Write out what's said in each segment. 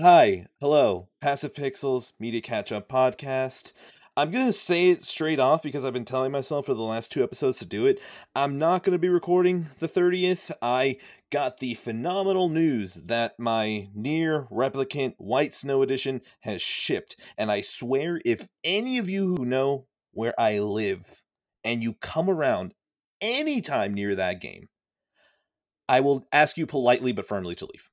Hi, hello, Passive Pixels Media Catch Up Podcast. I'm going to say it straight off because I've been telling myself for the last two episodes to do it. I'm not going to be recording the 30th. I got the phenomenal news that my NieR Replicant White Snow Edition has shipped. And I swear, if any of you who know where I live and you come around anytime near that game, I will ask you politely but firmly to leave.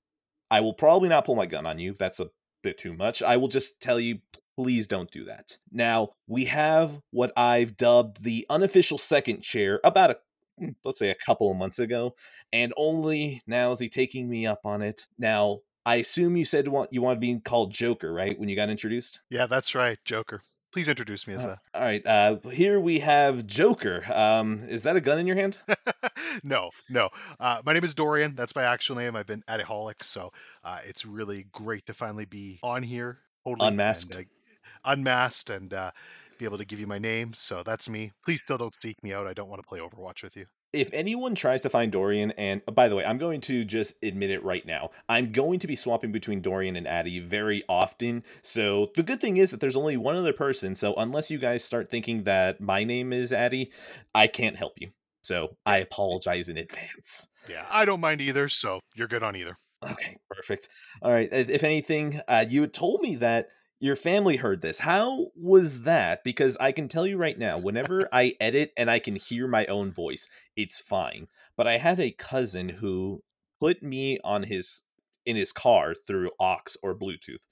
I will probably not pull my gun on you. That's a bit too much. I will just tell you, please don't do that. Now, we have what I've dubbed the unofficial second chair about a hmm, let's say a couple of months ago, and only now is he taking me up on it. Now, I assume you said you want to be called Joker, right? When you got introduced? Yeah, that's right, Joker. Please introduce me as Uh, that. all right. Uh, here we have Joker. Um, is that a gun in your hand? no, no. Uh, my name is Dorian. That's my actual name. I've been Adaholic, so uh, it's really great to finally be on here, totally Unmasked. and, uh, unmasked, and uh, be able to give you my name. So that's me. Please still don't seek me out. I don't want to play Overwatch with you. If anyone tries to find Dorian, and by the way, I'm going to just admit it right now. I'm going to be swapping between Dorian and Addy very often. So the good thing is that there's only one other person. So unless you guys start thinking that my name is Addy, I can't help you. So I apologize in advance. Yeah, I don't mind either. So you're good on either. Okay, perfect. All right. If anything, uh, you had told me that your family heard this. How was that? Because I can tell you right now, whenever I edit and I can hear my own voice, it's fine. But I had a cousin who put me on his in his car through aux or Bluetooth.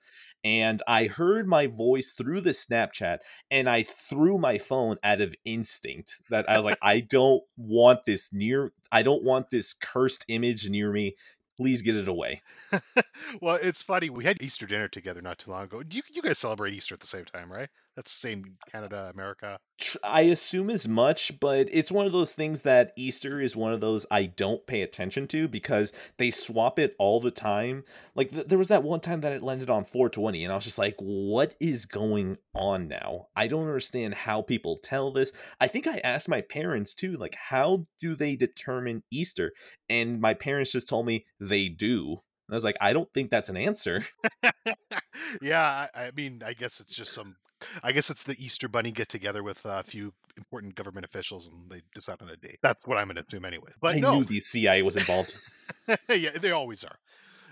And I heard my voice through the Snapchat and I threw my phone out of instinct that I was like, I don't want this near I don't want this cursed image near me please get it away. well, it's funny. We had Easter dinner together not too long ago. You you guys celebrate Easter at the same time, right? That's the same Canada, America. I assume as much, but it's one of those things that Easter is one of those I don't pay attention to because they swap it all the time. Like th- there was that one time that it landed on 420 and I was just like, "What is going on now?" I don't understand how people tell this. I think I asked my parents too, like, "How do they determine Easter?" And my parents just told me they do. And I was like, I don't think that's an answer. yeah, I, I, mean, I guess it's just some. I guess it's the Easter Bunny get together with uh, a few important government officials, and they decide on a date. That's what I'm going to assume anyway. But I no, knew the CIA was involved. yeah, they always are.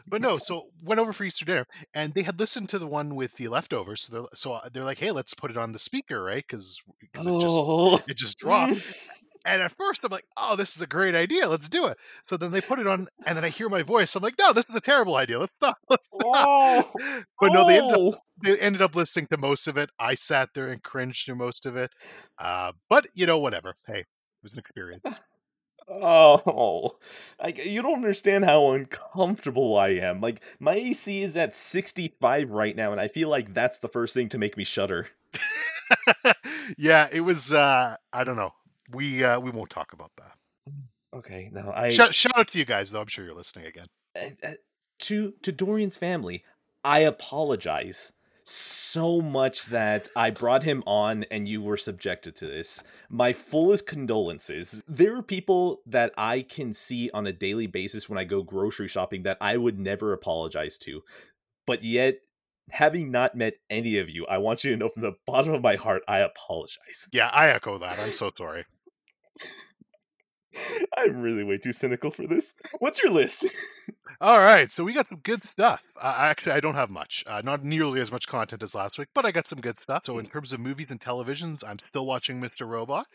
But no, so went over for Easter dinner, and they had listened to the one with the leftovers. So they're, so uh, they're like, "Hey, let's put it on the speaker, right? Because oh. it just it just dropped." And at first, I'm like, oh, this is a great idea. Let's do it. So then they put it on, and then I hear my voice. I'm like, no, this is a terrible idea. Let's stop. Let's stop. Oh, but no, they ended, up, they ended up listening to most of it. I sat there and cringed through most of it. Uh, but, you know, whatever. Hey, it was an experience. Oh, like you don't understand how uncomfortable I am. Like my AC is at 65 right now, and I feel like that's the first thing to make me shudder. yeah, it was. uh I don't know we uh, we won't talk about that. Okay, now I shout, shout out to you guys though. I'm sure you're listening again. Uh, uh, to to Dorian's family, I apologize so much that I brought him on and you were subjected to this. My fullest condolences. There are people that I can see on a daily basis when I go grocery shopping that I would never apologize to. But yet having not met any of you, I want you to know from the bottom of my heart, I apologize. Yeah, I echo that. I'm so sorry. I'm really way too cynical for this. What's your list? All right, so we got some good stuff. Uh, actually, I don't have much, uh, not nearly as much content as last week, but I got some good stuff. So, in mm. terms of movies and televisions, I'm still watching Mr. Robot.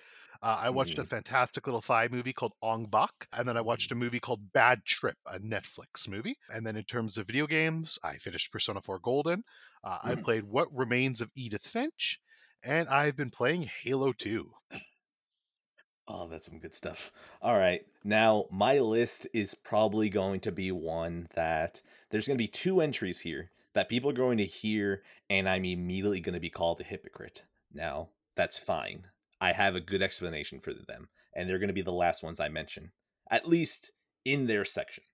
Uh, I watched mm. a fantastic little Thai movie called Ong Bak, and then I watched a movie called Bad Trip, a Netflix movie. And then in terms of video games, I finished Persona 4 Golden. Uh, I mm. played What Remains of Edith Finch, and I've been playing Halo 2. Oh, that's some good stuff. All right. Now, my list is probably going to be one that there's going to be two entries here that people are going to hear, and I'm immediately going to be called a hypocrite. Now, that's fine. I have a good explanation for them, and they're going to be the last ones I mention, at least in their section.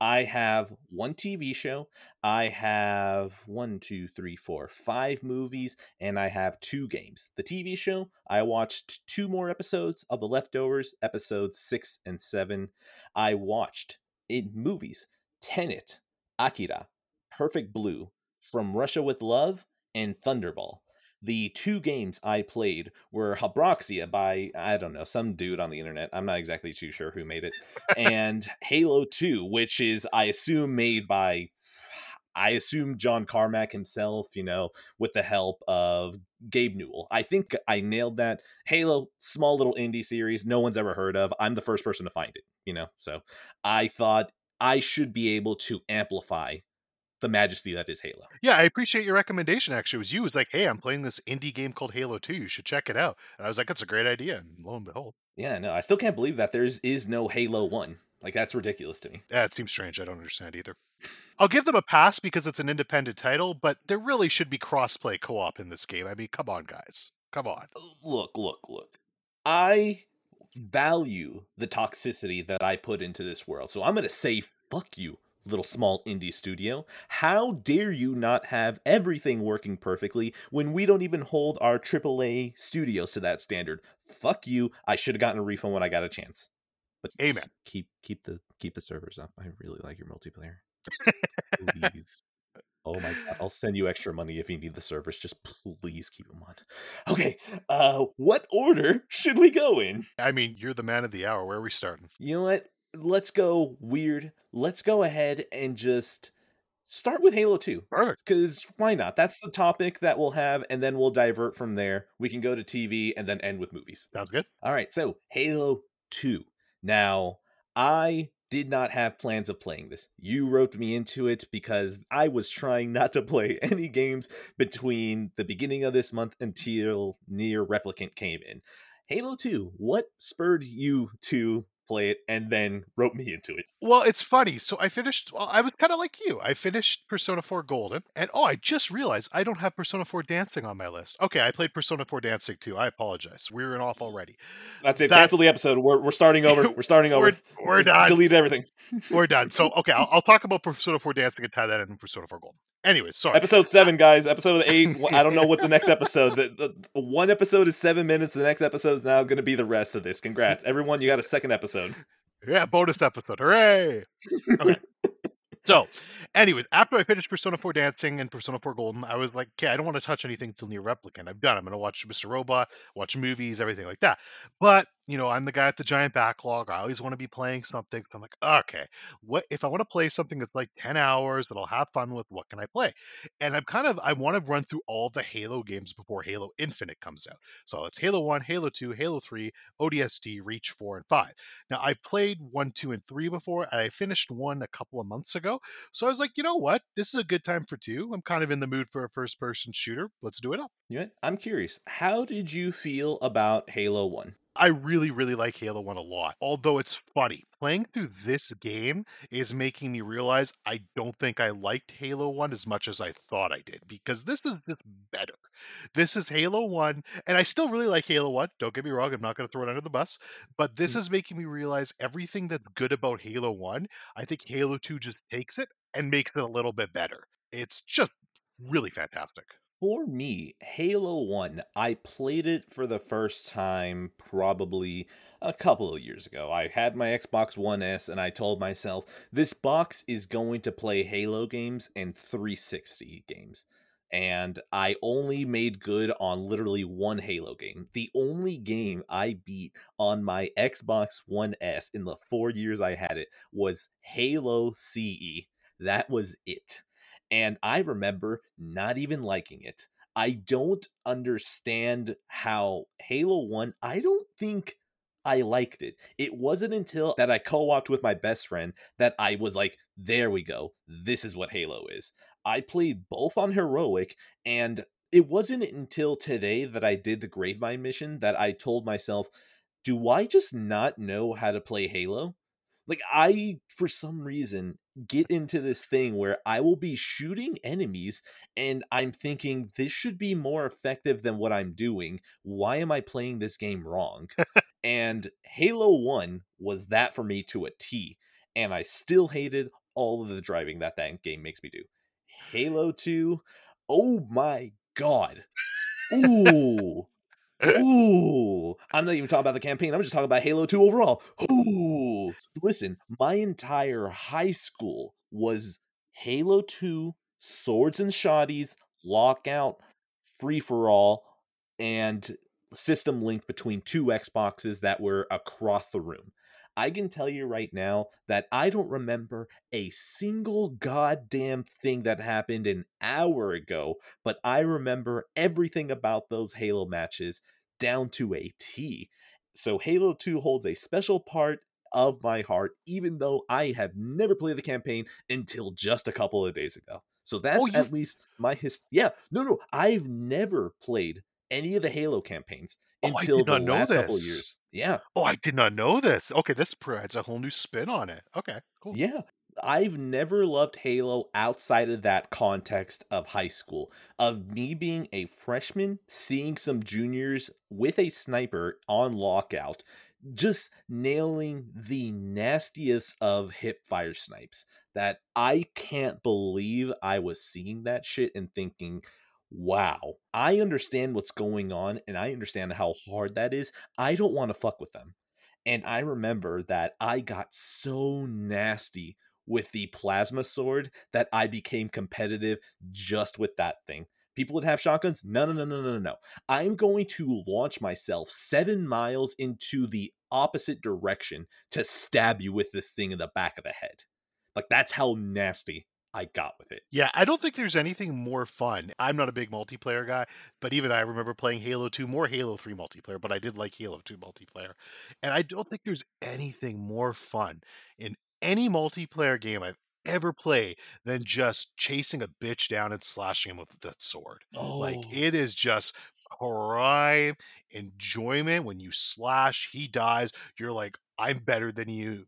I have one TV show, I have one, two, three, four, five movies, and I have two games. The TV show, I watched two more episodes of The Leftovers, episodes six and seven. I watched in movies Tenet, Akira, Perfect Blue, From Russia with Love, and Thunderball. The two games I played were Habroxia by, I don't know, some dude on the internet. I'm not exactly too sure who made it. and Halo 2, which is, I assume, made by I assume John Carmack himself, you know, with the help of Gabe Newell. I think I nailed that. Halo, small little indie series, no one's ever heard of. I'm the first person to find it, you know. So I thought I should be able to amplify the majesty that is Halo. Yeah, I appreciate your recommendation. Actually, it was you. It was like, hey, I'm playing this indie game called Halo 2. You should check it out. And I was like, that's a great idea. And lo and behold. Yeah, no, I still can't believe that there's is no Halo 1. Like that's ridiculous to me. Yeah, it seems strange. I don't understand either. I'll give them a pass because it's an independent title, but there really should be crossplay co-op in this game. I mean, come on, guys. Come on. Uh, look, look, look. I value the toxicity that I put into this world. So I'm going to say fuck you, little small indie studio. How dare you not have everything working perfectly when we don't even hold our AAA studios to that standard? Fuck you. I should have gotten a refund when I got a chance. But amen. Keep keep the keep the servers up. I really like your multiplayer. Please. Oh my god, I'll send you extra money if you need the servers. Just please keep them on. Okay, uh what order should we go in? I mean, you're the man of the hour. Where are we starting? You know what? Let's go weird. Let's go ahead and just start with Halo 2. Perfect. Because why not? That's the topic that we'll have, and then we'll divert from there. We can go to TV and then end with movies. Sounds good. All right, so Halo 2. Now, I did not have plans of playing this. You roped me into it because I was trying not to play any games between the beginning of this month until NieR Replicant came in. Halo 2, what spurred you to play it and then rope me into it. Well, it's funny. So I finished. Well, I was kind of like you. I finished Persona 4 Golden, and oh, I just realized I don't have Persona 4 Dancing on my list. Okay, I played Persona 4 Dancing too. I apologize. We are in off already. That's it. That... Cancel the episode. We're, we're starting over. We're starting over. we're, we're done. Delete everything. we're done. So okay, I'll, I'll, talk about Persona 4 Dancing and tie that in Persona 4 Golden. Anyways, sorry. Episode seven, guys. Episode eight. I don't know what the next episode. The, the, one episode is seven minutes. The next episode is now going to be the rest of this. Congrats, everyone! You got a second episode. Yeah, bonus episode. Hooray! Okay. so, anyways, after I finished Persona 4 Dancing and Persona 4 Golden, I was like, okay, I don't want to touch anything till NieR Replicant. I'm done. I'm going to watch Mr. Robot, watch movies, everything like that. But you know, I'm the guy at the giant backlog. I always want to be playing something. So I'm like, okay, what if I want to play something that's like 10 hours that I'll have fun with? What can I play? And I'm kind of, I want to run through all the Halo games before Halo Infinite comes out. So it's Halo 1, Halo 2, Halo 3, ODST, Reach 4, and 5. Now, I've played 1, 2, and 3 before, I finished 1 a couple of months ago. So I was like, you know what? This is a good time for 2. I'm kind of in the mood for a first person shooter. Let's do it up. Yeah, I'm curious. How did you feel about Halo 1? I really, really like Halo 1 a lot. Although it's funny, playing through this game is making me realize I don't think I liked Halo 1 as much as I thought I did because this is just better. This is Halo 1, and I still really like Halo 1. Don't get me wrong, I'm not going to throw it under the bus, but this mm. is making me realize everything that's good about Halo 1, I think Halo 2 just takes it and makes it a little bit better. It's just really fantastic for me, Halo 1, I played it for the first time probably a couple of years ago. I had my Xbox One S and I told myself this box is going to play Halo games and 360 games. And I only made good on literally one Halo game. The only game I beat on my Xbox One S in the four years I had it was Halo CE. That was it and I remember not even liking it. I don't understand how Halo 1, I don't think I liked it. It wasn't until that I co opted with my best friend that I was like, there we go. This is what Halo is. I played both on Heroic, and it wasn't until today that I did the Gravemind mission that I told myself, do I just not know how to play Halo? Like, I, for some reason, get into this thing where I will be shooting enemies and I'm thinking this should be more effective than what I'm doing. Why am I playing this game wrong? and Halo 1 was that for me to a T. And I still hated all of the driving that that game makes me do. Halo 2, oh my god. Ooh. Ooh, I'm not even talking about the campaign. I'm just talking about Halo 2 overall. Ooh, listen, my entire high school was Halo 2 swords and shotties, lockout, free for all, and system link between two Xboxes that were across the room. I can tell you right now that I don't remember a single goddamn thing that happened an hour ago, but I remember everything about those Halo matches down to a T. So Halo 2 holds a special part of my heart, even though I have never played the campaign until just a couple of days ago. So oh, that's Oh, at least my his. Yeah, no, no, I've never played any of the Halo campaigns Oh, I until did the not know last couple of this. years. Yeah, Oh, I did not know this. Okay, this provides a whole new spin on it. Okay, cool. yeah. I've never loved Halo outside of that context of high school, of me being a freshman, seeing some juniors with a sniper on lockout, just nailing the nastiest of hip fire snipes that I can't believe I was seeing that shit and thinking, wow, I understand what's going on and I understand how hard that is. I don't want to fuck with them. And I remember that I got so nasty with the plasma sword that I became competitive just with that thing. People would have shotguns. No, no, no, no, no, no. I'm going to launch myself seven miles into the opposite direction to stab you with this thing in the back of the head. Like that's how nasty I got with it. Yeah, I don't think there's anything more fun. I'm not a big multiplayer guy, but even I remember playing Halo 2, more Halo 3 multiplayer, but I did like Halo 2 multiplayer. And I don't think there's anything more fun in any multiplayer game I've ever played than just chasing a bitch down and slashing him with that sword. Oh. Like it is just prime enjoyment when you slash, he dies, you're like, I'm better than you.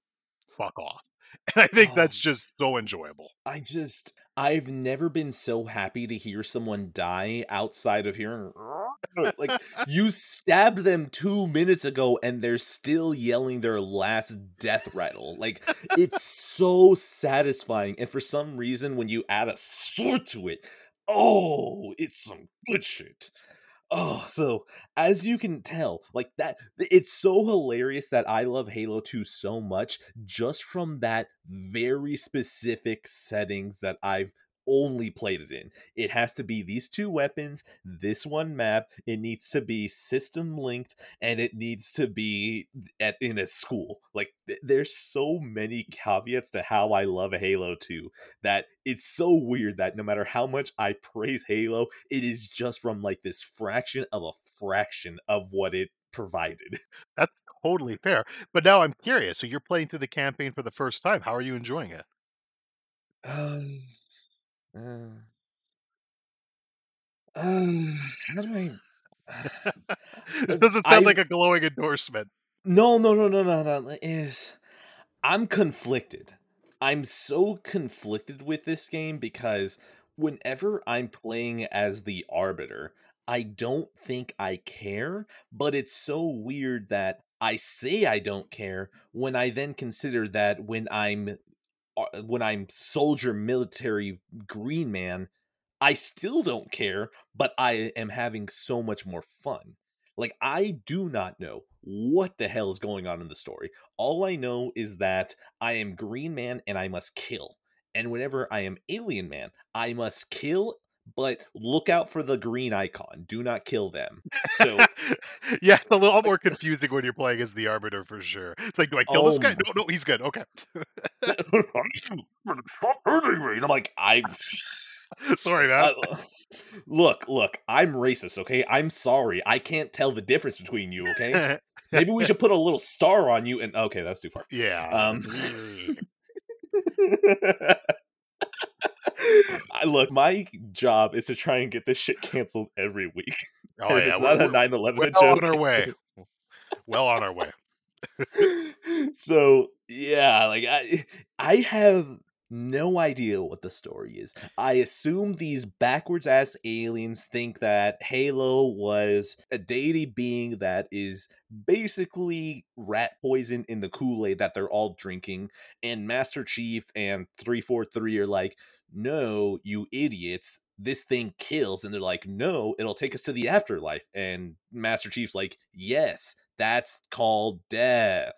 Fuck off. And I think that's oh, just so enjoyable. I just I've never been so happy to hear someone die outside of hearing like you stabbed them 2 minutes ago and they're still yelling their last death rattle. Like it's so satisfying and for some reason when you add a sword to it, oh, it's some good shit. Oh, so as you can tell, like that, it's so hilarious that I love Halo 2 so much just from that very specific settings that I've only played it in. It has to be these two weapons, this one map, it needs to be system linked, and it needs to be at in a school. Like th- there's so many caveats to how I love Halo 2 that it's so weird that no matter how much I praise Halo, it is just from like this fraction of a fraction of what it provided. That's totally fair. But now I'm curious. So you're playing through the campaign for the first time. How are you enjoying it? Um, uh, uh, how do I? this doesn't sound like I a glowing endorsement. no no no no no no is I'm conflicted. I'm so conflicted with this game because whenever I'm playing as the arbiter, I don't think I care, but it's so weird that I say I don't care when I then consider that when I'm Uh, when I'm soldier military green man, I still don't care, but I am having so much more fun. Like I do not know what the hell is going on in the story. All I know is that I am Green Man and I must kill. And whenever I am Alien Man, I must kill, but look out for the green icon. Do not kill them. So, yeah, it's a little more confusing when you're playing as the Arbiter for sure. It's like, do I kill this guy? No, no, he's good. Okay. stop hurting me. And I'm like, I Sorry, man. Uh, look, look, I'm racist, okay? I'm sorry. I can't tell the difference between you, okay? Maybe we should put a little star on you and okay, that's too far. yeah. Um I look, my job is to try and get this shit canceled every week. Oh yeah, it's we're, not a we're 9/11 well joke, on our way. Well on our way. so yeah, like I I have no idea what the story is. I assume these backwards ass aliens think that Halo was a deity being that is basically rat poison in the Kool-Aid that they're all drinking, and Master Chief and 343 are like, no, you idiots. This thing kills, and they're like, no, it'll take us to the afterlife. And Master Chief's like, yes, that's called death.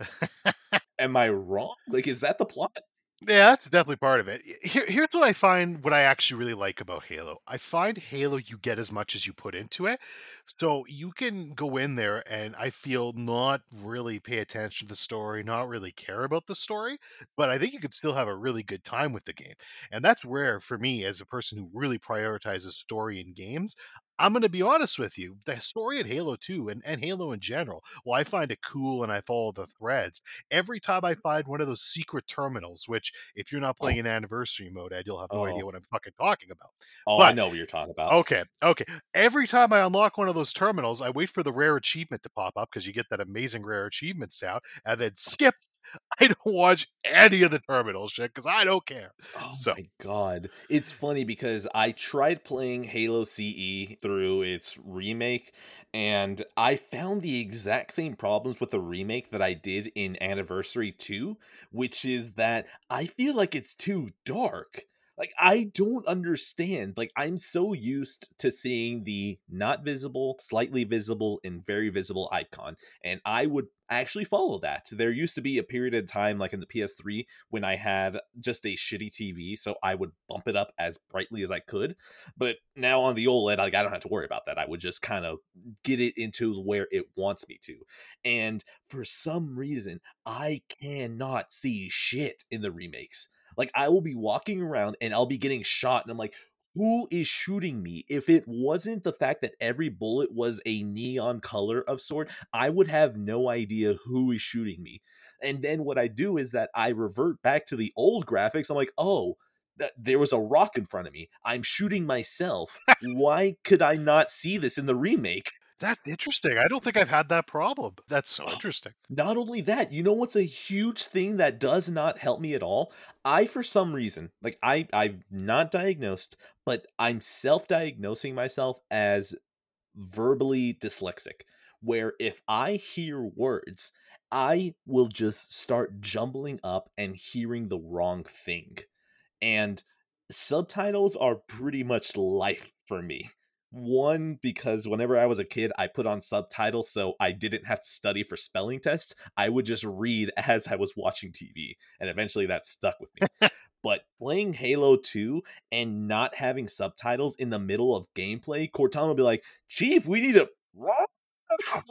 Am I wrong? Like, is that the plot? Yeah, that's definitely part of it. Here, here's what I find what I actually really like about Halo. I find Halo you get as much as you put into it. So you can go in there and I feel not really pay attention to the story, not really care about the story, but I think you could still have a really good time with the game. And that's rare for me as a person who really prioritizes story in games. I'm going to be honest with you. The story in Halo 2 and, and Halo in general, well, I find it cool and I follow the threads. Every time I mm-hmm. find one of those secret terminals, which if you're not oh. playing Oh, in anniversary mode, Ed, you'll have no idea oh, what I'm fucking talking about. oh, I know what you're talking about. okay, okay. Every time I unlock one of those terminals, I wait for the rare achievement to pop up because you get that amazing rare achievement sound, and then skip. I don't watch any of the terminal shit because I don't care. Oh So my god. It's funny because I tried playing Halo CE through its remake and I found the exact same problems with the remake that I did in Anniversary 2, which is that I feel like it's too dark. Like I don't understand. Like I'm so used to seeing the not visible, slightly visible and very visible icon and I would actually follow that. There used to be a period of time like in the PS3 when I had just a shitty TV, so I would bump it up as brightly as I could. But now on the OLED, like I don't have to worry about that. I would just kind of get it into where it wants me to. And for some reason, I cannot see shit in the remakes. Like I will be walking around and I'll be getting shot, and I'm like, who is shooting me? If it wasn't the fact that every bullet was a neon color of sort, I would have no idea who is shooting me. And then what I do is that I revert back to the old graphics. I'm like, oh, that there was a rock in front of me. I'm shooting myself. Why could I not see this in the remake? That's interesting. I don't think I've had that problem. That's so Oh, interesting. Not only that, you know what's a huge thing that does not help me at all? I for some reason, like I I'm not diagnosed, but I'm self-diagnosing myself as verbally dyslexic, where if I hear words, I will just start jumbling up and hearing the wrong thing. And subtitles are pretty much life for me. One, because whenever I was a kid, I put on subtitles so I didn't have to study for spelling tests. I would just read as I was watching TV, and eventually that stuck with me. But playing Halo 2 and not having subtitles in the middle of gameplay, Cortana would be like, Chief, we need to.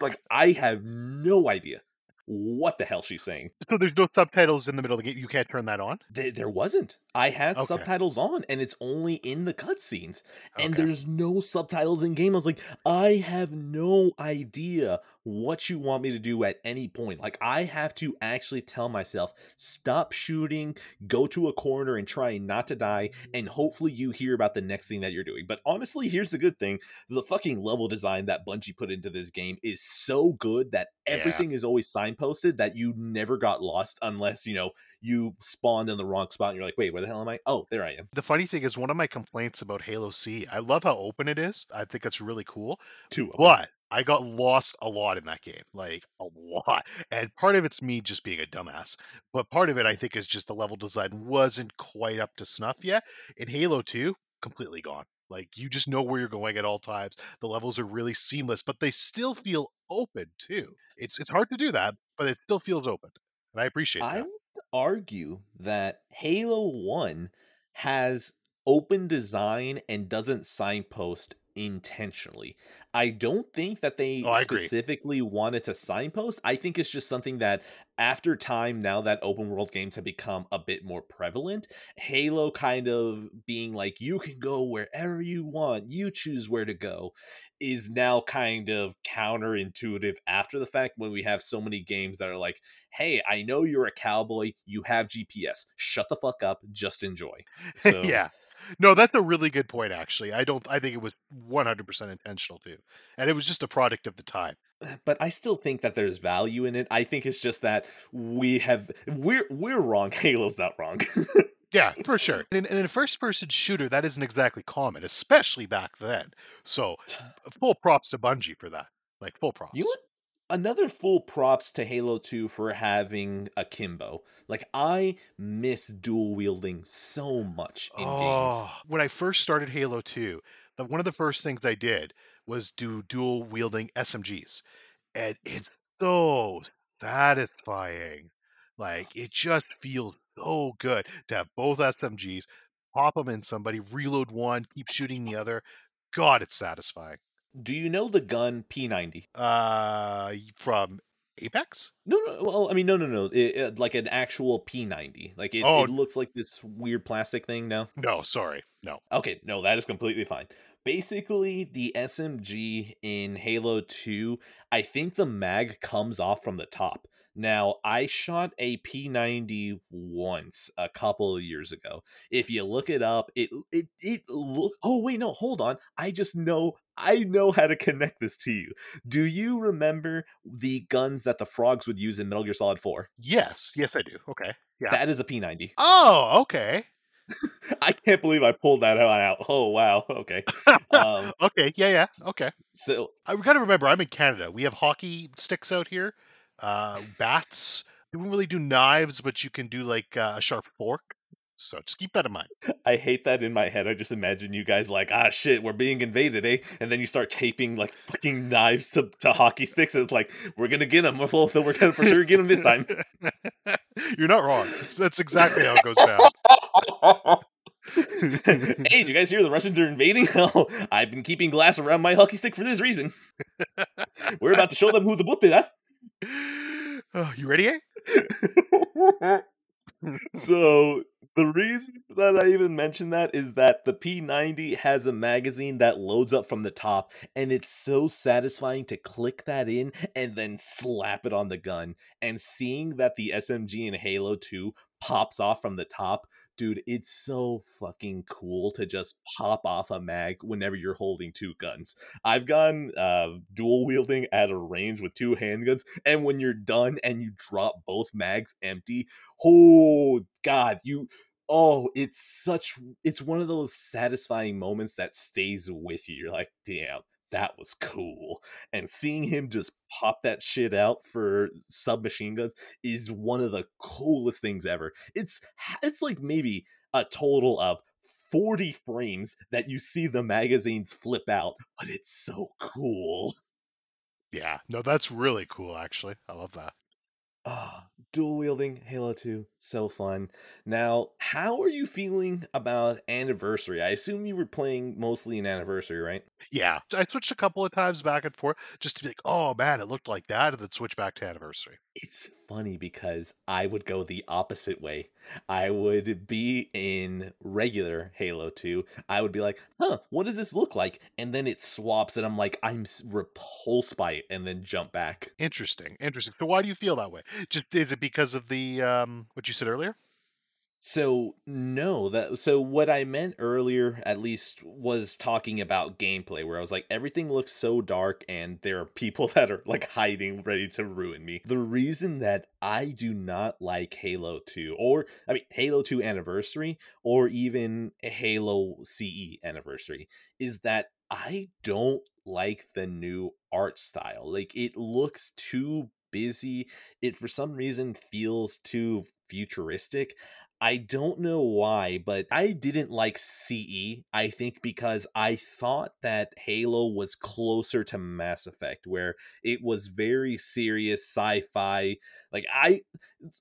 Like, I have no idea what the hell she's saying. So there's no subtitles in the middle of the game. You can't turn that on. There, there wasn't. I had Okay. subtitles on, and it's only in the cutscenes, and Okay. there's no subtitles in game. I was like, I have no idea what you want me to do at any point. Like, I have to actually tell myself, stop shooting, go to a corner, and try not to die, and hopefully you hear about the next thing that you're doing. But honestly, here's the good thing: the fucking level design that Bungie put into this game is so good that Yeah. everything is always signposted that you never got lost unless you know you spawned in the wrong spot and you're like, wait, where the hell am I? Oh, there I am. The funny thing is, one of my complaints about Halo C, I love how open it is. I think it's really cool. Of them. But I got lost a lot in that game, like a lot. And part of it's me just being a dumbass, but part of it I think is just the level design wasn't quite up to snuff yet. In Halo 2, completely gone. Like you just know where you're going at all times. The levels are really seamless, but they still feel open too. It's it's hard to do that, but it still feels open. And I appreciate it. I that. would argue that Halo 1 has open design and doesn't signpost intentionally. I don't think that they Oh, I agree. specifically wanted to signpost. I think it's just something that after time, now that open world games have become a bit more prevalent, Halo kind of being like, you can go wherever you want, you choose where to go, is now kind of counterintuitive after the fact when we have so many games that are like, hey, I know you're a cowboy, you have GPS. Shut the fuck up, just enjoy. So yeah. No, that's a really good point actually. I don't I think it was 100% intentional too. And it was just a product of the time. Uh, but I still think that there's value in it. I think it's just that we have we're we're wrong. Halo's not wrong. Yeah, for sure. And in, in a first person shooter, that isn't exactly common, especially back then. So, full props to Bungie for that. Like, full props. you? Another full props to Halo 2 for having akimbo. Like I miss dual wielding so much in games. Oh, when I first started Halo 2, the, one of the first things I did was do dual wielding SMGs. And it's so satisfying. Like it just feels so good to have both SMGs, pop them in somebody, reload one, keep shooting the other. God, it's satisfying. Do you know the gun P90? Uh, from Apex? No, no. Well, I mean, no, no, no. It, it- like an actual P90. Like it, Oh. it looks like this weird plastic thing now. No, sorry, no. Okay, no, that is completely fine. Basically, the SMG in Halo 2, I think the mag comes off from the top. Now, I shot a P90 once a couple of years ago. If you look it up, it it it look Oh, wait, no, hold on. I just know I know how to connect this to you. Do you remember the guns that the frogs would use in Metal Gear Solid 4? Yes, yes, I do. Okay. Yeah. That is a P90. Oh, okay. I can't believe I pulled that out. Oh, wow. Okay. Um, Okay. Yeah, yeah. Okay. so I got to remember, I'm in Canada. We have hockey sticks out here, uh, bats. We don't really do knives, but you can do like uh, a sharp fork. So just keep that in mind. I hate that in my head. I just imagine you guys like, ah, shit, we're being invaded, eh? And then you start taping like fucking knives to, to hockey sticks, and it's like, we're gonna get them. We're, we're gonna for sure get them this time. You're not wrong. That's, that's exactly how it goes down. hey, do you guys hear the Russians are invading? Oh, I've been keeping glass around my hockey stick for this reason. We're about to show them who the book did that. oh, you ready? Eh? So the reason that I even mention that is that the P90 has a magazine that loads up from the top, and it's so satisfying to click that in and then slap it on the gun. And seeing that the SMG in Halo 2 pops off from the top, dude, it's so fucking cool to just pop off a mag whenever you're holding two guns. I've gone uh, dual wielding at a range with two handguns, and when you're done and you drop both mags empty, oh god, you oh, it's such it's one of those satisfying moments that stays with you. You're like, damn, that was cool. And seeing him just pop that shit out for submachine guns is one of the coolest things ever. It's it's like maybe a total of 40 frames that you see the magazines flip out, but it's so cool. Yeah. No, that's really cool. Actually, I love that. Ah, dual wielding Halo 2, so fun. Now, how are you feeling about Anniversary? I assume you were playing mostly in Anniversary, right? Yeah, I switched a couple of times back and forth just to be like, oh man, it looked like that, and then switch back to anniversary. It's funny because I would go the opposite way. I would be in regular Halo 2. I would be like, huh, what does this look like? And then it swaps, and I'm like, I'm repulsed by it, and then jump back. Interesting, interesting. So why do you feel that way? Just is it because of the um what you said earlier? So no, that so what I meant earlier at least was talking about gameplay where I was like everything looks so dark and there are people that are like hiding ready to ruin me. The reason that I do not like Halo 2 or I mean Halo 2 Anniversary or even Halo CE Anniversary is that I don't like the new art style. Like it looks too busy. It for some reason feels too futuristic I don't know why, but I didn't like CE. I think because I thought that Halo was closer to Mass Effect, where it was very serious sci fi. Like, I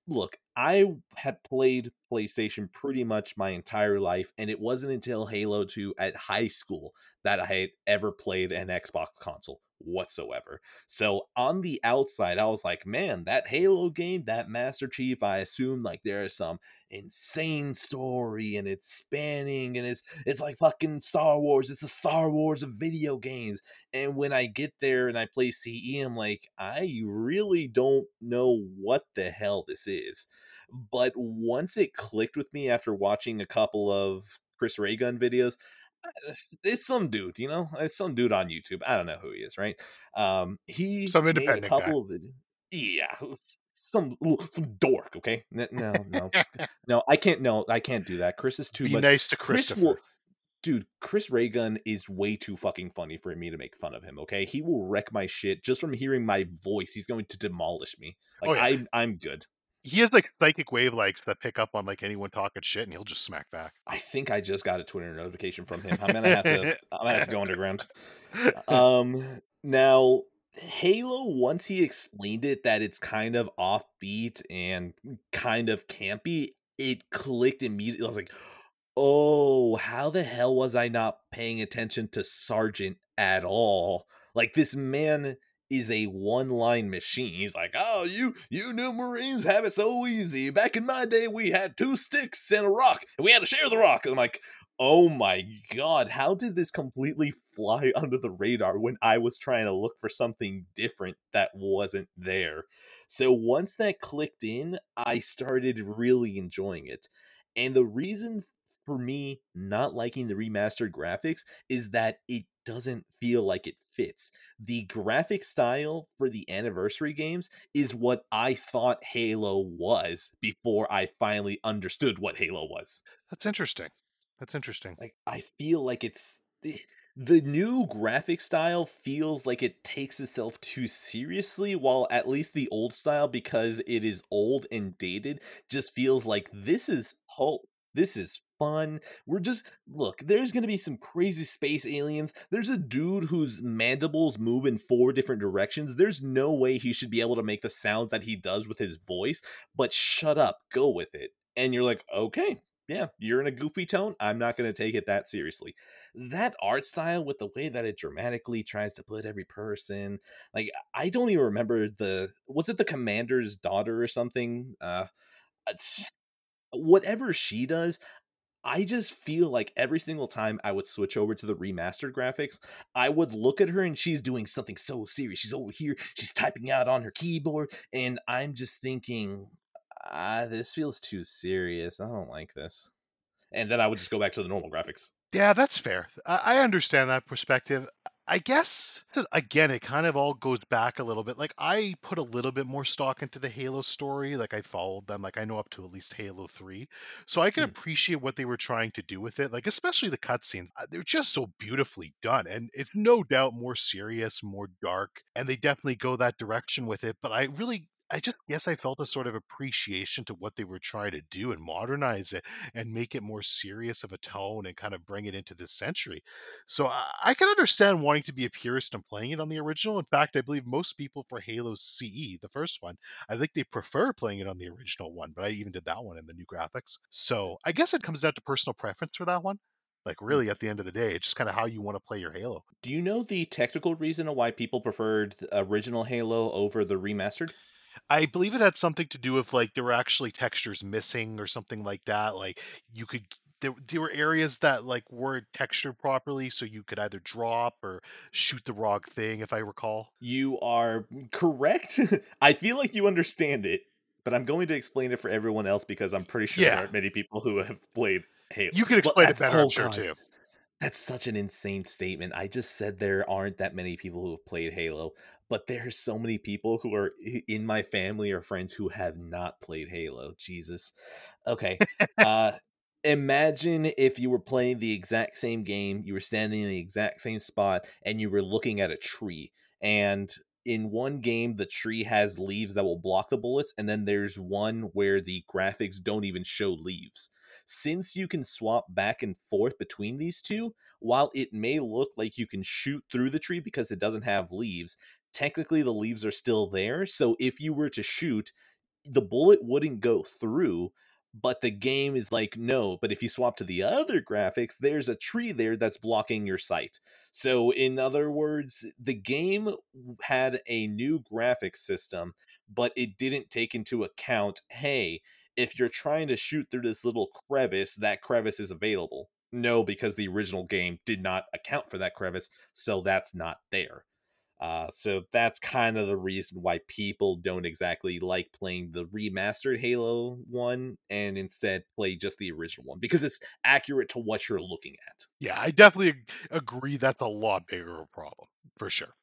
look, I had played PlayStation pretty much my entire life, and it wasn't until Halo 2 at high school that I had ever played an Xbox console whatsoever. So on the outside, I was like, man, that Halo game, that Master Chief, I assume like there is some insane story and it's spanning and it's it's like fucking Star Wars. It's the Star Wars of video games. And when I get there and I play CE, I'm like, I really don't know what the hell this is. But once it clicked with me after watching a couple of Chris Ray Gun videos, it's some dude, you know, it's some dude on YouTube. I don't know who he is, right? Um, he Some made a independent guy. of. Yeah, some some dork. Okay, no, no, no. I can't. No, I can't do that. Chris is too Be much. nice to Chris Christopher. will, dude. Chris Ray Gun is way too fucking funny for me to make fun of him. Okay, he will wreck my shit just from hearing my voice. He's going to demolish me. Like Oh, yeah. I'm, I'm good. He has like psychic wavelengths that pick up on like anyone talking shit, and he'll just smack back. I think I just got a Twitter notification from him. I'm gonna have to. I'm gonna have to go underground. Um, now Halo, once he explained it that it's kind of offbeat and kind of campy, it clicked immediately. I was like, "Oh, how the hell was I not paying attention to Sergeant at all?" Like this man is a one-line machine. He's like, "Oh, you you new Marines have it so easy. Back in my day, we had two sticks and a rock, and we had to share the rock." And I'm like, "Oh my god, how did this completely fly under the radar when I was trying to look for something different that wasn't there?" So once that clicked in, I started really enjoying it. And the reason for me not liking the remastered graphics is that it doesn't feel like it fits. The graphic style for the anniversary games is what I thought Halo was before I finally understood what Halo was. That's interesting. That's interesting. Like I feel like it's the, the new graphic style feels like it takes itself too seriously while at least the old style because it is old and dated just feels like this is pulp this is fun. We're just look, there's gonna be some crazy space aliens. There's a dude whose mandibles move in four different directions. There's no way he should be able to make the sounds that he does with his voice, but shut up, go with it. And you're like, okay, yeah, you're in a goofy tone. I'm not going to take it that seriously. That art style, with the way that it dramatically tries to put every person, like I don't even remember the was it the commander's daughter or something? Uh, whatever she does, I just feel like every single time I would switch over to the remastered graphics, I would look at her and she's doing something so serious. She's over here, she's typing out on her keyboard, and I'm just thinking, ah, this feels too serious. I don't like this. And then I would just go back to the normal graphics. Yeah, that's fair. I, I understand that perspective. I guess again, it kind of all goes back a little bit. Like I put a little bit more stock into the Halo story. Like I followed them. Like I know up to at least Halo Three, so I can mm. appreciate what they were trying to do with it. Like especially the cutscenes, uh, they're just so beautifully done, and it's no doubt more serious, more dark, and they definitely go that direction with it. But I really I just guess I felt a sort of appreciation to what they were trying to do and modernize it and make it more serious of a tone and kind of bring it into this century. So I, I can understand wanting to be a purist and playing it on the original. In fact, I believe most people for Halo CE, the first one, I think they prefer playing it on the original one, but I even did that one in the new graphics. So I guess it comes down to personal preference for that one like mm. really at the end of the day it's just kind of how you want to play your halo do you know the technical reason why people preferred original halo over the remastered I believe it had something to do with like there were actually textures missing or something like that. Like you could there, there were areas that like weren't textured properly, so you could either drop or shoot the wrong thing, if I recall. You are correct. I feel like you understand it, but I'm going to explain it for everyone else because I'm pretty sure yeah. there aren't many people who have played Halo. You can explain it better, I'm sure too. That's such an insane statement. I just said there aren't that many people who have played Halo but there are so many people who are in my family or friends who have not played Halo. Jesus. Okay. uh imagine if you were playing the exact same game, you were standing in the exact same spot and you were looking at a tree and in one game the tree has leaves that will block the bullets and then there's one where the graphics don't even show leaves since you can swap back and forth between these two while it may look like you can shoot through the tree because it doesn't have leaves technically the leaves are still there. So if you were to shoot, the bullet wouldn't go through, but the game is like, no, but if you swap to the other graphics, there's a tree there that's blocking your sight. So, in other words, the game had a new graphics system, but it didn't take into account, hey, if you're trying to shoot through this little crevice, that crevice is available. No, because the original game did not account for that crevice, so that's not there. Uh, so that's kind of the reason why people don't exactly like playing the remastered Halo one and instead play just the original one because it's accurate to what you're looking at. Yeah, I definitely agree that's a lot bigger a problem for sure.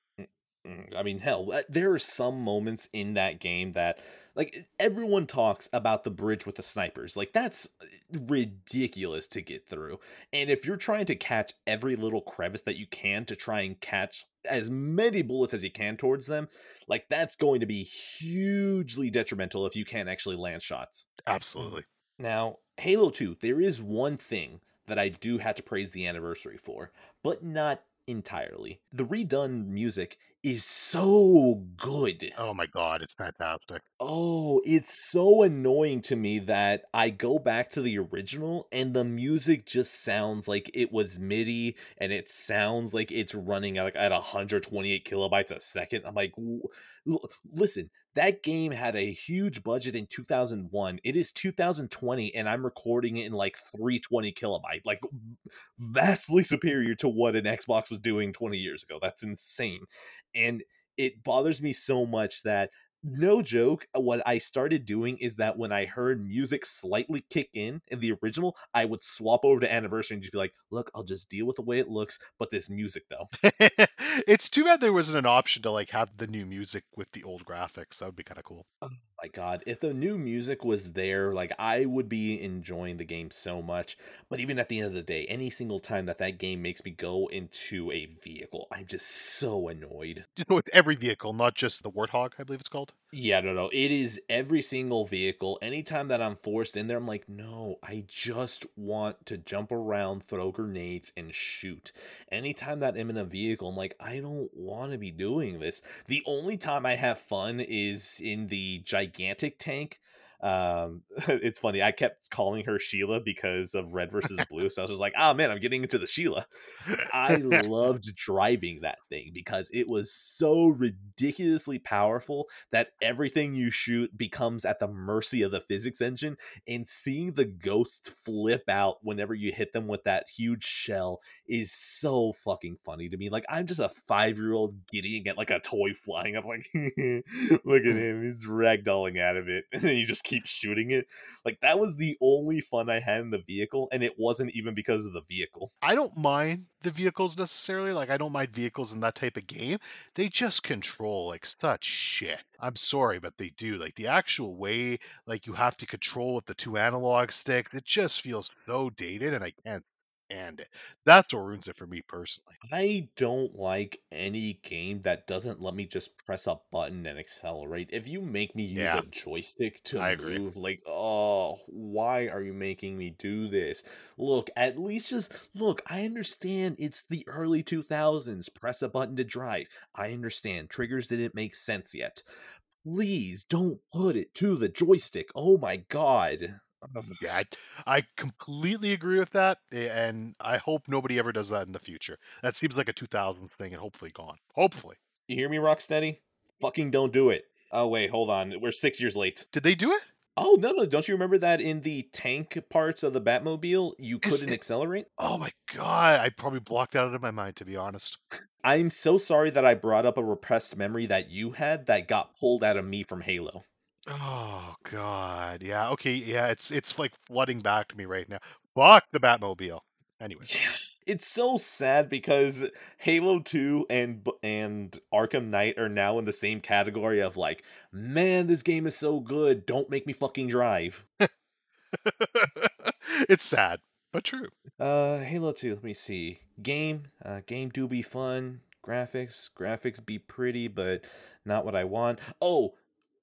Mm, I mean, hell, uh, there are some moments in that game that, like, everyone talks about the bridge with the snipers. Like, that's uh, ridiculous to get through. And if you're trying to catch every little crevice that you can to try and catch as many bullets as you can towards them, like, that's going to be hugely detrimental if you can't actually land shots. Absolutely. Now, Halo 2, there is one thing that I do have to praise the anniversary for, but not entirely. The redone music is so good. Oh my god, it's fantastic. Oh, it's so annoying to me that I go back to the original and the music just sounds like it was MIDI and it sounds like it's running at, like at 128 kilobytes a second. I'm like, listen, that game had a huge budget in 2001. It is 2020 and I'm recording it in like 320 kilobyte, like vastly superior to what an Xbox was doing 20 years ago. That's insane. And it bothers me so much that no joke uh, what i started doing is that when i heard music slightly kick in in the original i would swap over to anniversary and just be like look i'll just deal with the way it looks but this music though it's too bad there wasn't an option to like have the new music with the old graphics. That would be kind of cool. oh my god if the new music was there like i would be enjoying the game so much but even at the end of the day any single time that that game makes me go into a vehicle i'm just so annoyed Just with every vehicle, not just the Warthog, I believe it's called. Yeah, no, no. It is every single vehicle. Anytime that I'm forced in there, I'm like, no, I just want to jump around, throw grenades, and shoot. Anytime that I'm in a vehicle, I'm like, I don't want to be doing this. The only time I have fun is in the gigantic tank. Um, it's funny. I kept calling her Sheila because of Red versus Blue. So I was just like, oh man, I'm getting into the Sheila. I loved driving that thing because it was so ridiculously powerful that everything you shoot becomes at the mercy of the physics engine. And seeing the ghosts flip out whenever you hit them with that huge shell is so fucking funny to me. Like I'm just a five year old giddying at like a toy flying. I'm like, look at him, he's ragdolling out of it, and then you just keep shooting it. Like that was the only fun I had in the vehicle, and it wasn't even because of the vehicle. I don't mind the vehicles necessarily. Like I don't mind vehicles in that type of game. They just control like such shit. I'm sorry, but they do. Like the actual way like you have to control with the two analog sticks, it just feels so dated and I can't stand it. That's what ruins it for me personally. I don't like any game that doesn't let me just press a button and accelerate. If you make me use Yeah, a joystick to I agree. move, like, oh, why are you making me do this? Look, at least just look, I understand it's the early 2000s. Press a button to drive. I understand triggers didn't make sense yet. Please don't put it to the joystick. Oh my god. Ugh. Yeah, I, I completely agree with that, eh, and I hope nobody ever does that in the future. That seems like a 2000s thing, and hopefully gone. Hopefully, You hear me, Rocksteady? Fucking don't do it. Oh wait, hold on. We're six years late. did they do it? Oh no no! Don't you remember that in the tank parts of the Batmobile you Is couldn't it? accelerate? Oh my god, I probably blocked that out of my mind to be honest. I'm so sorry that I brought up a repressed memory that you had that got pulled out of me from Halo. Oh god, yeah, okay, yeah, it's it's like flooding back to me right now. Fuck the Batmobile. Anyway, Yeah. It's so sad because Halo 2 and and Arkham Knight are now in the same category of like, man, this game is so good. Don't make me fucking drive. it's sad but true. Uh, Halo 2, let me see. Game, uh, game do be fun. Graphics, graphics be pretty, but not what I want. Oh,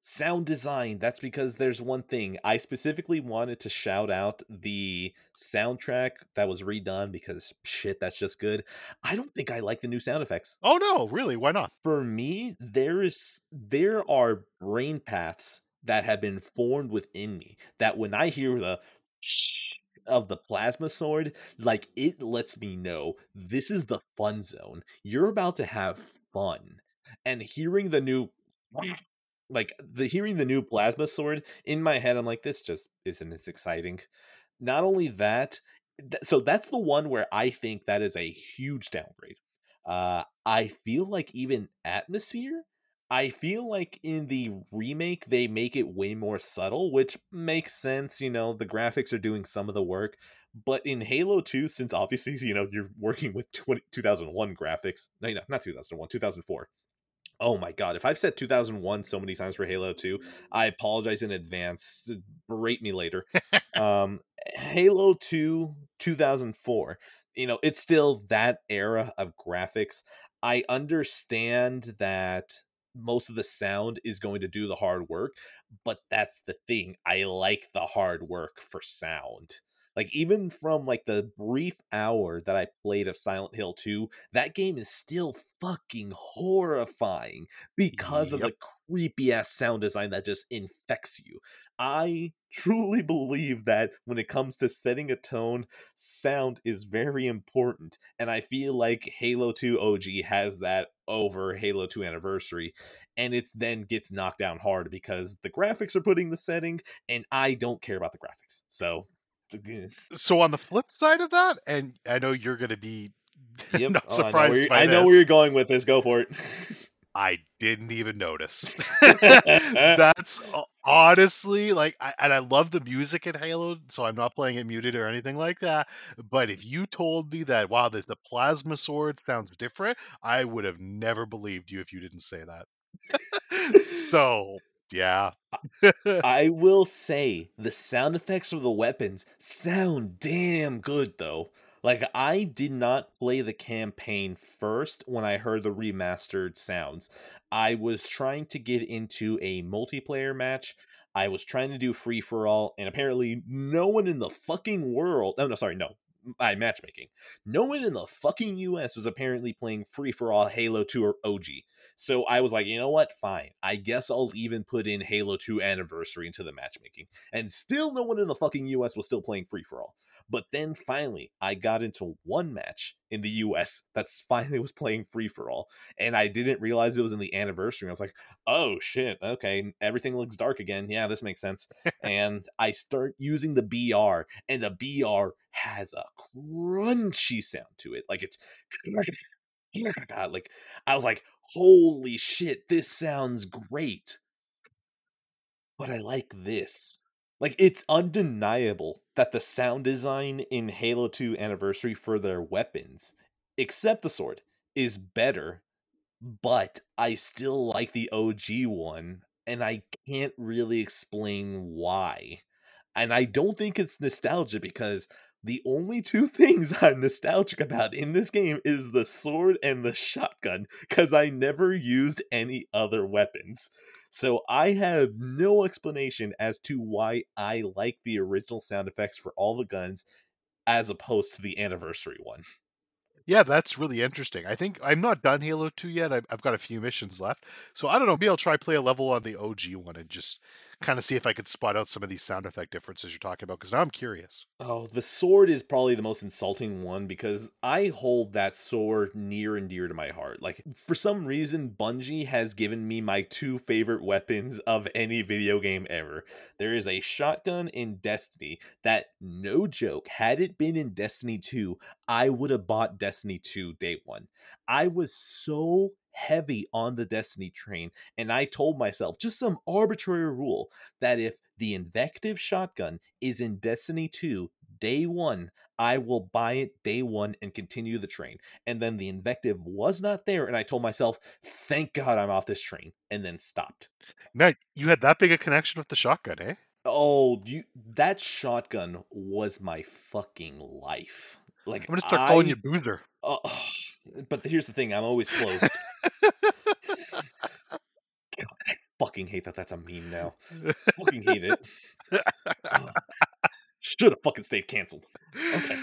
sound design. That's because there's one thing. I specifically wanted to shout out the soundtrack that was redone because shit, that's just good. I don't think I like the new sound effects. Oh no, really? Why not? For me, there is there are brain paths that have been formed within me that when I hear the of the plasma sword, like it lets me know this is the fun zone. You're about to have fun. And hearing the new like the hearing the new plasma sword in my head, I'm like, this just isn't as exciting. Not only that, th- so that's the one where I think that is a huge downgrade. Uh, I feel like even atmosphere. I feel like in the remake they make it way more subtle, which makes sense. You know, the graphics are doing some of the work, but in Halo 2, since obviously you know you're working with 20, 2001 graphics, no, no, not 2001, 2004 Oh my god, if I've said 2001 so many times for Halo 2, I apologize in advance. Berate me later. Um Halo 2 2004. You know, it's still that era of graphics. I understand that most of the sound is going to do the hard work, but that's the thing. I like the hard work for sound. Like even from like the brief hour that I played of Silent Hill 2, that game is still fucking horrifying because of the creepy ass sound design that just infects you. I truly believe that when it comes to setting a tone, sound is very important. And I feel like Halo 2 OG has that over Halo 2 Anniversary. And it then gets knocked down hard because the graphics are putting the setting, and I don't care about the graphics. So, So on the flip side of that, and I know you're going to be yep. not Oh, I know, surprised I know where you're going with this. Go for it. I didn't even notice. That's honestly like, I, and I love the music in Halo, so I'm not playing it muted or anything like that. But if you told me that, wow, the, the plasma sword sounds different, I would have never believed you if you didn't say that. so, yeah. I will say the sound effects of the weapons sound damn good though. Like I did not play the campaign first when I heard the remastered sounds. I was trying to get into a multiplayer match. I was trying to do free for all and apparently no one in the fucking world, oh no sorry, no. By matchmaking. No one in the fucking US was apparently playing free for all Halo 2 or OG. So I was like, you know what? Fine. I guess I'll even put in Halo 2 Anniversary into the matchmaking. And still, no one in the fucking US was still playing free for all. But then finally, I got into one match in the US that's finally was playing free for all. And I didn't realize it was in the anniversary. I was like, oh shit, okay, everything looks dark again. Yeah, this makes sense. and I start using the BR, and the BR has a crunchy sound to it. Like it's like I was like, holy shit, this sounds great. But I like this. Like it's undeniable that the sound design in Halo 2 Anniversary for their weapons, except the sword, is better, but I still like the OG one, and I can't really explain why. And I don't think it's nostalgia because the only two things I'm nostalgic about in this game is the sword and the shotgun because I never used any other weapons. So I have no explanation as to why I like the original sound effects for all the guns as opposed to the anniversary one. Yeah, that's really interesting. I think I'm not done Halo 2 yet. I've, I've got a few missions left. So I don't know. Maybe I'll try play a level on the OG one and just kind of see if I could spot out some of these sound effect differences you're talking about because now I'm curious. Oh, the sword is probably the most insulting one because I hold that sword near and dear to my heart. Like, for some reason, Bungie has given me my two favorite weapons of any video game ever. There is a shotgun in Destiny that, no joke, had it been in Destiny 2, I would have bought Destiny 2 day one. I was so heavy on the Destiny train, and I told myself just some arbitrary rule that if the invective shotgun is in Destiny 2 day one, I will buy it day one and continue the train. And then the invective was not there, and I told myself, thank God I'm off this train, and then stopped. Man, you had that big a connection with the shotgun, eh? Oh, you that shotgun was my fucking life. Like I'm gonna start calling you Boozer. Oh, but here's the thing: I'm always clothed. fucking hate that. That's a meme now. I fucking hate it. Should have fucking stayed canceled. Okay.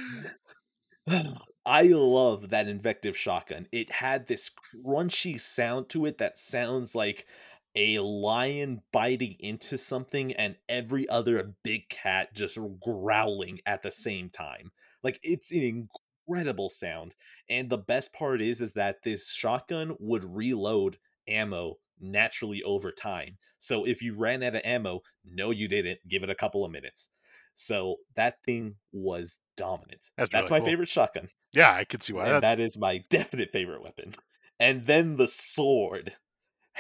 I love that invective shotgun. It had this crunchy sound to it that sounds like a lion biting into something and every other big cat just growling at the same time. Like it's an incredible sound. And the best part is is that this shotgun would reload ammo naturally over time. So if you ran out of ammo, no you didn't, give it a couple of minutes. So that thing was dominant. That's That's, really my cool. favorite shotgun. Yeah, I could see why. And that is my definite favorite weapon. And then the sword.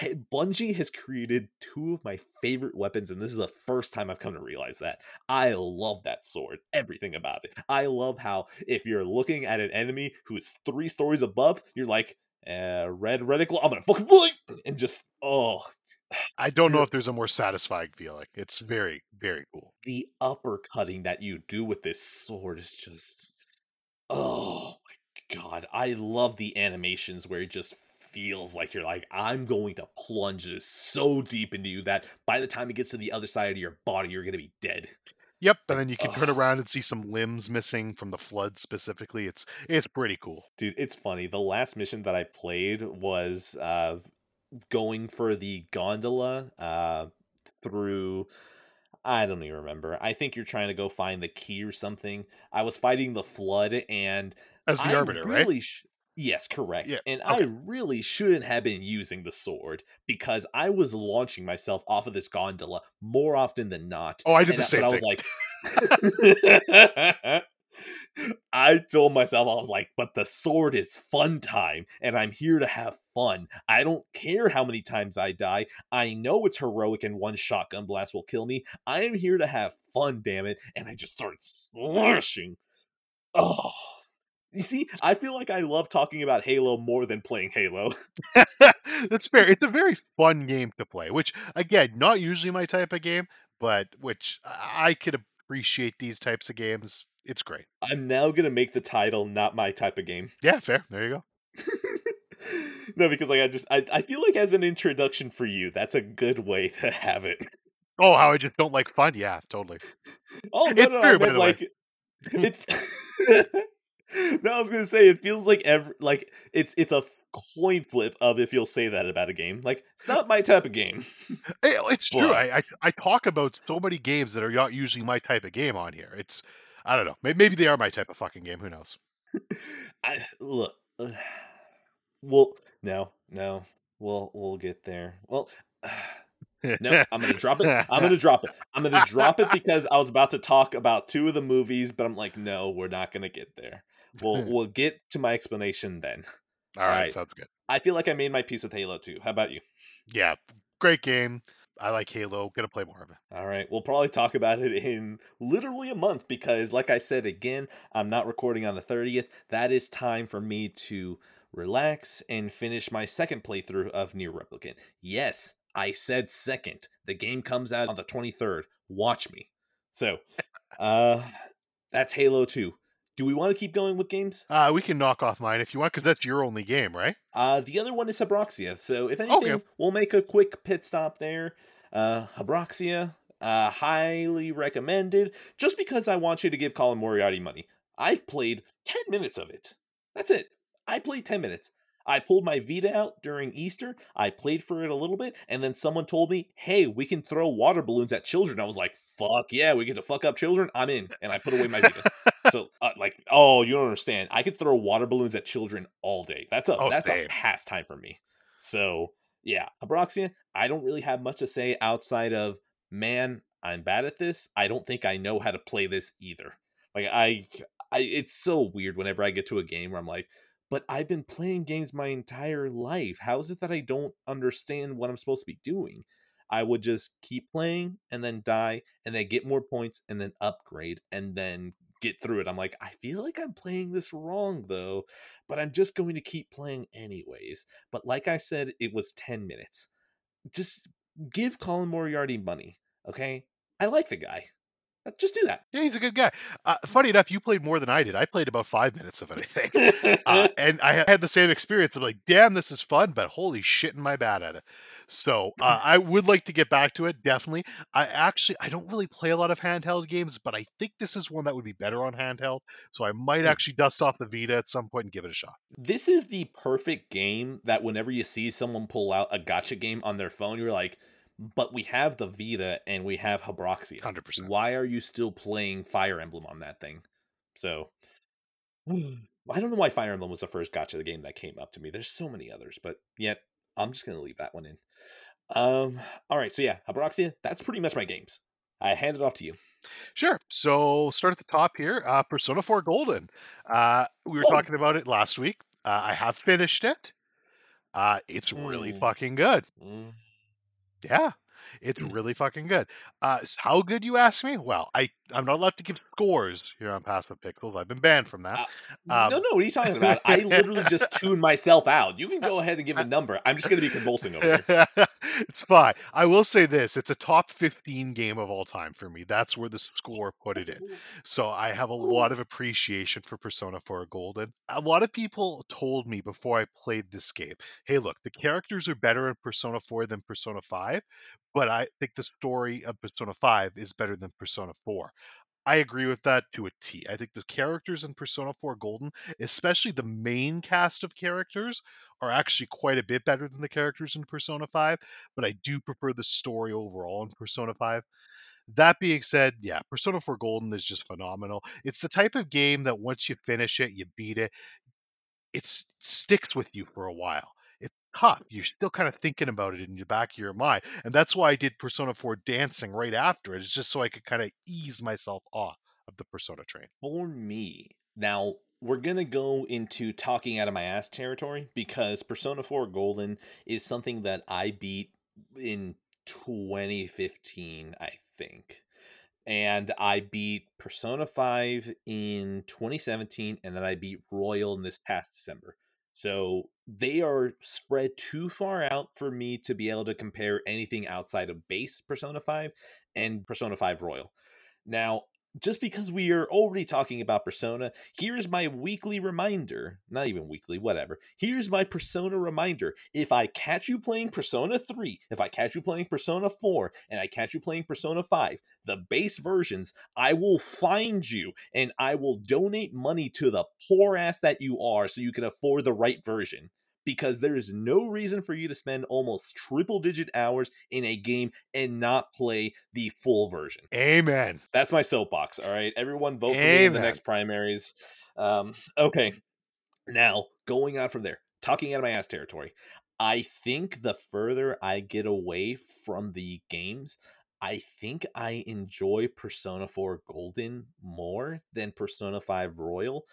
Bungie has created two of my favorite weapons, and this is the first time I've come to realize that. I love that sword, everything about it. I love how if you're looking at an enemy who is three stories above, you're like, uh, red reticle, I'm gonna fucking and just oh, I don't know if there's a more satisfying feeling. It's very, very cool. the uppercutting that you do with this sword is just oh my god i love the animations where it just feels like you're like i'm going to plunge this so deep into you that by the time it gets to the other side of your body you're going to be dead Yep, and then you can turn Ugh. around and see some limbs missing from the flood specifically. It's it's pretty cool. Dude, it's funny. The last mission that I played was uh going for the gondola uh through I don't even remember. I think you're trying to go find the key or something. I was fighting the flood and As the I Arbiter, right? really sh- Yes, Yeah. correct. And I really shouldn't have been using the sword because I was launching myself off of this gondola more often than not. Oh, I did And the I- but same I was like I told myself I was like, but the sword is fun time and I'm here to have fun. I don't care how many times I die. I know it's heroic and one shotgun blast will kill me. I am here to have fun, damn it. And I just started slashing. Oh. You see, I feel like I love talking about Halo more than playing Halo. That's fair. It's a very fun game to play, which again, not usually my type of game, but which I could appreciate these types of games. It's great. I'm now gonna make the title not my type of game. Yeah, fair. There you go. no, because like I just I, I feel like as an introduction for you, that's a good way to have it. Oh, how I just don't like fun. Yeah, totally. Oh no, It's no, true, I by meant the way. like it's. no, I was gonna say it feels like every like it's it's a coin flip of if you'll say that about a game. Like it's not my type of game. It's true. I, I I talk about so many games that are not usually my type of game on here. It's I don't know. Maybe they are my type of fucking game. Who knows? I look. uh, Well, no, no, we'll we'll get there. Well. No, I'm gonna drop it. I'm gonna drop it. I'm gonna drop it because I was about to talk about two of the movies, but I'm like, no, we're not gonna get there. We'll we'll get to my explanation then. All right, Alright. sounds good. I feel like I made my peace with Halo 2. How about you? Yeah, great game. I like Halo. Gonna play more of it. All right, we'll probably talk about it in literally a month because, like I said again, I'm not recording on the 30th. That is time for me to relax and finish my second playthrough of NieR Replicant. Yes, I said second. The game comes out on the 23rd. Watch me. So, uh, that's Halo 2. Do we want to keep going with games? Uh, we can knock off mine if you want, because that's your only game, right? Uh, the other one is Habroxia. So if anything, Okay. we'll make a quick pit stop there. Uh, Habroxia, uh, highly recommended. Just because I want you to give Colin Moriarty money. I've played ten minutes of it. That's it. I played ten minutes. I pulled my Vita out during Easter. I played for it a little bit, and then someone told me, "Hey, we can throw water balloons at children." I was like, "Fuck yeah, we get to fuck up children." I'm in, and I put away my Vita. so, uh, like, oh, you don't understand. I could throw water balloons at children all day. That's a Oh, that's a pastime for me. So, yeah, Habroxia. I don't really have much to say outside of, man, I'm bad at this. I don't think I know how to play this either. Like, I, I, it's so weird whenever I get to a game where I'm like, but I've been playing games my entire life. How is it that I don't understand what I'm supposed to be doing? I would just keep playing and then die and then get more points and then upgrade and then get through it. I'm like, I feel like I'm playing this wrong though, but I'm just going to keep playing anyways. But like I said, it was 10 minutes. Just give Colin Moriarty money, okay? I like the guy. Just do that. Yeah, he's a good guy. Uh, funny enough, you played more than I did. I played about five minutes of think. Uh, and I had the same experience. I'm like, damn, this is fun, but holy shit, am I bad at it? So uh, I would like to get back to it, definitely. I actually, I don't really play a lot of handheld games, but I think this is one that would be better on handheld. So I might Hmm. actually dust off the Vita at some point and give it a shot. this is the perfect game that whenever you see someone pull out a gacha game on their phone, you're like, but we have the Vita and we have Habroxia. 100%. Why are you still playing Fire Emblem on that thing? So I don't know why Fire Emblem was the first gacha the game that came up to me. There's so many others, but yet I'm just gonna leave that one in. Um, all right, so yeah, Habroxia, that's pretty much my games. I hand it off to you. Sure. So start at the top here. Uh, Persona 4 Golden. Uh, we were Oh. talking about it last week. Uh, I have finished it. Uh, it's really Mm. fucking good. Mm, Yeah, it's really fucking good. Uh, how good you ask me? Well, I I'm not allowed to give scores here on Passive Pixels. I've been banned from that. Um, no, no, what are you talking about? I literally just tuned myself out. You can go ahead and give a number. I'm just gonna be convulsing over here. it's fine. I will say this: it's a top 15 game of all time for me. That's where the score put it in. So I have a lot of appreciation for Persona 4 Golden. A lot of people told me before I played this game, "Hey, look, the characters are better in Persona 4 than Persona 5, but I think the story of Persona 5 is better than Persona 4. I agree with that to a T. I think the characters in Persona 4 Golden, especially the main cast of characters, are actually quite a bit better than the characters in Persona 5, but I do prefer the story overall in Persona 5. That being said, yeah, Persona 4 Golden is just phenomenal. It's the type of game that once you finish it, you beat it, it sticks with you for a while You're still kind of thinking about it in the back of your mind. And that's why I did Persona 4 dancing right after it. It's just so I could kind of ease myself off of the Persona train. For me, now we're gonna go into talking out of my ass territory because Persona 4 Golden is something that I beat in 2015, I think. And I beat Persona 5 in 2017, and then I beat Royal in this past December. So they are spread too far out for me to be able to compare anything outside of base Persona 5 and Persona 5 Royal. Now, just because we are already talking about Persona, here's my weekly reminder. Not even weekly, whatever. Here's my Persona reminder. If I catch you playing Persona 3, if I catch you playing Persona 4, and I catch you playing Persona 5, the base versions, I will find you and I will donate money to the poor ass that you are so you can afford the right version because there is no reason for you to spend almost triple digit hours in a game and not play the full version. Amen. That's my soapbox. All right. Everyone vote for me in the next primaries. Um, okay. Now, going on from there, talking out of my ass territory. I think the further I get away from the games, I think I enjoy Persona 4 Golden more than Persona 5 Royal,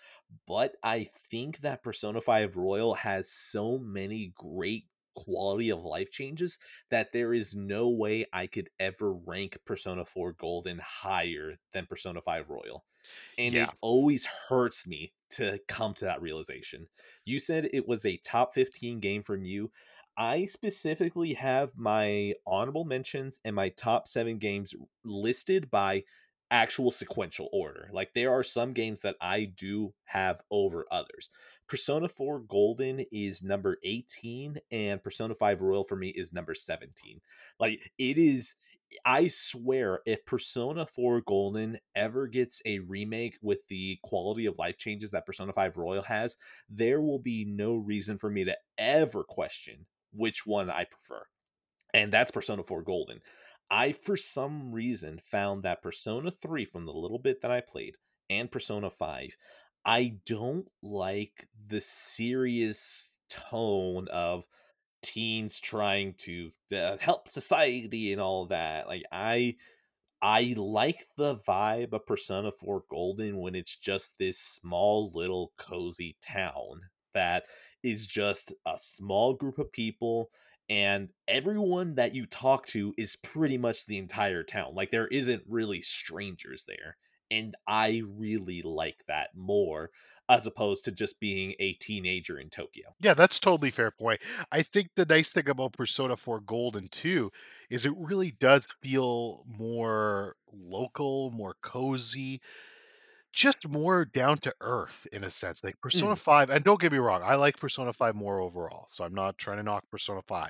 but I think that Persona 5 Royal has so many great quality of life changes that there is no way I could ever rank Persona 4 Golden higher than Persona 5 Royal. And yeah. it always hurts me to come to that realization. You said it was a top 15 game from you. I specifically have my honorable mentions and my top seven games listed by actual sequential order. Like there are some games that I do have over others. Persona 4 Golden is number 18 and Persona 5 Royal for me is number 17. Like it is I swear if Persona 4 Golden ever gets a remake with the quality of life changes that Persona 5 Royal has, there will be no reason for me to ever question which one I prefer. And that's Persona 4 Golden. I, for some reason, found that Persona 3, from the little bit that I played, and Persona 5, I don't like the serious tone of teens trying to uh, help society and all that. Like, I. I like the vibe of Persona 4 Golden when it's just this small little cozy town that is just a small group of people and everyone that you talk to is pretty much the entire town. Like there isn't really strangers there. And I really like that more as opposed to just being a teenager in Tokyo. Yeah, that's totally fair point. I think the nice thing about Persona 4 Golden 2 is it really does feel more local, more cozy just more down to earth in a sense. Like Persona mm. 5, and don't get me wrong, I like Persona 5 more overall. So I'm not trying to knock Persona 5.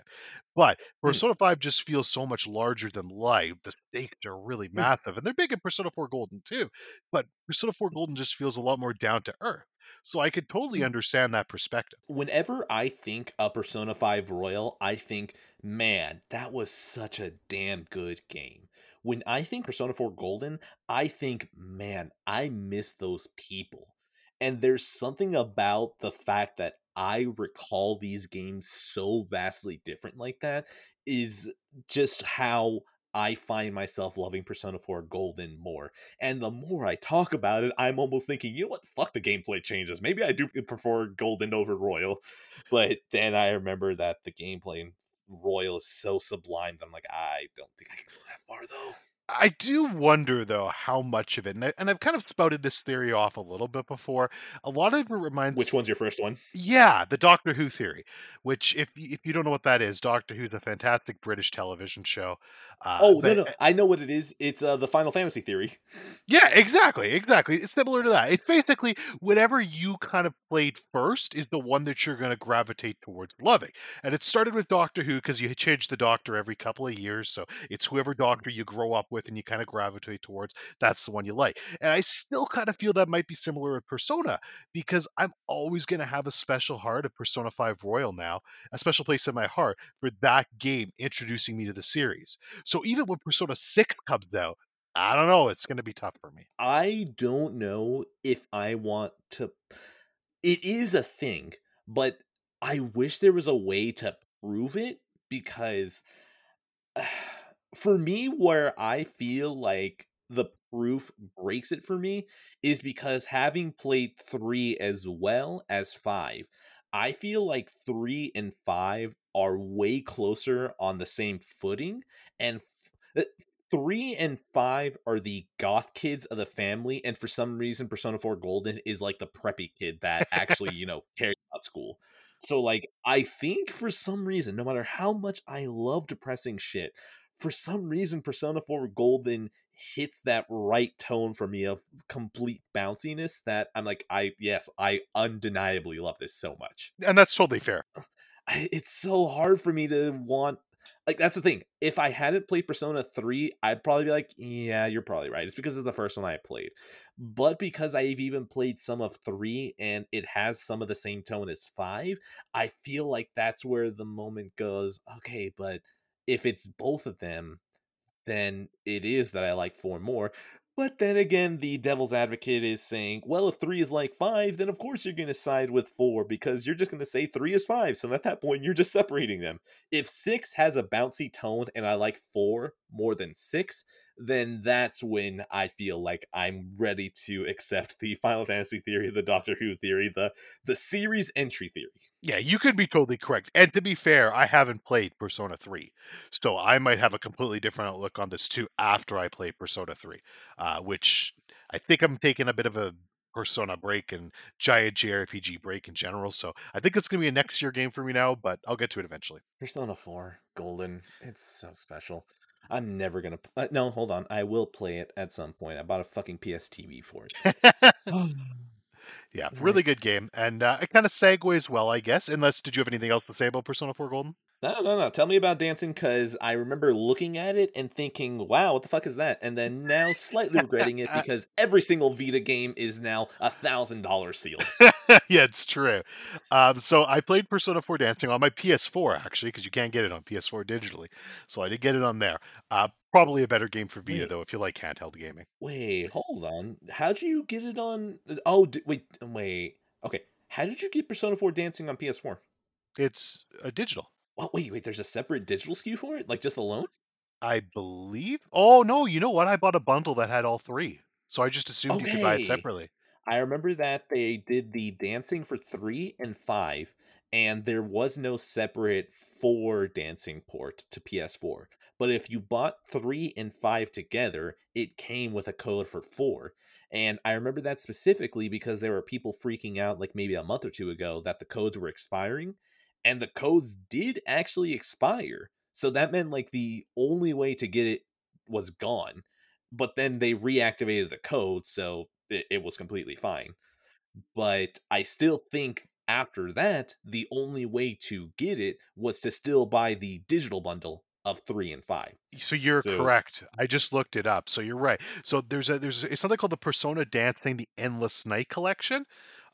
But mm. Persona mm. 5 just feels so much larger than life. The stakes are really mm. massive. And they're big in Persona 4 Golden too. But Persona 4 Golden just feels a lot more down to earth. So I could totally mm. understand that perspective. Whenever I think of Persona 5 Royal, I think, man, that was such a damn good game when I think Persona 4 Golden, I think, man, I miss those people. And there's something about the fact that I recall these games so vastly different like that is just how I find myself loving Persona 4 Golden more. And the more I talk about it, I'm almost thinking, you know what? Fuck the gameplay changes. Maybe I do prefer Golden over Royal. But then I remember that the gameplay in Royal is so sublime that I'm like, I don't think I can go that far though. I do wonder though how much of it, and, I, and I've kind of spouted this theory off a little bit before. A lot of it reminds. Which one's your first one? Yeah, the Doctor Who theory. Which, if if you don't know what that is, Doctor Who's a fantastic British television show. Uh, oh but, no, no, I know what it is. It's uh, the Final Fantasy theory. Yeah, exactly, exactly. It's similar to that. It's basically whatever you kind of played first is the one that you're going to gravitate towards loving. And it started with Doctor Who because you change the Doctor every couple of years, so it's whoever Doctor you grow up with and you kind of gravitate towards. That's the one you like. And I still kind of feel that might be similar with Persona because I'm always going to have a special heart of Persona 5 Royal now, a special place in my heart for that game introducing me to the series. So even when Persona 6 comes out, I don't know. It's going to be tough for me. I don't know if I want to. It is a thing, but I wish there was a way to prove it because ah, for me, where I feel like the proof breaks it for me is because having played three as well as five, I feel like three and five are way closer on the same footing. And f- uh, three and five are the goth kids of the family, and for some reason, Persona 4 Golden is like the preppy kid that actually, you know, cares about school. So, like, I think for some reason, no matter how much I love depressing shit, for some reason, Persona 4 Golden hits that right tone for me of complete bounciness that I'm like, I, yes, I undeniably love this so much. And that's totally fair. It's so hard for me to want like that's the thing. If I hadn't played Persona 3, I'd probably be like, yeah, you're probably right. It's because it's the first one I played. But because I've even played some of 3 and it has some of the same tone as 5, I feel like that's where the moment goes, okay, but if it's both of them, then it is that I like 4 more. But then again, the devil's advocate is saying, well, if three is like five, then of course you're going to side with four because you're just going to say three is five. So at that point, you're just separating them. If six has a bouncy tone and I like four more than six, then that's when I feel like I'm ready to accept the Final Fantasy theory, the Doctor Who theory, the the series entry theory. Yeah, you could be totally correct. And to be fair, I haven't played Persona 3. So I might have a completely different outlook on this too after I play Persona 3, uh, which I think I'm taking a bit of a Persona break and giant JRPG break in general. So I think it's going to be a next year game for me now, but I'll get to it eventually. Persona 4 Golden, it's so special. I'm never gonna. Uh, no, hold on. I will play it at some point. I bought a fucking PS TV for it. yeah, really good game, and uh, it kind of segues well, I guess. Unless, did you have anything else to say about Persona 4 Golden? No, no, no. Tell me about dancing because I remember looking at it and thinking, wow, what the fuck is that? And then now slightly regretting it because every single Vita game is now a thousand dollars sealed. yeah, it's true. Um, so I played Persona 4 Dancing on my PS4 actually, because you can't get it on PS4 digitally. So I did get it on there. Uh, probably a better game for Vita wait, though, if you like handheld gaming. Wait, hold on. How'd you get it on? Oh, d- wait, wait. Okay, how did you get Persona 4 Dancing on PS4? It's a digital. Oh, wait, wait. There's a separate digital SKU for it, like just alone. I believe. Oh no, you know what? I bought a bundle that had all three, so I just assumed okay. you could buy it separately. I remember that they did the dancing for three and five, and there was no separate four dancing port to PS4. But if you bought three and five together, it came with a code for four. And I remember that specifically because there were people freaking out, like maybe a month or two ago, that the codes were expiring and the codes did actually expire. So that meant like the only way to get it was gone. But then they reactivated the code, so it, it was completely fine. But I still think after that, the only way to get it was to still buy the digital bundle of three and five. So you're so, correct. I just looked it up. So you're right. So there's a there's it's something called the Persona Dancing the Endless Night Collection.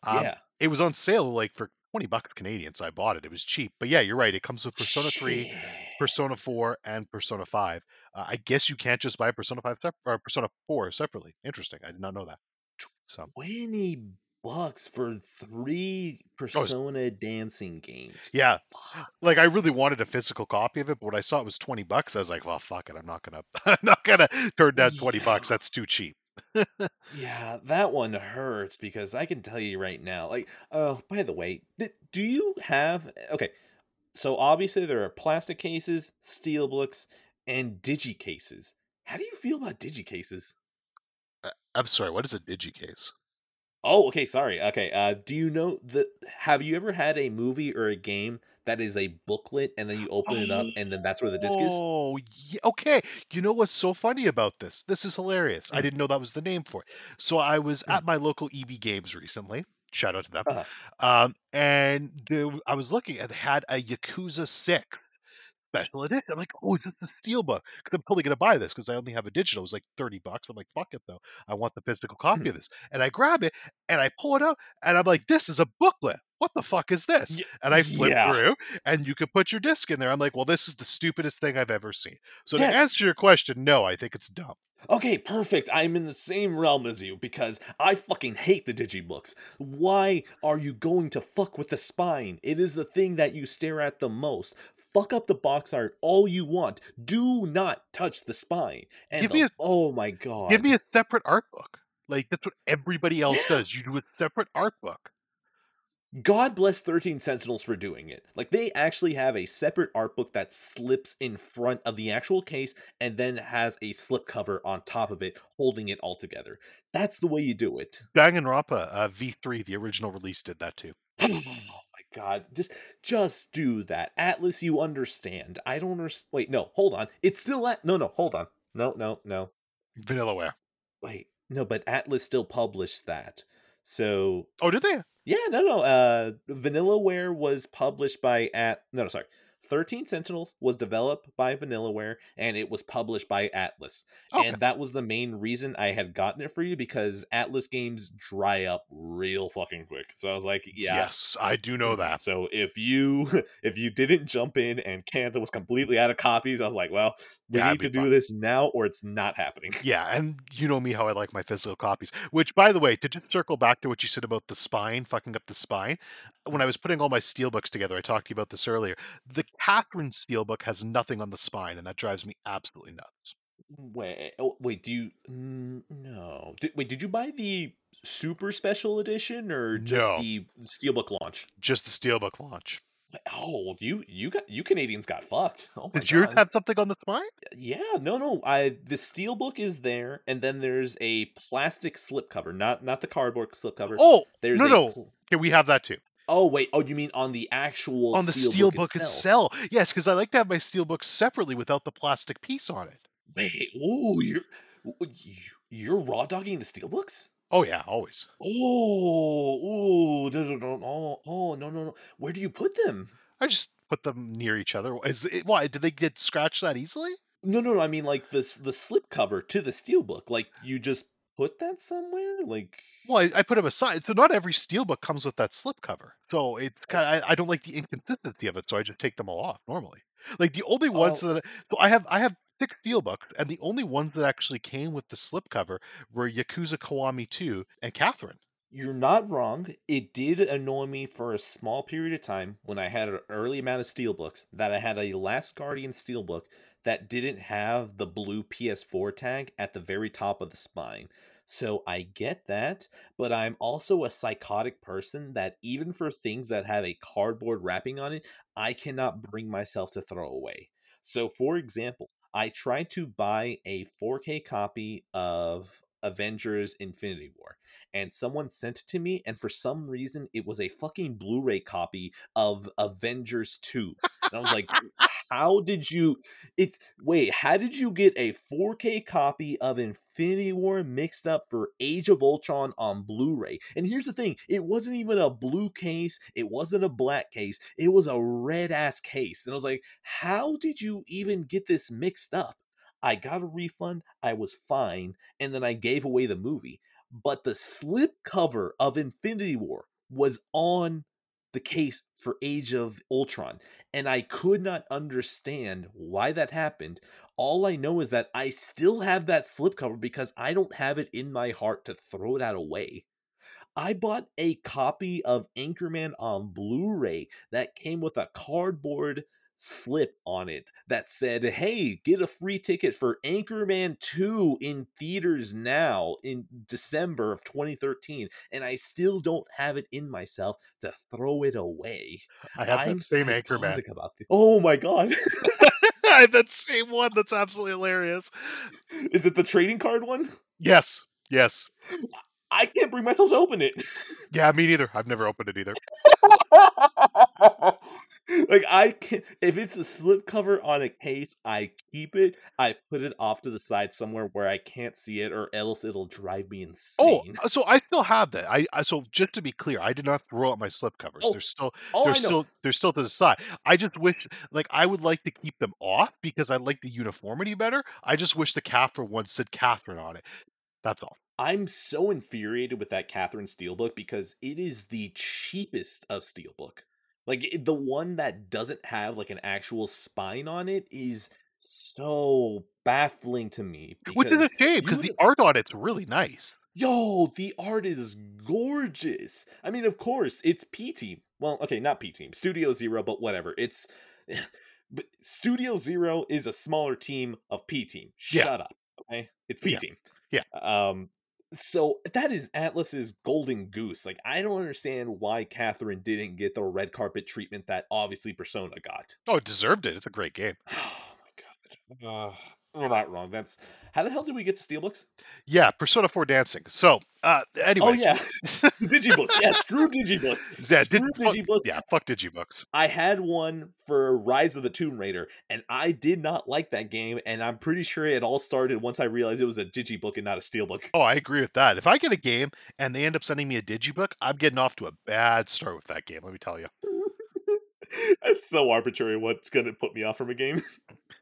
Um, yeah. It was on sale like for 20 bucks Canadian, so I bought it. It was cheap. But yeah, you're right. It comes with Persona Shit. 3, Persona 4, and Persona 5. Uh, I guess you can't just buy Persona 5 or Persona 4 separately. Interesting. I did not know that. So 20 bucks for three Persona oh, dancing games. Yeah. Like I really wanted a physical copy of it, but when I saw it was 20 bucks, I was like, well, fuck it. I'm not going to I'm not going to turn down 20 yeah. bucks. That's too cheap yeah, that one hurts because I can tell you right now. Like, oh, by the way, th- do you have okay? So obviously there are plastic cases, steel books, and digi cases. How do you feel about digicases? Uh, I'm sorry, what is a digicase? Oh, okay, sorry. Okay, uh, do you know the? Have you ever had a movie or a game that is a booklet and then you open it up and then that's where the disc is? Oh, yeah, okay. You know what's so funny about this? This is hilarious. I Mm, didn't know that was the name for it. So I was mm, at my local EB Games recently. Shout out to them. uh, Um, and there, I was looking and they had a Yakuza 6 special edition. I'm like, oh, is this the steelbook? Because I'm totally gonna buy this because I only have a digital. It was like 30 bucks. I'm like, fuck it though. I want the physical copy mm. of this. And I grab it and I pull it out and I'm like, this is a booklet. What the fuck is this? And I flip yeah. through and you can put your disc in there. I'm like, well, this is the stupidest thing I've ever seen. So to answer your question, no, I think it's dumb. Okay, perfect. I'm in the same realm as you because I fucking hate the digibooks. Why are you going to fuck with the spine? It is the thing that you stare at the most. Fuck up the box art all you want. Do not touch the spine. And Give me the, a oh my god. give me a separate art book. Like that's what everybody else Yeah. does. You do a separate art book. God bless 13 Sentinels for doing it. Like, they actually have a separate art book that slips in front of the actual case and then has a slip cover on top of it, holding it all together. That's the way you do it. Danganronpa uh, V3, the original release, did that too. oh my god. Just just do that. Atlus, you understand. I don't understand. Wait, no, hold on. It's still at. No, no, hold on. No, no, no. Vanillaware. Wait. No, but Atlus still published that. So Oh, did they? Yeah, no, no. Uh, Vanillaware was published by at no, no, sorry. Thirteen Sentinels was developed by Vanillaware, and it was published by Atlus. Okay. And that was the main reason I had gotten it for you because Atlus games dry up real fucking quick. So I was like, yeah. Yes, I do know mhm. that. So if you if you didn't jump in and Canada was completely out of copies, I was like, well, we Yeah, need to do fun. this now or it's not happening. Yeah, and you know me how I like my physical copies. Which, by the way, to just circle back to what you said about the spine, fucking up the spine, when I was putting all my steelbooks together, I talked to you about this earlier. The Catherine steelbook has nothing on the spine, and that drives me absolutely nuts. Wait, oh, wait, do you? No. Did, wait, did you buy the super special edition or just No. the steelbook launch? Just the steelbook launch. Oh, you you got you Canadians got fucked. Oh Did yours have something on the spine? Yeah, no, no. I the steel book is there, and then there's a plastic slipcover, not not the cardboard slipcover. Oh, There's no, a no. Okay, we have that too. Oh wait, oh you mean on the actual on the steelbook steelbook itself? itself. Yes, because I like to have my steel book separately without the plastic piece on it. Wait, oh you're you- you're raw dogging the steelbooks? Oh yeah, always. Oh, oh, no, no, no, oh, no, no, no. Where do you put them? I just put them near each other. Is it, why did they get scratched that easily? No, no, no. I mean, like the the slip cover to the steelbook. Like you just put that somewhere. Like Well, I, I put them aside. So not every steelbook comes with that slipcover. So it's kind of, I, I don't like the inconsistency of it. So I just take them all off normally. Like the only ones oh, that so I have I have six steelbooks, and the only ones that actually came with the slipcover were Yakuza Kiwami 2 and Catherine. you're not wrong. It did annoy me for a small period of time when I had an early amount of steelbooks that I had a Last Guardian steelbook that didn't have the blue PS4 tag at the very top of the spine. So I get that, but I'm also a psychotic person that even for things that have a cardboard wrapping on it, I cannot bring myself to throw away. So for example, I tried to buy a 4K copy of Avengers Infinity War and someone sent it to me and for some reason it was a fucking Blu-ray copy of Avengers 2. And I was like, how did you it's wait, how did you get a 4K copy of Infinity War mixed up for Age of Ultron on Blu-ray? And here's the thing, it wasn't even a blue case, it wasn't a black case, it was a red ass case. And I was like, how did you even get this mixed up? I got a refund, I was fine, and then I gave away the movie. But the slip cover of Infinity War was on the case for Age of Ultron, and I could not understand why that happened. All I know is that I still have that slipcover because I don't have it in my heart to throw that away. I bought a copy of Anchorman on Blu ray that came with a cardboard slip on it that said, Hey, get a free ticket for Anchorman 2 in theaters now in December of 2013. And I still don't have it in myself to throw it away. I have I'm that same Anchorman. about this. Oh my god. That same one. That's absolutely hilarious. Is it the trading card one? Yes. Yes. I can't bring myself to open it. Yeah, me neither. I've never opened it either. like I can if it's a slip cover on a case, I keep it. I put it off to the side somewhere where I can't see it, or else it'll drive me Oh, insane. Oh, so I still have that. I, I so just to be clear, I did not throw out my slip covers. Oh, They're still oh, they're still they're still to the side. I just wish like I would like to keep them off because I like the uniformity better. I just wish the Catherine one said Catherine on it. That's all. I'm so infuriated with that Catherine Steelbook because it is the cheapest of Steelbook. Like the one that doesn't have like an actual spine on it is so baffling to me Which is a shame because the art on it's really nice. Yo, the art is gorgeous. I mean, of course, it's P Team. Well, okay, not P Team, Studio Zero, but whatever. It's but Studio Zero is a smaller team of P Team. Yeah. Shut up. Okay? It's P Yeah. Team. Yeah. Um so that is Atlus's golden goose. Like I don't understand why Catherine didn't get the red carpet treatment that obviously Persona got. Oh, it deserved it. It's a great game. Oh my god. Uh, we're not wrong. That's how the hell did we get to Steelbooks? Yeah, Persona 4 Dancing. So, uh, Oh yeah, Digibook. Yeah, screw Digibook. yeah, Screw did, fuck, Digibooks. yeah, fuck Digibooks. I had one for Rise of the Tomb Raider, and I did not like that game. And I'm pretty sure it all started once I realized it was a Digibook and not a Steelbook. Oh, I agree with that. If I get a game and they end up sending me a Digibook, I'm getting off to a bad start with that game. Let me tell you. That's so arbitrary. What's gonna put me off from a game?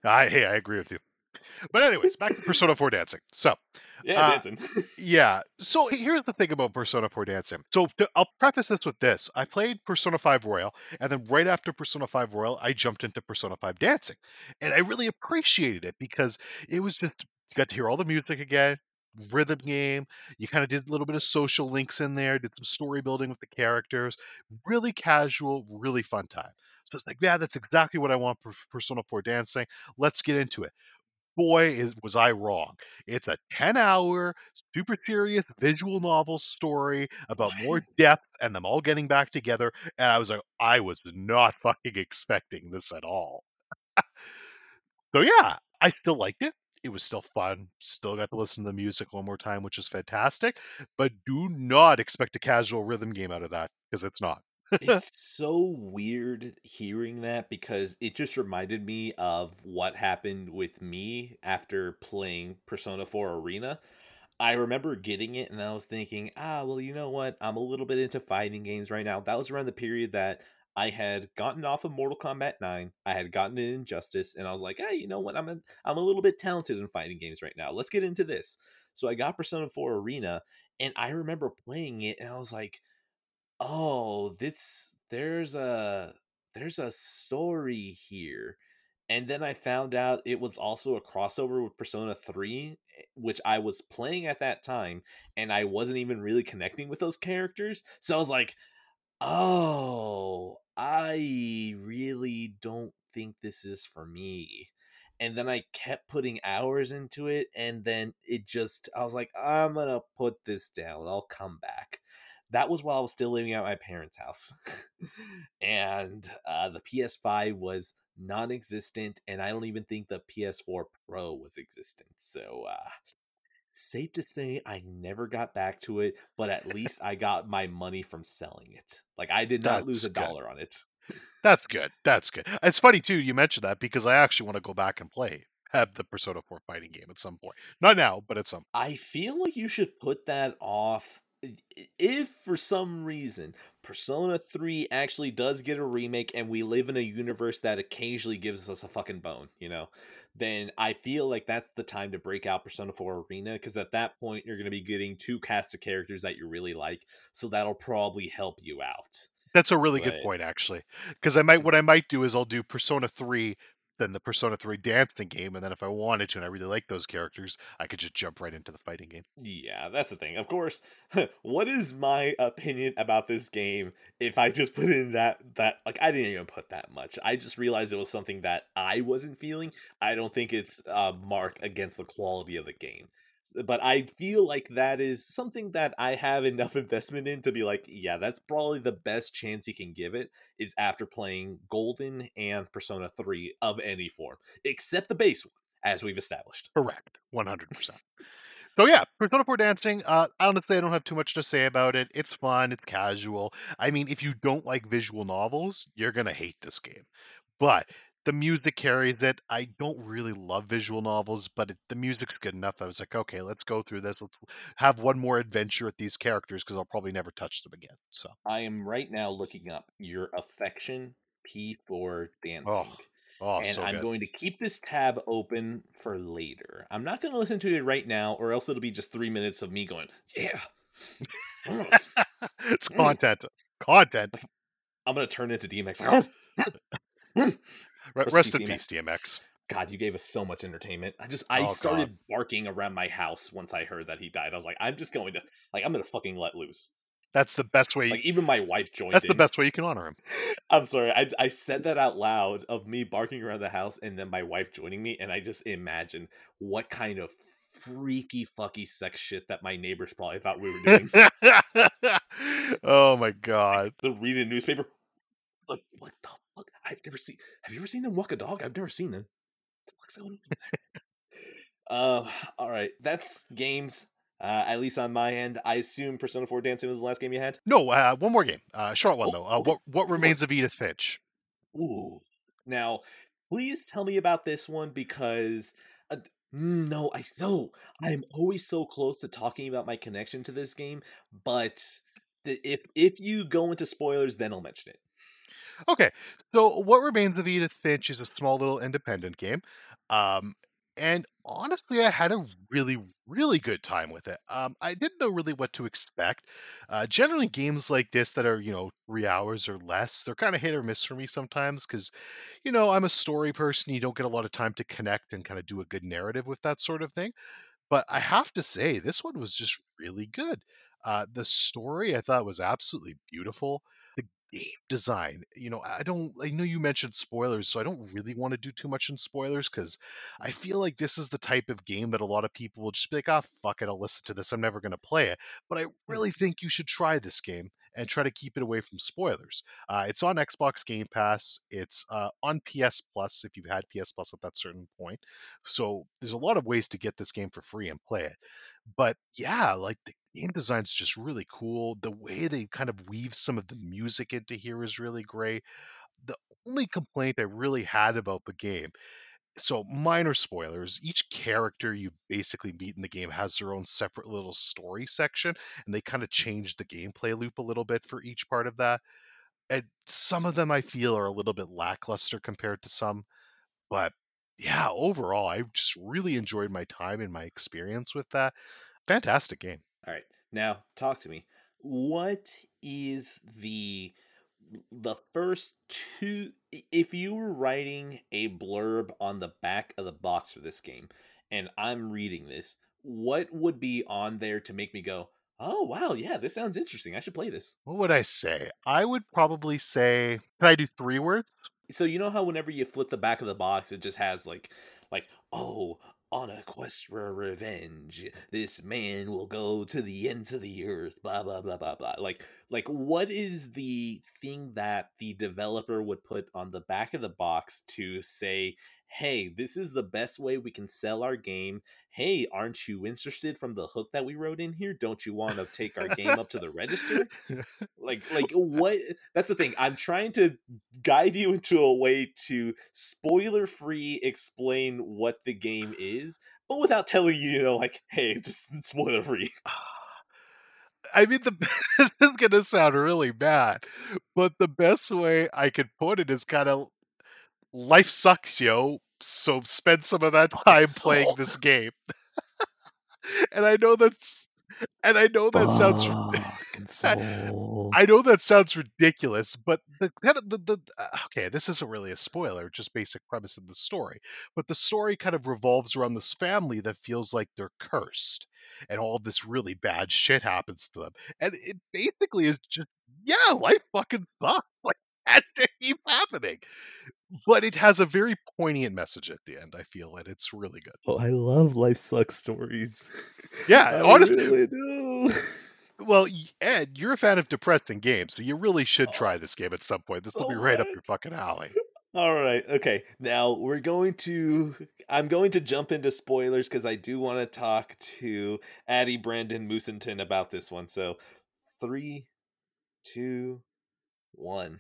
I hey, I agree with you. But anyways, back to Persona 4 Dancing. So, yeah, Uh, dancing. yeah. So here's the thing about Persona 4 Dancing. So to, I'll preface this with this: I played Persona 5 Royal, and then right after Persona 5 Royal, I jumped into Persona 5 Dancing, and I really appreciated it because it was just you got to hear all the music again, rhythm game. You kind of did a little bit of social links in there, did some story building with the characters. Really casual, really fun time. So it's like, yeah, that's exactly what I want for Persona 4 Dancing. Let's get into it boy is was I wrong. It's a 10 hour super serious visual novel story about more depth and them all getting back together. And I was like, I was not fucking expecting this at all. so yeah, I still liked it. It was still fun. Still got to listen to the music one more time, which is fantastic. But do not expect a casual rhythm game out of that because it's not. It's so weird hearing that because it just reminded me of what happened with me after playing Persona 4 Arena. I remember getting it and I was thinking, ah, well, you know what? I'm a little bit into fighting games right now. That was around the period that I had gotten off of Mortal Kombat 9. I had gotten an Injustice, and I was like, hey, you know what? I'm a, I'm a little bit talented in fighting games right now. Let's get into this. So I got Persona 4 Arena, and I remember playing it, and I was like, oh this there's a there's a story here and then i found out it was also a crossover with persona 3 eh, which i was playing at that time and i wasn't even really connecting with those characters so i was like oh i really don't think this is for me. And then i kept putting hours into it and then it just i was like i'm gonna put this down. I'll come back that was while I was still living at my parents' house. and uh, the PS5 was non existent, and I don't even think the PS4 Pro was existent. So, uh, safe to say, I never got back to it, but at least I got my money from selling it. Like, I did not lose That's a good. dollar on it. That's good. That's good. It's funny too. You mentioned that because I actually want to go back and play have the Persona 4 fighting game at some point. Not now, but at some. I feel like you should put that off if for some reason Persona 3 actually does get a remake and we live in a universe that occasionally gives us a fucking bone, you know, then I feel like that's the time to break out Persona 4 Arena because at that point you're going to be getting two casts of characters that you really like, so that'll probably help you out. That's a really good point, actually. Because I might, hmm. what I might do is I'll do Persona 3, then the Persona 3 dancing game, and then if I wanted to and I really like those characters, I could just jump right into the fighting game. Yeah, that's the thing. Of course, what is my opinion about this game if I just put in that that like I didn't even put that much. I just realized it was something that I wasn't feeling. I don't think it's a mark against the quality of the game. But I feel like that is something that I have enough investment in to be like, yeah, that's probably the best chance you can give it is after playing Golden and Persona 3 of any form, except the base one, as we've established. Correct. 100%. So yeah, Persona 4 Dancing. Uh, I honestly, I don't have too much to say about it. It's fun. It's casual. I mean, if you don't like visual novels, you're gonna hate this game. But the music carries it. I don't really love visual novels, but it, the music's good enough. I was like, okay, let's go through this. Let's have one more adventure with these characters because I'll probably never touch them again. So I am right now looking up your affection P for dancing. Oh, oh, and so I'm good. going to keep this tab open for later. I'm not going to listen to it right now, or else it'll be just three minutes of me going, "Yeah." It's content. Content. I'm going to turn into DMX. Re- Rest Rest in peace, peace, DMX. God, you gave us so much entertainment. I just I Oh, started barking around my house once I heard that he died. I was like, I'm just going to like I'm going to fucking let loose. That's the best way. Like even my wife joined that's in. the best way you can honor him. I'm sorry. I I said that out loud of me barking around the house and then my wife joining me and I just imagine what kind of freaky fucky sex shit that my neighbors probably thought we were doing. oh my god. the reading newspaper. Like what the? I've never seen. Have you ever seen them walk a dog? I've never seen them. What the fuck's going on there? uh, all right, that's games. Uh, at least on my end, I assume Persona 4 Dancing was the last game you had. No, uh, one more game. Uh, short one Oh, though. Uh, okay. what what remains of Edith Finch? Ooh. Now, please tell me about this one because uh, mm, no, I so I'm always so close to talking about my connection to this game, but the, if if you go into spoilers, then I'll mention it. Okay, so what remains of Edith Finch is a small little independent game, um, and honestly, I had a really really good time with it. Um, I didn't know really what to expect. Uh, generally, games like this that are you know three hours or less, they're kind of hit or miss for me sometimes because you know I'm a story person. You don't get a lot of time to connect and kind of do a good narrative with that sort of thing. But I have to say, this one was just really good. Uh, the story I thought was absolutely beautiful. Game design, you know, I don't, I know you mentioned spoilers, so I don't really want to do too much in spoilers because I feel like this is the type of game that a lot of people will just be like, ah, fuck it, I'll listen to this. I'm never going to play it. But I really think you should try this game and try to keep it away from spoilers. Uh, it's on Xbox Game Pass. It's uh, on PS Plus if you've had PS Plus at that certain point. So there's a lot of ways to get this game for free and play it. But yeah, like the game design's just really cool. The way they kind of weave some of the music into here is really great. The only complaint I really had about the game, so minor spoilers, each character you basically meet in the game has their own separate little story section, and they kind of change the gameplay loop a little bit for each part of that. And some of them I feel are a little bit lackluster compared to some, but yeah, overall, I just really enjoyed my time and my experience with that. Fantastic game. All right. Now, talk to me. What is the the first two if you were writing a blurb on the back of the box for this game and I'm reading this, what would be on there to make me go, "Oh, wow, yeah, this sounds interesting. I should play this." What would I say? I would probably say, can I do three words? So you know how whenever you flip the back of the box it just has like like, "Oh, on a quest for revenge, this man will go to the ends of the earth, blah blah blah blah blah." Like like what is the thing that the developer would put on the back of the box to say, "Hey, this is the best way we can sell our game. Hey, aren't you interested from the hook that we wrote in here? Don't you want to take our game up to the register?" like like what that's the thing i'm trying to guide you into a way to spoiler free explain what the game is but without telling you you know like hey it's just spoiler free I mean, the this is gonna sound really bad, but the best way I could put it is kind of life sucks, yo. So spend some of that time playing soul. this game. and I know that's, and I know that sounds, Fucking soul. I know that sounds ridiculous, but the kind of the, the uh, okay, this isn't really a spoiler, just basic premise of the story. But the story kind of revolves around this family that feels like they're cursed, and all this really bad shit happens to them, and it basically is just yeah, life fucking sucks. Like that shit keeps happening. but it has a very poignant message at the end. I feel it. It's really good. Oh, I love life sucks stories. Yeah, honestly. really do. Well, Ed, you're a fan of depressing games, so you really should Oh, try this game at some point. This will so be oh, right up your fucking alley. All right. Okay. Now we're going to. I'm going to jump into spoilers because I do want to talk to Addie Brandon Moosenton about this one. So, three, two, one.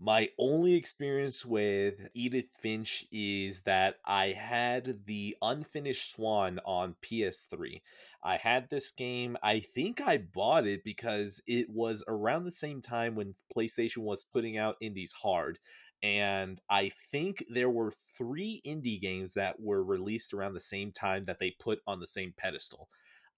My only experience with Edith Finch is that I had the unfinished Swan on PS3. I had this game. I think I bought it because it was around the same time when PlayStation was putting out Indies Hard. And I think there were three indie games that were released around the same time that they put on the same pedestal.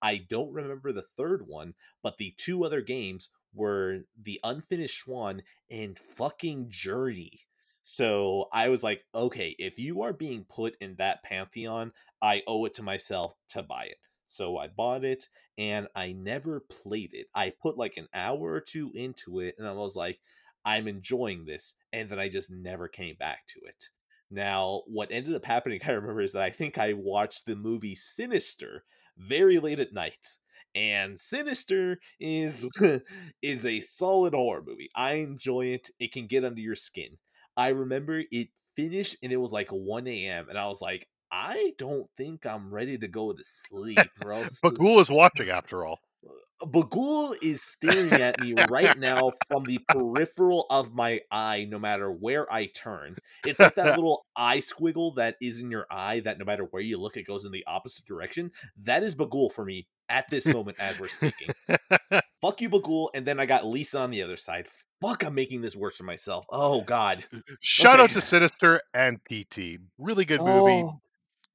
I don't remember the third one, but the two other games were The Unfinished Swan and fucking Journey. So I was like, okay, if you are being put in that pantheon, I owe it to myself to buy it. So I bought it and I never played it. I put like an hour or two into it and I was like, I'm enjoying this. And then I just never came back to it. Now, what ended up happening, I remember, is that I think I watched the movie Sinister very late at night. And Sinister is is a solid horror movie. I enjoy it. It can get under your skin. I remember it finished and it was like 1 a.m. and I was like, I don't think I'm ready to go to sleep. Or else But is watching after all. Uh, Bughuul is staring at me right now from the peripheral of my eye, no matter where I turn. It's like that little eye squiggle that is in your eye that no matter where you look, it goes in the opposite direction. That is Bughuul for me at this moment as we're speaking. Fuck you, Bughuul. And then I got Lisa on the other side. Fuck, I'm making this worse for myself. Oh, God. Uh, uh, shout out Okay. to Sinister and PT. Really good movie. Oh,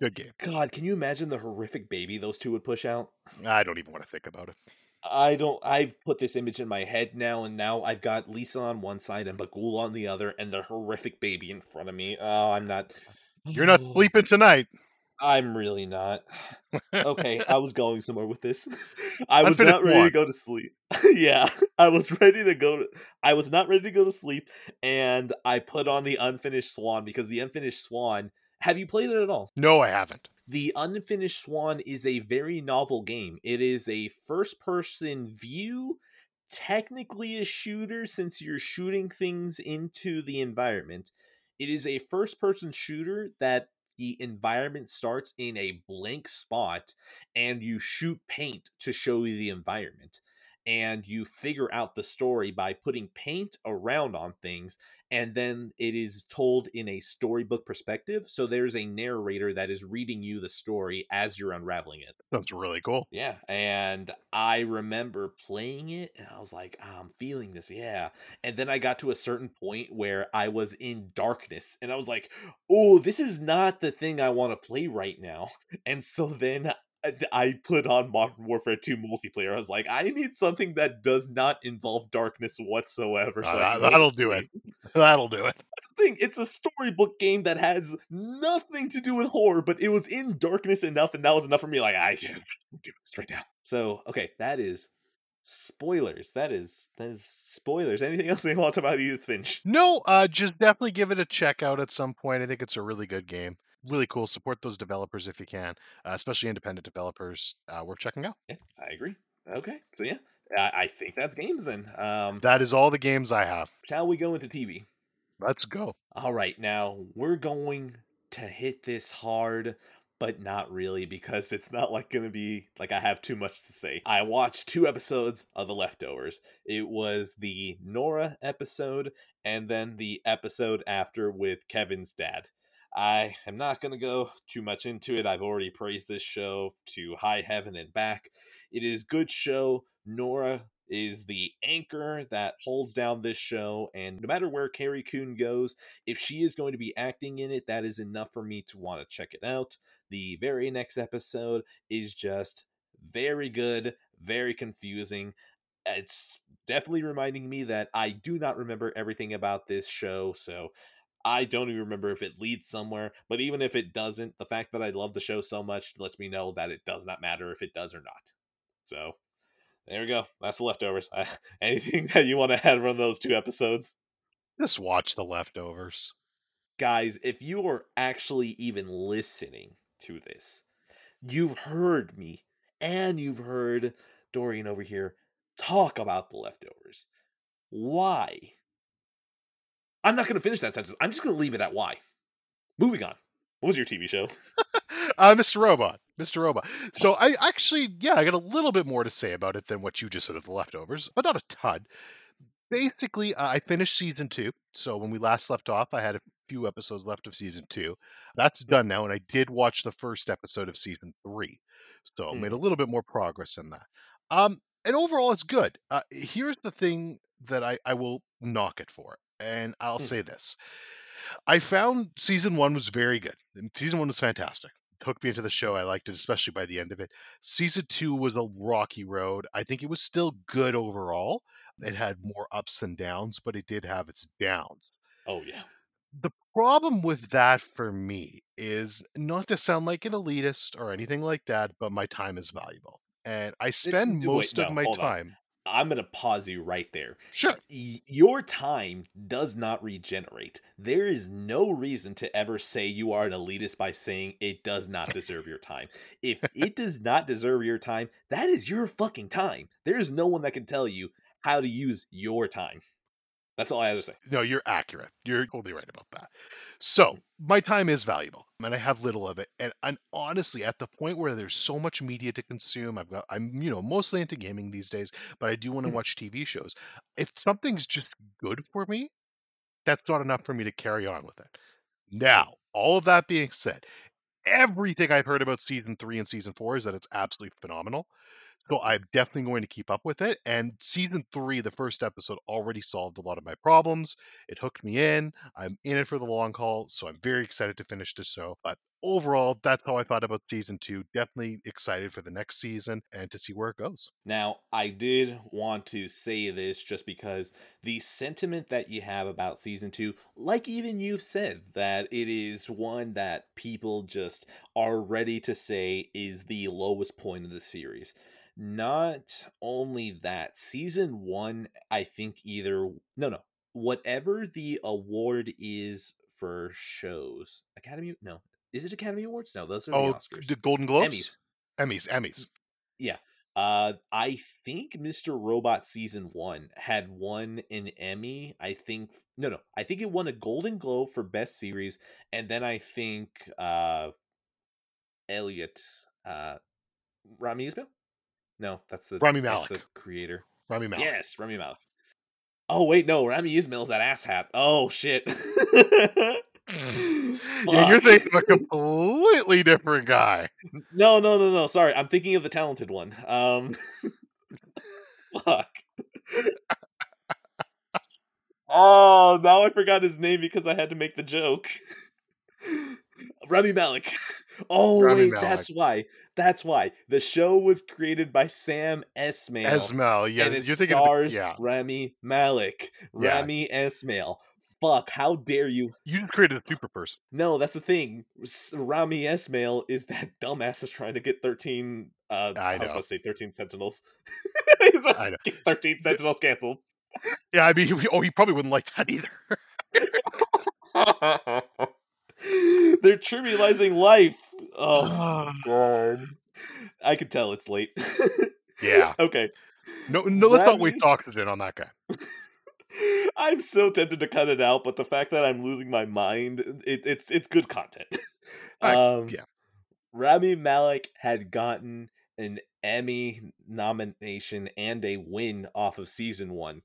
Good game. God. Can you imagine the horrific baby those two would push out? I don't even want to think about it. I don't. I've put this image in my head now, and now I've got Lisa on one side and Bughuul on the other, and the horrific baby in front of me. Oh, I'm not. You're not sleeping tonight. I'm really not. Okay, I was going somewhere with this. I was Unfinished not ready to go to sleep. yeah, I was ready to go. To, I was not ready to go to sleep, and I put on the unfinished Swan because the unfinished Swan. Have you played it at all? No, I haven't. The Unfinished Swan is a very novel game. It is a first person view, technically a shooter since you're shooting things into the environment. It is a first person shooter that the environment starts in a blank spot and you shoot paint to show you the environment. And you figure out the story by putting paint around on things and then it is told in a storybook perspective. So there's a narrator that is reading you the story as you're unraveling it. That's really cool. Yeah, and I remember playing it and I was like, "Ah, I'm feeling this, yeah. And then I got to a certain point where I was in darkness and I was like, oh, this is not the thing I want to play right now. And so then I- put on Modern Warfare 2 multiplayer. I was like, I need something that does not involve darkness whatsoever. So Uh, that- can that'll do it. That'll do it. that's the thing. It's a storybook game that has nothing to do with horror, but it was in darkness enough, and that was enough for me. Like I can't do it straight down. So okay, that is spoilers. That is that is spoilers. Anything else you want to talk about Edith Finch? No, uh, just definitely give it a check out at some point. I think it's a really good game. Really cool. Support those developers if you can, uh, especially independent developers. Uh, worth checking out. Yeah, I agree. Okay, so yeah, I, I think that's games then. Um, That is all the games I have. shall we go into TV? Let's go. All right, now we're going to hit this hard, but not really because it's not like going to be like I have too much to say. I watched two episodes of The Leftovers. It was the Nora episode and then the episode after with Kevin's dad. I am not going to go too much into it. I've already praised this show to high heaven and back. It is good show. Nora is the anchor that holds down this show and no matter where Carrie Coon goes, if she is going to be acting in it, that is enough for me to want to check it out. The very next episode is just very good, very confusing. It's definitely reminding me that I do not remember everything about this show, so I don't even remember if it leads somewhere. But even if it doesn't, the fact that I love the show so much lets me know that it does not matter if it does or not. So there we go. That's the leftovers. anything that you want to add from those two episodes? Just watch the leftovers. guys, if you are actually even listening to this, you've heard me and you've heard Dorian over here talk about the leftovers. Why? I'm not going to finish that sentence. I'm just going to leave it at why. Moving on. What was your TV show? uh, Mr. Robot. Mr. Robot. So I actually, yeah, I got a little bit more to say about it than what you just said of the leftovers, but not a ton. Basically, uh, I finished season two. So when we last left off, I had a few episodes left of season two. That's done now, and I did watch the first episode of season three. So mm. made a little bit more progress in that. Um, and overall, it's good. Uh, here's the thing that I, I will knock it for, and I'll mm. say this. I found season one was very good. Season one was fantastic. It hooked me into the show. I liked it, especially by the end of it. Season two was a rocky road. I think it was still good overall. It had more ups and downs, but it did have its downs. Oh yeah. The problem with that for me is not to sound like an elitist or anything like that, but my time is valuable. And I spend it, most wait, of no, my time. On. I'm going to pause you right there. Sure. Your time does not regenerate. There is no reason to ever say you are an elitist by saying it does not deserve your time. If it does not deserve your time, that is your fucking time. There is no one that can tell you how to use your time. That's all I have to say. No, you're accurate. You're totally right about that. So my time is valuable, and I have little of it. And, and honestly, at the point where there's so much media to consume, I've got I'm you know mostly into gaming these days, but I do want to mm. watch TV shows. If something's just good for me, that's not enough for me to carry on with it. Now, all of that being said, everything I've heard about season three and season four is that it's absolutely phenomenal. So I'm definitely going to keep up with it. And season three, the first episode, already solved a lot of my problems. It hooked me in. I'm in it for the long haul, so I'm very excited to finish the show. But overall, that's how I thought about season two. Definitely excited for the next season and to see where it goes. Now, I did want to say this just because the sentiment that you have about season two, like even you've said, that it is one that people just are ready to say is the lowest point of the series. Not only that, season one, I think either no no whatever the award is for shows, Academy no is it Academy Awards? No, those are oh, the Oscars. The Golden Globes. Emmys. Emmys. Emmys. Yeah. Uh, I think Mr. Robot season one had won an Emmy. I think no, no. I think it won a Golden Globe for best series, and then I think uh, Elliot uh, Rami Ismail no, that's the Rami Malek, the creator. Rami Malek. Yes, Rami Malek. Oh wait, no, Rami Ismail's that asshat. Oh shit. yeah, you're thinking of a completely different guy. No, no, no, no. Sorry, I'm thinking of the talented one. Um, fuck. oh, now I forgot his name because I had to make the joke. Rami Malek. Oh Rami wait, that's why. That's why the show was created by Sam Esmail. Esmail, yeah. And it you're thinking stars the, yeah. Rami Malek. Yeah. Rami Esmail. Fuck! How dare you? You just created a super person. No, that's the thing. Rami Esmail is that dumbass is trying to get thirteen. Uh, I, know. I was going to say thirteen Sentinels. He's I know. Get thirteen Sentinels canceled. Yeah, I mean, oh, he probably wouldn't like that either. They're trivializing life. Oh god. I can tell it's late. yeah. Okay. No, no. Let's not waste oxygen on that guy. I'm so tempted to cut it out, but the fact that I'm losing my mind, it, it's it's good content. um, yeah. Rami Malek had gotten an Emmy nomination and a win off of season one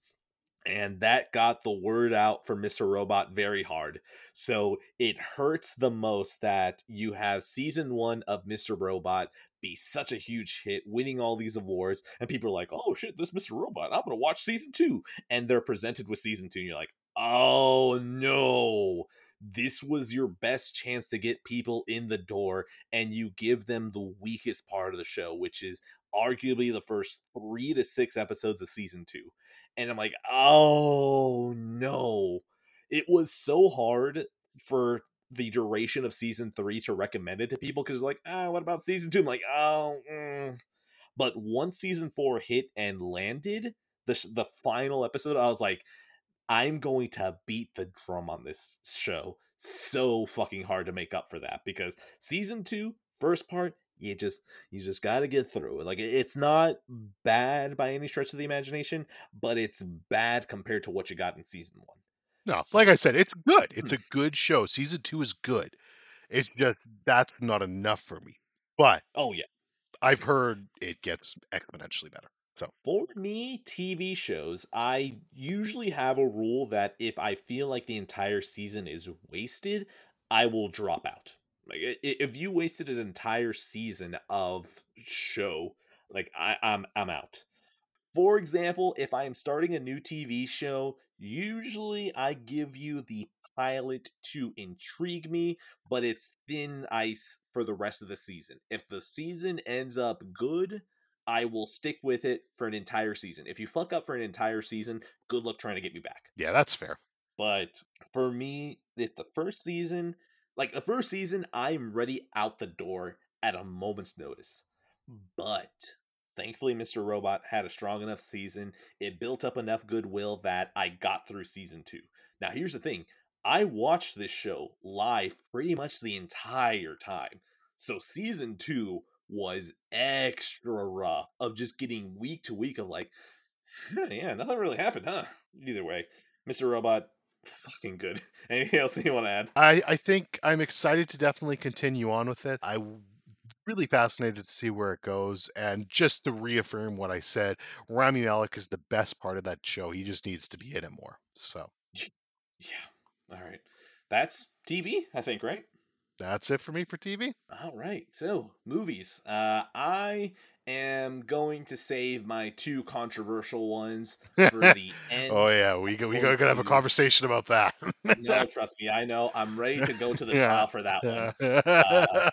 and that got the word out for Mr. Robot very hard. So it hurts the most that you have season one of Mr. Robot be such a huge hit, winning all these awards, and people are like, oh shit, this Mr. Robot, I'm gonna watch season two. And they're presented with season two, and you're like, oh no. This was your best chance to get people in the door, and you give them the weakest part of the show, which is arguably the first three to six episodes of season two and I'm like, oh no. It was so hard for the duration of season three to recommend it to people because like, ah, what about season two? I'm like, oh, mm. but once season four hit and landed, the the final episode, I was like, I'm going to beat the drum on this show. so fucking hard to make up for that because season two, first part, you just you just got to get through it. Like it's not bad by any stretch of the imagination, but it's bad compared to what you got in season one. No, like I said, it's good. It's hmm. a good show. Season two is good. It's just that's not enough for me. But oh yeah, I've heard it gets exponentially better. So for me, TV shows, I usually have a rule that if I feel like the entire season is wasted, I will drop out. Like if you wasted an entire season of show, like I, I'm I'm out. For example, if I am starting a new TV show, usually I give you the pilot to intrigue me, but it's thin ice for the rest of the season. If the season ends up good, I will stick with it for an entire season. If you fuck up for an entire season, good luck trying to get me back. Yeah, that's fair. But for me, if the first season, like the first season, I'm ready out the door at a moment's notice. But thankfully, Mr. Robot had a strong enough season. It built up enough goodwill that I got through season two. Now, here's the thing I watched this show live pretty much the entire time. So season two was extra rough of just getting week to week of like, yeah, nothing really happened, huh? Either way, Mr. Robot, fucking good. Anything else you want to add? I, I think I'm excited to definitely continue on with it. I really fascinated to see where it goes and just to reaffirm what I said, Rami Malek is the best part of that show. He just needs to be in it more. So Yeah. All right. That's TV, I think, right? That's it for me for TV. All right. So, movies. Uh I am going to save my two controversial ones for the end. oh yeah, we go, we got to have a conversation about that. no, trust me, I know. I'm ready to go to the yeah. trial for that one. Uh,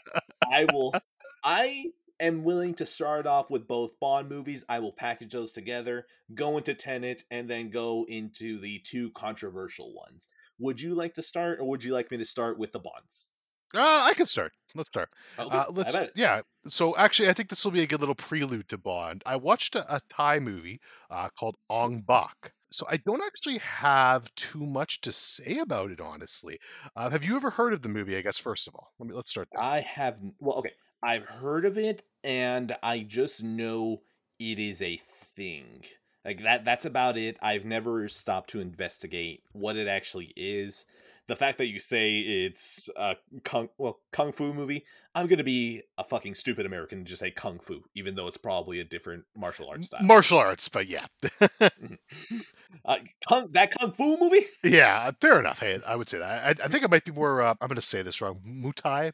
I will. I am willing to start off with both Bond movies. I will package those together, go into Tenet, and then go into the two controversial ones. Would you like to start, or would you like me to start with the bonds? Uh, I can start. Let's start. Okay. Uh, let's. Yeah. So actually, I think this will be a good little prelude to Bond. I watched a, a Thai movie uh, called Ong Bak. So I don't actually have too much to say about it, honestly. Uh, have you ever heard of the movie? I guess first of all, let me let's start there. I have. Well, okay. I've heard of it, and I just know it is a thing. Like that that's about it. I've never stopped to investigate what it actually is. The fact that you say it's a kung well kung fu movie, I'm gonna be a fucking stupid American and just say kung fu, even though it's probably a different martial arts style. Martial arts, but yeah. Mm-hmm. uh, kung, that kung fu movie? Yeah, fair enough. Hey, I would say that. I, I think it might be more. Uh, I'm gonna say this wrong. Muay Thai.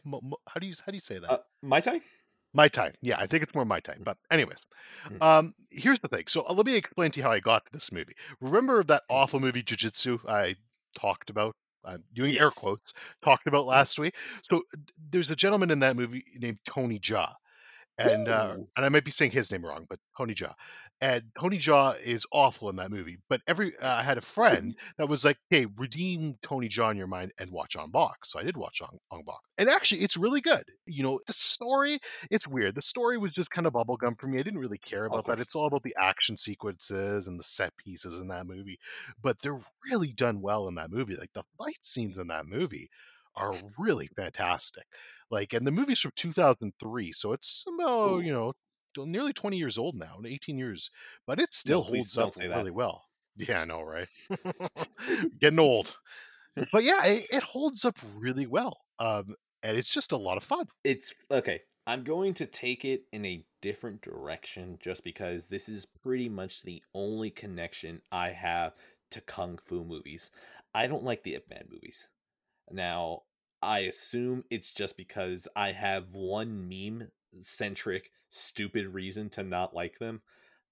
How do you how do you say that? Uh, Muay Thai. Muay Thai. Yeah, I think it's more Muay Thai. But anyways, mm. um, here's the thing. So uh, let me explain to you how I got to this movie. Remember that awful movie Jiu-Jitsu I talked about? I'm doing yes. air quotes. Talked about last week. So there's a gentleman in that movie named Tony Jaa, and uh, and I might be saying his name wrong, but Tony Jaw, and Tony Jaw is awful in that movie. But every uh, I had a friend that was like, "Hey, redeem Tony Jaw in your mind and watch Ong Bak." So I did watch Ong Bak, and actually, it's really good. You know, the story it's weird. The story was just kind of bubblegum for me. I didn't really care about that. It's all about the action sequences and the set pieces in that movie, but they're really done well in that movie. Like the fight scenes in that movie are really fantastic. Like, and the movie's from 2003, so it's about Ooh. you know nearly 20 years old now, 18 years, but it still no, holds up really that. well. Yeah, I know, right? Getting old. But yeah, it, it, holds up really well. Um, and it's just a lot of fun. It's okay. I'm going to take it in a different direction just because this is pretty much the only connection I have to kung fu movies. I don't like the Ip Man movies. Now, I assume it's just because I have one meme centric, stupid reason to not like them.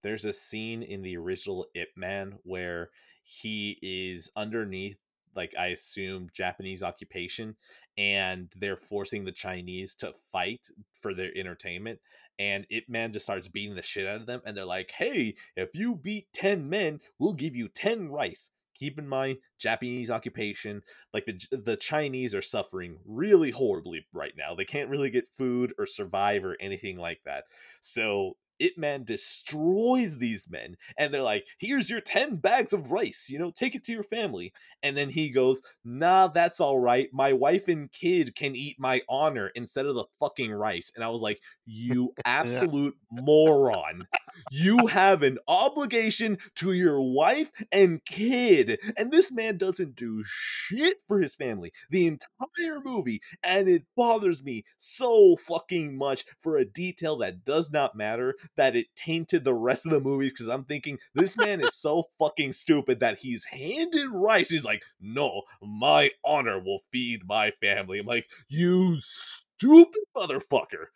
There's a scene in the original Ip Man where he is underneath, like, I assume, Japanese occupation, and they're forcing the Chinese to fight for their entertainment. And Ip Man just starts beating the shit out of them, and they're like, hey, if you beat 10 men, we'll give you 10 rice keep in mind Japanese occupation like the the Chinese are suffering really horribly right now. They can't really get food or survive or anything like that. So Ip Man destroys these men, and they're like, "Here's your ten bags of rice. You know, take it to your family." And then he goes, "Nah, that's all right. My wife and kid can eat my honor instead of the fucking rice." And I was like, "You absolute moron! You have an obligation to your wife and kid, and this man doesn't do shit for his family the entire movie, and it bothers me so fucking much for a detail that does not matter that it tainted the rest of the movies because I'm thinking this man is so fucking stupid that he's handed rice. He's like, no, my honor will feed my family. I'm like, you stupid motherfucker.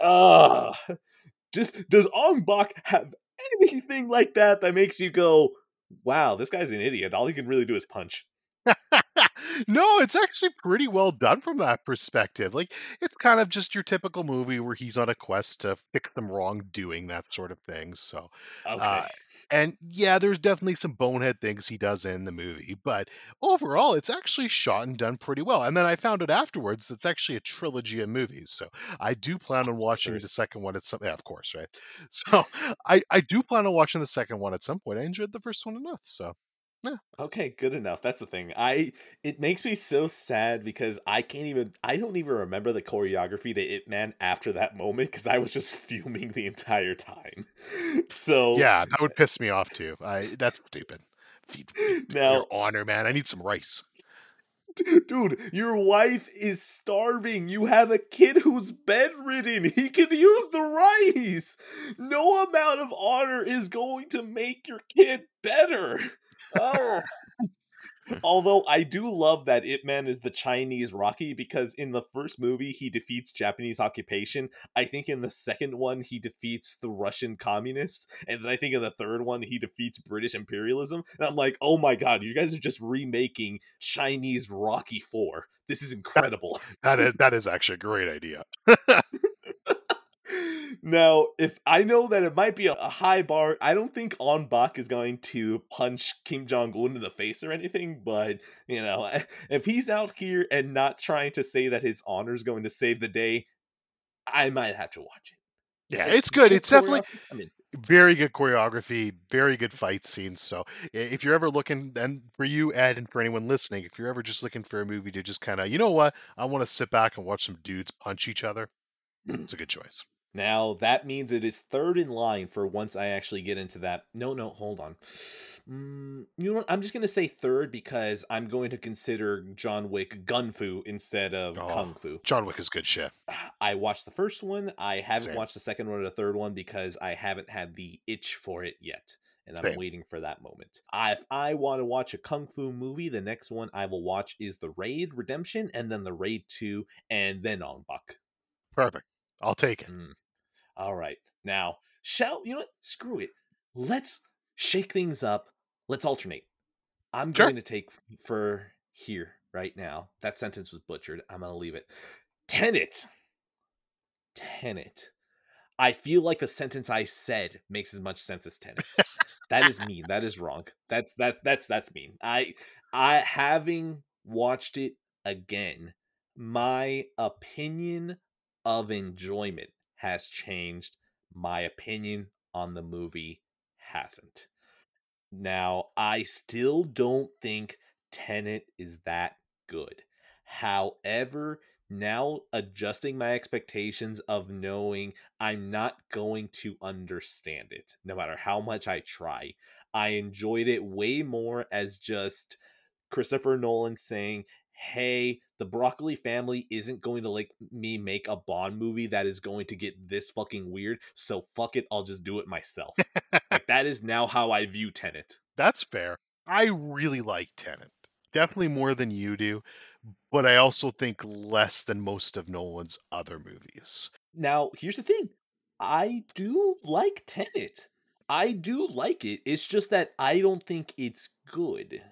Ah. Just does Ong Bak have anything like that that makes you go, wow, this guy's an idiot. All he can really do is punch. no, it's actually pretty well done from that perspective. Like it's kind of just your typical movie where he's on a quest to fix some wrongdoing, that sort of thing. So, okay. Uh, and yeah, there's definitely some bonehead things he does in the movie, but overall, it's actually shot and done pretty well. And then I found it afterwards it's actually a trilogy of movies. So I do plan on watching the second one at some. Yeah, of course, right. So I I do plan on watching the second one at some point. I enjoyed the first one enough, so yeah. Okay, good enough. That's the thing. I it makes me so sad because I can't even I don't even remember the choreography to Ip Man after that moment because I was just fuming the entire time. So yeah, that would piss me off too. I that's stupid. Feed, feed now your honor, man. I need some rice. Dude, your wife is starving. You have a kid who's bedridden. He can use the rice. No amount of honor is going to make your kid better. Oh. Although I do love that Ip Man is the Chinese Rocky because in the first movie he defeats Japanese occupation. I think in the second one he defeats the Russian communists, and then I think in the third one he defeats British imperialism. And I'm like, oh my god, you guys are just remaking Chinese Rocky Four. This is incredible. that is that is actually a great idea. Now, if I know that it might be a, high bar, I don't think Ong Bak is going to punch Kim Jong Un in the face or anything. But you know, if he's out here and not trying to say that his honor is going to save the day, I might have to watch it. Yeah, it's good. It's definitely. I mean, very good choreography, very good fight scenes. So if you're ever looking, and for you, Ed, and for anyone listening, if you're ever just looking for a movie to just kind of, you know what, I want to sit back and watch some dudes punch each other, it's a good choice. Now that means it is third in line for once I actually get into that. No, no, hold on. Mm, you know what? I'm just gonna say third because I'm going to consider John Wick Gun Fu instead of oh, Kung Fu. John Wick is good shit. I watched the first one. I haven't Same. watched the second one or the third one because I haven't had the itch for it yet and I'm Same. waiting for that moment. I, if I want to watch a kung fu movie, the next one I will watch is The Raid Redemption, and then The Raid Two, and then Ong Bak. Perfect. I'll take it. Mm. All right. Now, shall you know what? Screw it. Let's shake things up. Let's alternate. I'm sure. going to take for here right now. That sentence was butchered. I'm going to leave it. Tenet. Tenet. I feel like the sentence I said makes as much sense as Tenet. that is mean. That is wrong. That's that's that's that's mean. I I having watched it again, my opinion of enjoyment has changed. My opinion on the movie hasn't. Now, I still don't think Tenet is that good. However, now adjusting my expectations of knowing I'm not going to understand it, no matter how much I try. I enjoyed it way more as just Christopher Nolan saying, hey, the broccoli family isn't going to like me make a Bond movie that is going to get this fucking weird. So fuck it, I'll just do it myself. like that is now how I view Tenet. That's fair. I really like Tenet. Definitely more than you do, but I also think less than most of Nolan's other movies. Now, here's the thing. I do like Tenet. I do like it. It's just that I don't think it's good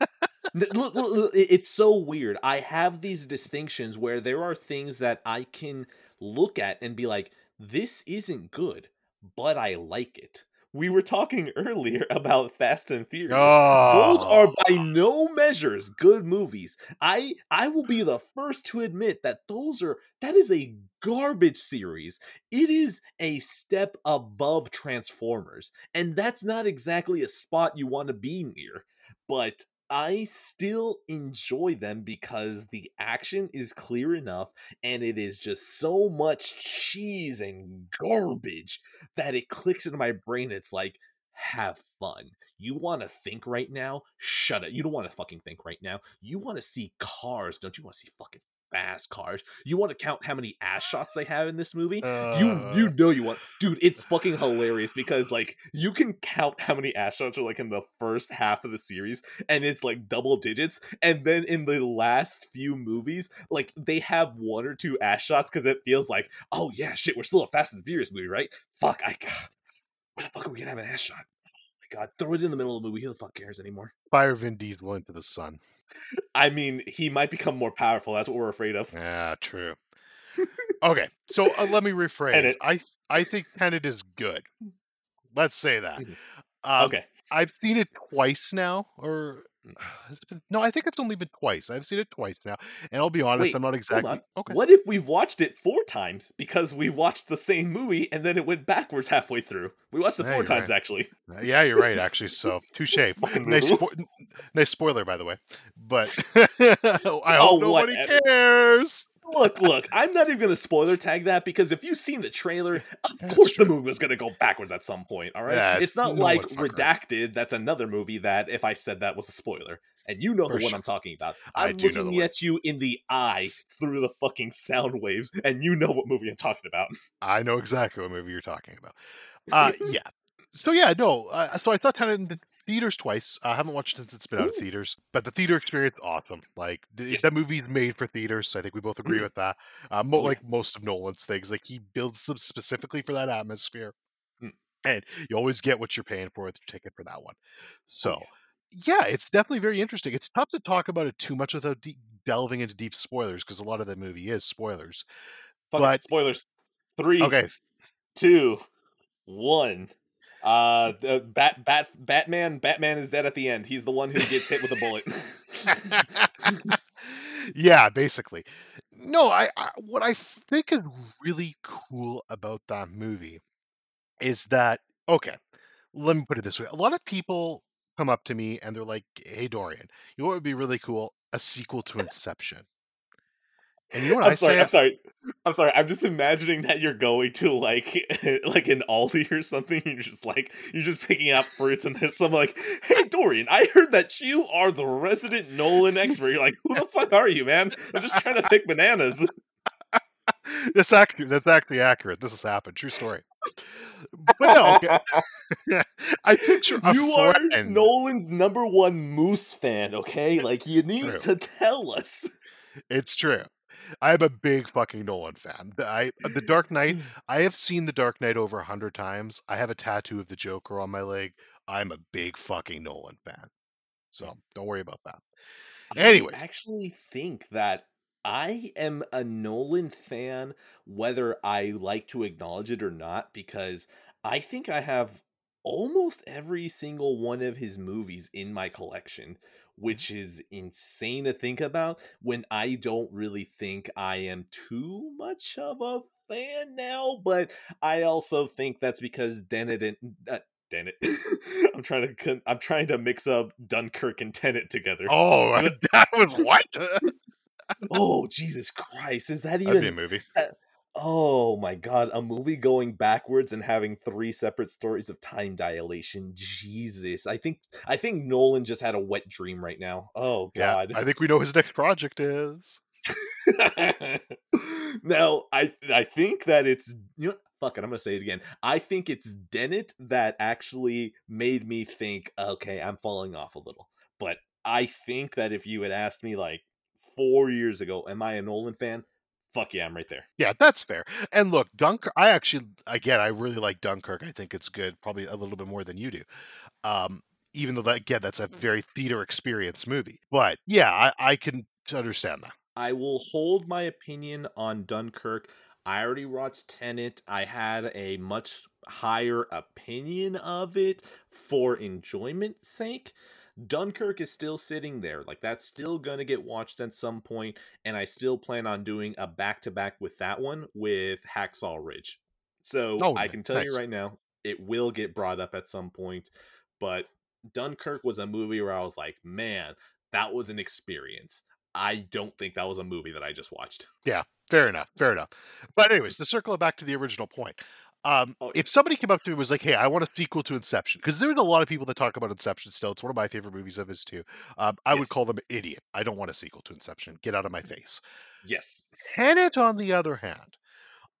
look, look, look, it's so weird. I have these distinctions where there are things that I can look at and be like, this isn't good, but I like it. we were talking earlier about Fast and Furious. Those are Oh, by no measures good movies. I I will be the first to admit that those are that is a garbage series. It is a step above Transformers, and that's not exactly a spot you want to be near. But I still enjoy them because the action is clear enough and it is just so much cheese and garbage that it clicks into my brain. It's like, have fun. You want to think right now? Shut it. You don't want to fucking think right now. You want to see cars, don't you want to see fucking fast cars? You want to count how many ass shots they have in this movie? You uh, you know you want dude, it's fucking hilarious because like you can count how many ass shots are like in the first half of the series and it's like double digits and then in the last few movies like they have one or two ass shots because it feels like oh yeah shit we're still a Fast and Furious movie right fuck I got, where the fuck are we gonna have an ass shot god throw it in the middle of the movie who the fuck cares anymore fire Vin Diesel into the sun. I mean he might become more powerful that's what we're afraid of Yeah, true. Okay, so uh, let me rephrase. Tenet. I I think Tenet is good. Let's say that. Mhm. Um, okay I've seen it twice now, or no, I think it's only been twice. I've seen it twice now, and I'll be honest, Wait, I'm not exactly okay. What if we've watched it four times because we watched the same movie and then it went backwards halfway through? We watched it Yeah, four times right. actually. Uh, Yeah, you're right. Actually, so touche. Nice, spo- nice spoiler, by the way. But I Oh, hope nobody whatever. cares. Look, look, I'm not even gonna spoiler tag that because if you've seen the trailer, of That's course the movie was gonna go backwards at some point, all right? Yeah, it's it's not no like. Redacted, that's another movie that if I said that was a spoiler. And you know For the one. I'm talking about. I I'm do know the looking at you in the eye through the fucking sound waves, and you know what movie I'm talking about. I know exactly what movie you're talking about. Uh, yeah. So yeah, no. Uh, so I thought Tenet in the theaters twice. I haven't watched it since it's been out of theaters, but the theater experience awesome. Like th- Yes. that movie's made for theaters. So I think we both agree Mm. with that. Uh, mo- yeah. like most of Nolan's things, like he builds them specifically for that atmosphere, Mm. and you always get what you're paying for with your ticket for that one. So. Oh, yeah. Yeah, it's definitely very interesting. It's tough to talk about it too much without deep, delving into deep spoilers because a lot of the movie is spoilers. Fuck But spoilers. Three, okay, two, one. Uh, the Bat Bat Batman Batman is dead at the end. He's the one who gets hit with a bullet. yeah, basically. No, I, I what I think is really cool about that movie is that okay, let me put it this way. A lot of people come up to me and they're like, "Hey Dorian, you know what would be really cool? A sequel to Inception." And you know what I'm I sorry. say? I'm sorry. I'm sorry. I'm just imagining that you're going to like like an Aldi or something. You're just like you're just picking up fruits, and there's some like, "Hey Dorian, I heard that you are the resident Nolan expert." You're like, "Who the fuck are you, man? I'm just trying to pick bananas." that's accurate. That's actually accurate. This has happened. True story. But no, okay. I picture you are. Nolan's number one Moose fan. Okay, like you need True. to tell us. It's true. I'm a big fucking Nolan fan. The- I the Dark Knight. Mm. I have seen the Dark Knight over a hundred times. I have a tattoo of the Joker on my leg. I'm a big fucking Nolan fan. So don't worry about that. Anyways. I actually think that I am a Nolan fan, whether I like to acknowledge it or not, because I think I have almost every single one of his movies in my collection, which is insane to think about when I don't really think I am too much of a fan now, but I also think that's because Dennett and uh, Dennett. I'm trying to I'm trying to mix up Dunkirk and Tenet together. Oh, that was what? Oh Jesus Christ! Is that That'd be a even? movie. Oh my God! A movie going backwards and having three separate stories of time dilation. Jesus! I think I think Nolan just had a wet dream right now. Oh Yeah, God! I think we know his next project is. now I I think that it's you know fuck it. I'm gonna say it again. I think it's Dennett that actually made me think. Okay, I'm falling off a little, but I think that if you had asked me like four years ago, am I a Nolan fan? Fuck yeah, I'm right there. Yeah, that's fair. And look, Dunkirk. I actually, again, I really like Dunkirk. I think it's good, probably a little bit more than you do. Um, even though that, again, that's a very theater experience movie. But yeah, I, I can understand that. I will hold my opinion on Dunkirk. I already watched Tenet. I had a much higher opinion of it for enjoyment's sake. Dunkirk is still sitting there. Like that's still going to get watched at some point and I still plan on doing a back to back with that one with Hacksaw Ridge. So Oh, I can tell nice. you right now, it will get brought up at some point, but Dunkirk was a movie where I was like, "Man, that was an experience." I don't think that was a movie that I just watched. Yeah, fair enough. Fair enough. But anyways, to circle back to the original point, um, Oh, if somebody came up to me and was like, "Hey, I want a sequel to Inception," because there's a lot of people that talk about Inception still. It's one of my favorite movies of his too. Um, I would call them idiot. I don't want a sequel to Inception. Get out of my face. Yes. Tenet, on the other hand,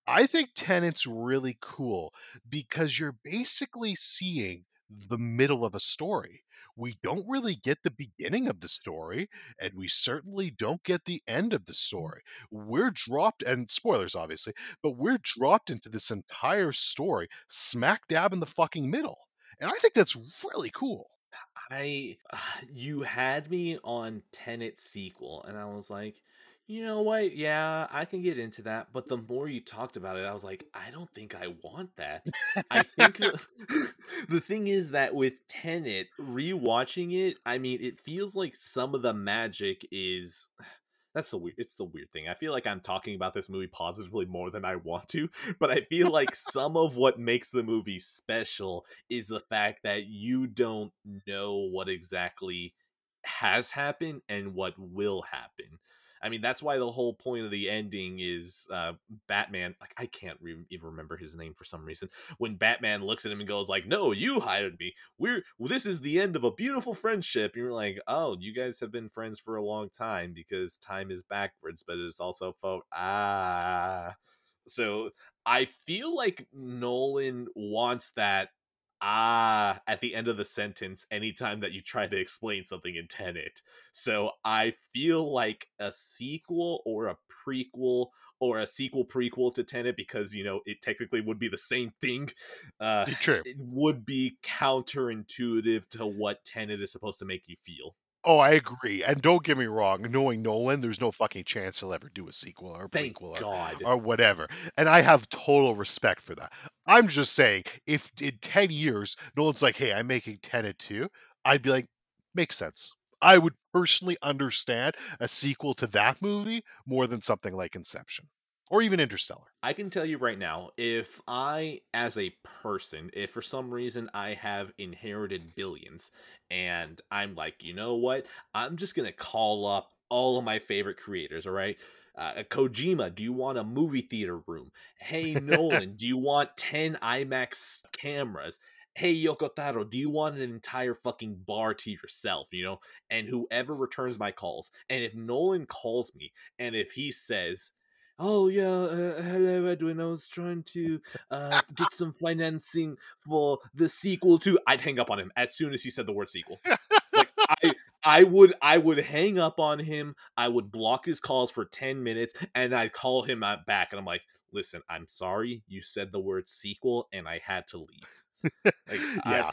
I think Tenet's really cool because you're basically seeing the middle of a story. We don't really get the beginning of the story, and we certainly don't get the end of the mm. story. We're dropped, and spoilers obviously, but we're dropped into this entire story smack dab in the fucking middle. And I think that's really cool. I you had me on Tenet sequel, and I was like, you know what? Yeah, I can get into that. But the more you talked about it, I was like, I don't think I want that. I think the, the thing is that with Tenet, rewatching it, I mean, it feels like some of the magic is. That's the weird. It's the weird thing. I feel like I'm talking about this movie positively more than I want to, but I feel like some of what makes the movie special is the fact that you don't know what exactly has happened and what will happen. I mean, that's why the whole point of the ending is uh, Batman. Like, I can't re- even remember his name for some reason. When Batman looks at him and goes like, "No, you hired me. We're this is the end of a beautiful friendship." And you're like, "Oh, you guys have been friends for a long time because time is backwards, but it's also fo- ah." So I feel like Nolan wants that ah at the end of the sentence anytime that you try to explain something in Tenet. So I feel like a sequel or a prequel or a sequel prequel to Tenet because you know it technically would be the same thing. Uh True. it would be counterintuitive to what Tenet is supposed to make you feel. Oh, I agree. And don't get me wrong, knowing Nolan, there's no fucking chance he'll ever do a sequel or a Thank prequel or, God. or whatever. And I have total respect for that. I'm just saying, if in 10 years, Nolan's like, hey, I'm making Tenet 2, I'd be like, makes sense. I would personally understand a sequel to that movie more than something like Inception or even Interstellar. I can tell you right now, if I, as a person, if for some reason I have inherited billions and I'm like, you know what, I'm just going to call up all of my favorite creators, all right? Uh, Kojima, do you want a movie theater room? Hey, Nolan, do you want 10 IMAX cameras? Hey, Yoko Taro, do you want an entire fucking bar to yourself, you know? And whoever returns my calls, and if Nolan calls me, and if he says, oh yeah uh, hello edwin i was trying to uh, get some financing for the sequel to i'd hang up on him as soon as he said the word sequel like i i would i would hang up on him i would block his calls for 10 minutes and i'd call him uh, back and i'm like listen i'm sorry you said the word sequel and i had to leave like yeah.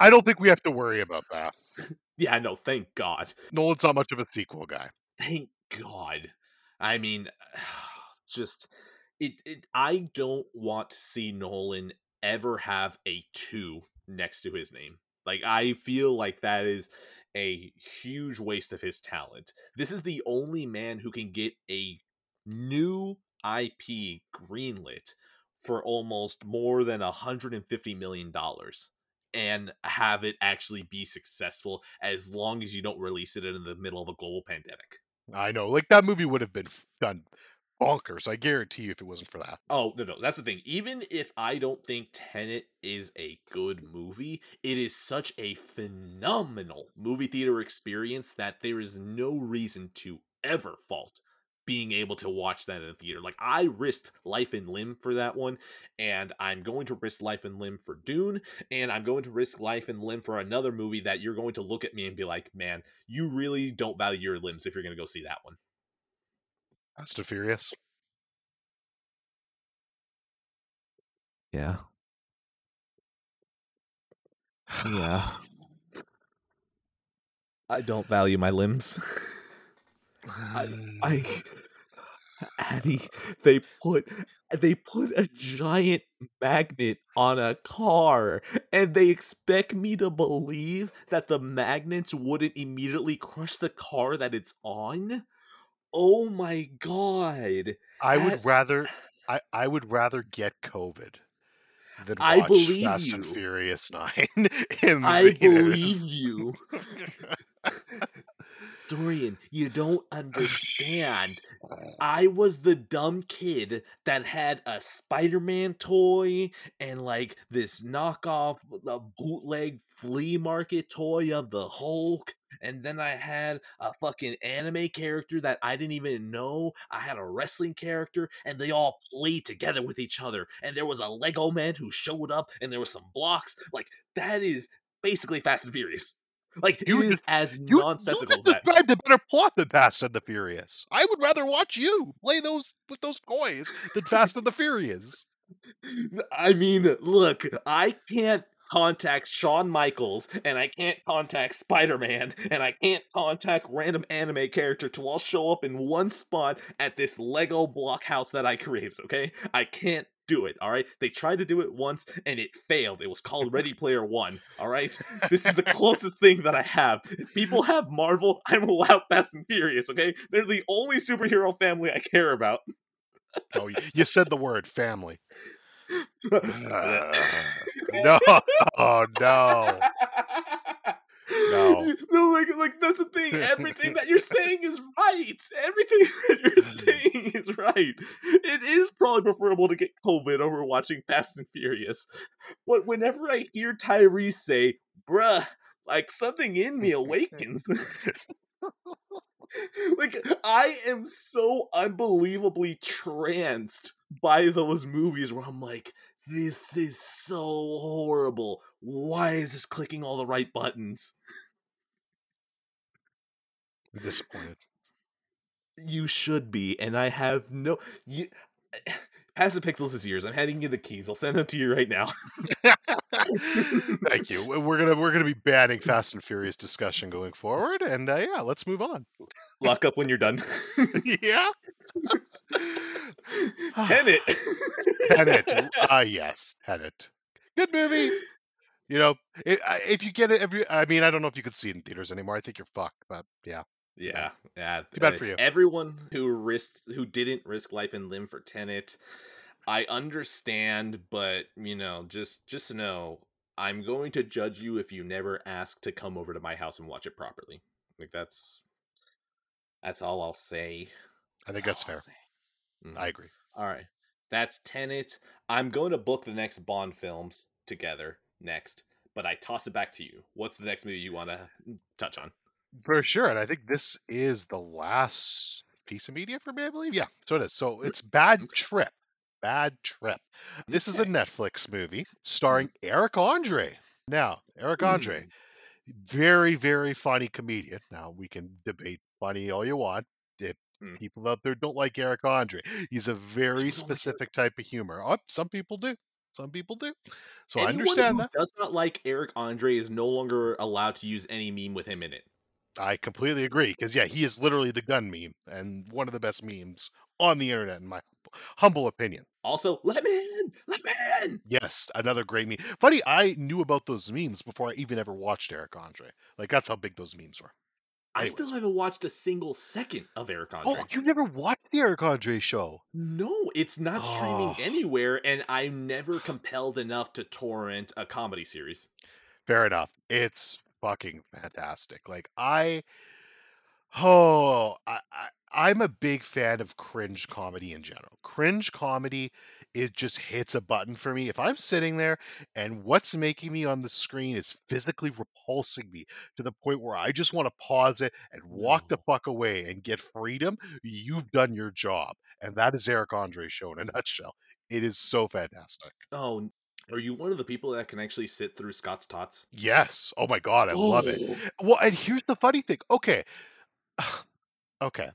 I, I don't think we have to worry about that. yeah no thank god Nolan's not much of a sequel guy. thank god i mean just it, it i don't want to see nolan ever have a 2 next to his name. Like i feel like that is a huge waste of his talent. This is the only man who can get a new ip greenlit for almost more than a 150 million dollars and have it actually be successful as long as you don't release it in the middle of a global pandemic I know. Like that movie would have been done bonkers. I guarantee you if it wasn't for that. Oh no, no, that's the thing. Even if I don't think Tenet is a good movie, it is such a phenomenal movie theater experience that there is no reason to ever fault being able to watch that in a theater. Like I risked life and limb for that one, and I'm going to risk life and limb for Dune, and I'm going to risk life and limb for another movie that you're going to look at me and be like, "Man, you really don't value your limbs if you're going to go see that one." Fast and Furious. Yeah. Yeah. I don't value my limbs. I, I they put they put a giant magnet on a car and they expect me to believe that the magnets wouldn't immediately crush the car that it's on? Oh my god. I would rather I, I would rather get COVID than I believe Fast and you. Furious Nine. In I believe you. Dorian, you don't oh, understand. I was the dumb kid that had a Spider-Man toy and like this knockoff bootleg flea market toy of the Hulk. And then I had a fucking anime character that I didn't even know. I had a wrestling character, and they all played together with each other. And there was a Lego man who showed up, and there were some blocks. Like that is basically Fast and Furious. Like You it is just- as You, nonsensical you as that. described a better plot than Fast and the Furious. I would rather watch you play those with those toys than Fast and the Furious. I mean, look, I can't contact Shawn Michaels and I can't contact Spider Man and I can't contact random anime character to all show up in one spot at this Lego block house that I created, okay? I can't do it, alright? They tried to do it once and it failed. It was called Ready Player One, alright? This is the closest thing that I have. If people have Marvel, I'm allowed Fast and Furious, okay? They're the only superhero family I care about. Oh, you said the word family. no, oh no. No. no, like, like that's the thing. Everything that you're saying is right. Everything that you're saying is right. It is probably preferable to get COVID over watching Fast and Furious. But whenever I hear Tyrese say, "Bruh," like something in me awakens. like I am so unbelievably tranced by those movies where I'm like, this is so horrible. Why is this clicking all the right buttons? I'm disappointed. You should be, and I have no you Passive Pixels is yours. I'm handing you the keys. I'll send them to you right now. Thank you. We- We're gonna we're gonna be banning Fast and Furious discussion going forward, and uh, yeah, let's move on. Lock up when you're done. yeah. Tenet. Tenet. Ah, yes, Tenet. Good movie. You know, if you get it every, I mean, I don't know if you could see it in theaters anymore. I think you're fucked, but yeah. Yeah, yeah. Too bad for you. Everyone who risked, who didn't risk life and limb for Tenet, I understand, but you know, just just to know, I'm going to judge you if you never ask to come over to my house and watch it properly. Like that's that's all I'll say. I think that's all fair. Mhm. I agree. All right, that's Tenet. I'm going to book the next Bond films together next, but I toss it back to you. What's the next movie you want to touch on? For sure, and I think this is the last piece of media for me. I believe, yeah. So it is. So it's Bad Okay. Trip. Bad Trip. This is a Netflix movie starring Eric Andre. Now, Eric Andre, Mm. very very funny comedian. Now we can debate funny all you want. If Mm. people out there don't like Eric Andre, he's a very People don't like Eric- specific type of humor. Oh, some people do. Some people do. So I understand who that. does not like Eric Andre is no longer allowed to use any meme with him in it. I completely agree because yeah, he is literally the gun meme and one of the best memes on the internet, in my humble opinion. Also, let me in, let me in. Yes, another great meme. Funny, I knew about those memes before I even ever watched Eric Andre. Like that's how big those memes were. I still haven't watched a single second of Eric oh, Andre. Oh, you never watched the Eric Andre show? No, it's not streaming Oh. anywhere, and I'm never compelled enough to torrent a comedy series. Fair enough. It's fucking fantastic. Like I, oh, I, I I'm a big fan of cringe comedy in general. Cringe comedy, it just hits a button for me. If I'm sitting there and what's making me on the screen is physically repulsing me to the point where I just want to pause it and walk the fuck away and get freedom, you've done your job. And that is Eric Andre's show in a nutshell. It is so fantastic. Oh, are you one of the people that can actually sit through Scott's Tots? Yes. Oh my god, I love it. Oh. Well, and here's the funny thing. Okay. okay.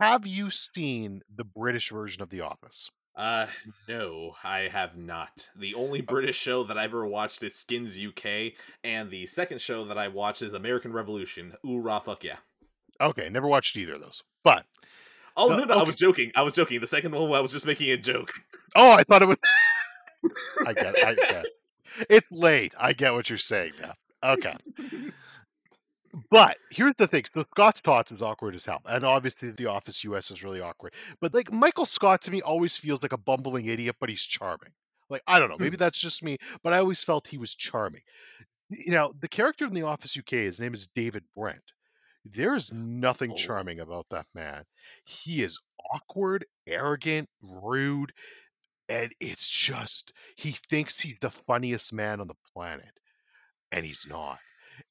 Have you seen the British version of The Office? Uh, no, I have not. The only British show that I've ever watched is Skins UK, and the second show that I watched is American Revolution. Ooh, rah, fuck yeah. Okay, never watched either of those. But Oh The- no, no, I was joking. I was joking. The second one, I was just making a joke. Oh, I thought it was. I get. I get. It's late. I get what you're saying now. Okay. But here's the thing. So Scott's Tots is awkward as hell. And obviously The Office US is really awkward. But like Michael Scott to me always feels like a bumbling idiot, but he's charming. Like, I don't know, maybe hmm. that's just me, but I always felt he was charming. You know, the character in The Office UK, his name is David Brent. There is nothing Oh. charming about that man. He is awkward, arrogant, rude, and it's just he thinks he's the funniest man on the planet and he's not.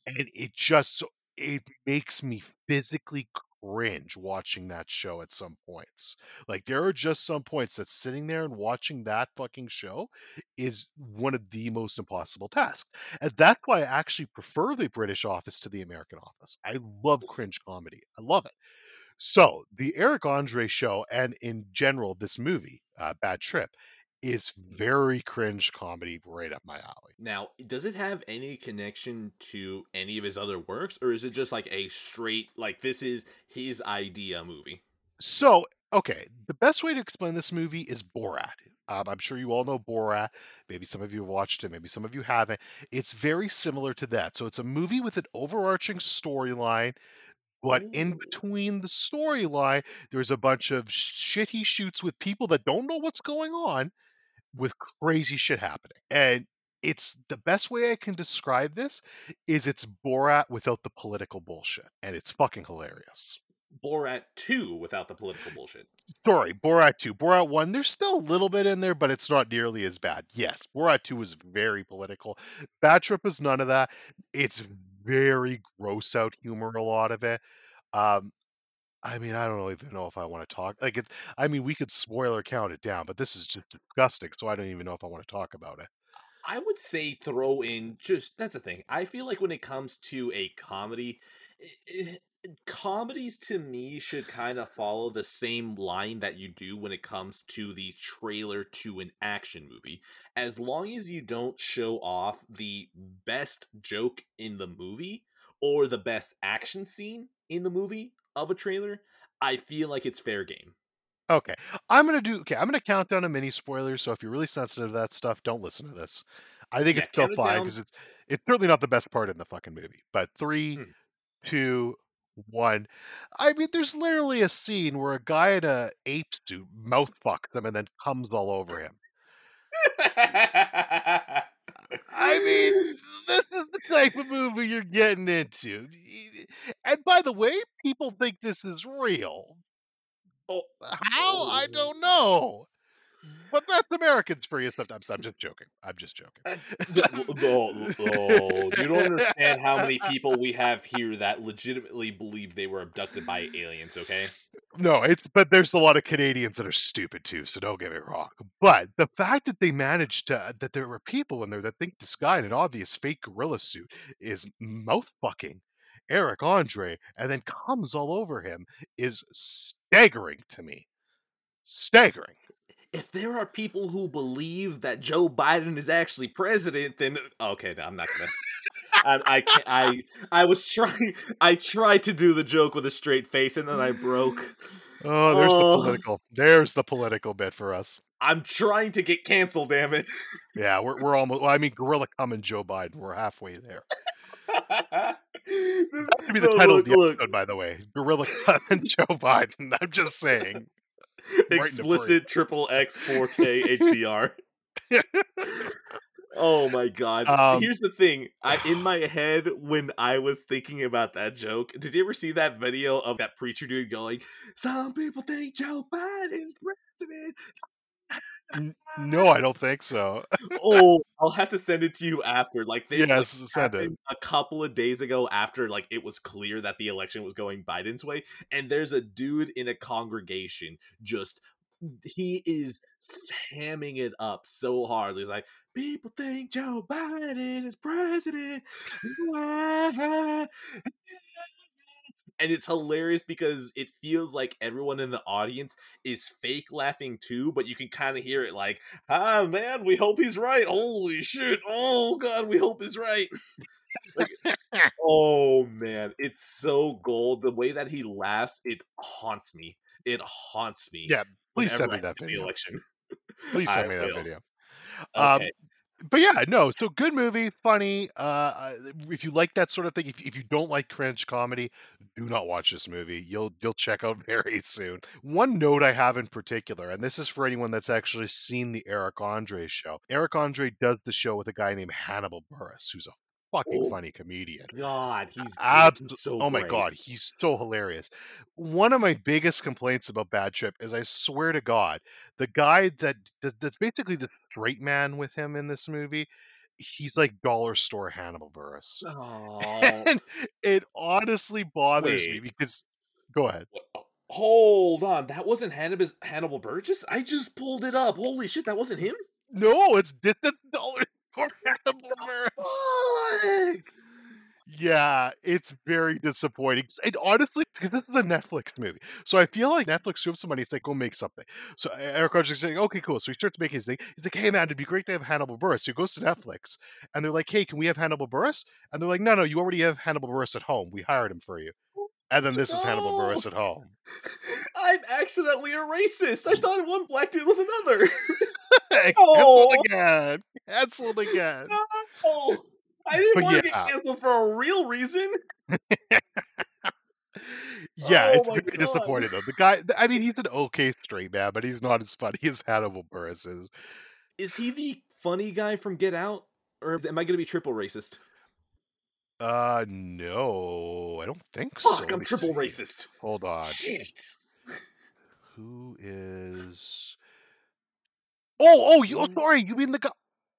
And it just it makes me physically cringe watching that show at some points. Like there are just some points that sitting there and watching that fucking show is one of the most impossible tasks. And that's why i actually prefer the british office to the american office. I love cringe comedy. I love it so the Eric Andre show, and in general, this movie, uh, Bad Trip, is very cringe comedy right up my alley. Now, does it have any connection to any of his other works, or is it just like a straight like this is his idea movie? So, okay, the best way to explain this movie is Borat. Um, I'm sure you all know Borat. Maybe some of you have watched it, maybe some of you haven't. It's very similar to that. So, it's a movie with an overarching storyline, but in between the storyline, there's a bunch of shit he shoots with people that don't know what's going on with crazy shit happening. And it's the best way I can describe this is it's Borat without the political bullshit. And it's fucking hilarious. Borat 2 without the political bullshit. Sorry, Borat 2. Borat 1, there's still a little bit in there, but it's not nearly as bad. Yes, Borat 2 is very political. Bad Trip is none of that. It's very gross out humor, a lot of it. Um, I mean, I don't even know if I want to talk. Like, it's, I mean, we could spoiler count it down, but this is just disgusting, so I don't even know if I want to talk about it. I would say throw in just that's the thing. I feel like when it comes to a comedy, i- i- comedies to me should kind of follow the same line that you do when it comes to the trailer to an action movie. As long as you don't show off the best joke in the movie or the best action scene in the movie of a trailer, I feel like it's fair game. Okay, I'm gonna do. Okay, I'm gonna count down a mini spoiler. So if you're really sensitive to that stuff, don't listen to this. I think Yeah, it's still fine because it's it's certainly not the best part in the fucking movie. But three, Hmm. two, one. I mean, there's literally a scene where a guy in a ape suit mouth fucks him and then comes all over him. I mean, this is the type of movie you're getting into. And by the way, people think this is real. Oh, How? I Oh. don't know. But that's Americans for you sometimes. I'm just joking. I'm just joking. Uh, no, you don't understand how many people we have here that legitimately believe they were abducted by aliens. Okay, No, it's but there's a lot of Canadians that are stupid too, so don't get me wrong. But the fact that they managed to that there were people in there that think this guy in an obvious fake gorilla suit is mouth fucking Eric Andre and then comes all over him is staggering to me. Staggering. If there are people who believe that Joe Biden is actually president, then uh, okay, no, I'm not gonna. I, I can't. I I was trying. I tried to do the joke with a straight face, and then I broke. Oh, there's Oh. the political. There's the political bit for us. I'm trying to get canceled. Damn it. Yeah, we're we're almost. Well, I mean, Gorilla Come and Joe Biden. We're halfway there. Should be the No, title look, of the look. episode, by the way. Gorilla Come and Joe Biden. I'm just saying. Right explicit triple X 4K HDR. Oh my god. Um, Here's the thing. I in my head when I was thinking about that joke, did you ever see that video of that preacher dude going, Some people think Joe Biden's president? No, I don't think so. oh, I'll have to send it to you after. Like they like, yes, send it. a couple of days ago after like it was clear that the election was going Biden's way, and there's a dude in a congregation just he is hamming it up so hard. He's like, people think Joe Biden is president. And it's hilarious because it feels like everyone in the audience is fake laughing too, but you can kind of hear it like, ah, man, we hope he's right. Holy shit. Oh, God, we hope he's right. like, oh man, it's so gold. The way that he laughs, it haunts me. It haunts me. Yeah, please send me that video. election. Please I send me that will. video. Um, Okay. But yeah, no. So good movie, funny. Uh, uh, if you like that sort of thing, if, if you don't like cringe comedy, do not watch this movie. You'll you'll check out very soon. One note I have in particular, and this is for anyone that's actually seen the Eric Andre show. Eric Andre does the show with a guy named Hannibal Buress, who's a fucking Oh. funny comedian. God, he's. Absolutely. So oh my god, he's so hilarious. One of my biggest complaints about Bad Trip is I swear to God, the guy that that- that's basically the straight man with him in this movie, he's like dollar store Hannibal Buress. Oh, And it honestly bothers me because go ahead. Oh, hold on. That wasn't Hannibal Hannibal Burgess. I just pulled it up. Holy shit, that wasn't him. No, it's distant dollar store Hannibal Buress. Yeah, it's very disappointing. And honestly, because this is a Netflix movie, so I feel like Netflix gives somebody, it's like, go make something. So Eric Rodgers is saying, okay, cool. So he starts making his thing. He's like, hey man, it'd be great to have Hannibal Buress. So he goes to Netflix, and they're like, hey, can we have Hannibal Buress? And they're like, no, no, you already have Hannibal Buress at home. We hired him for you. And then this is Hannibal No. Buress at home. I'm accidentally a racist. I thought one black dude was another. Canceled Oh. again. Canceled again. no. I didn't want to yeah. get canceled for a real reason. Yeah, Oh it's very God. disappointing though. The guy, I mean, he's an okay straight man, but he's not as funny as Hannibal Buress is. Is he the funny guy from Get Out? Or am I going to be triple racist? Uh, no, I don't think so. Fuck, I'm triple see. racist. Hold on. Shit. Who is? Oh, oh, you. Oh, Mm. sorry. You mean the guy?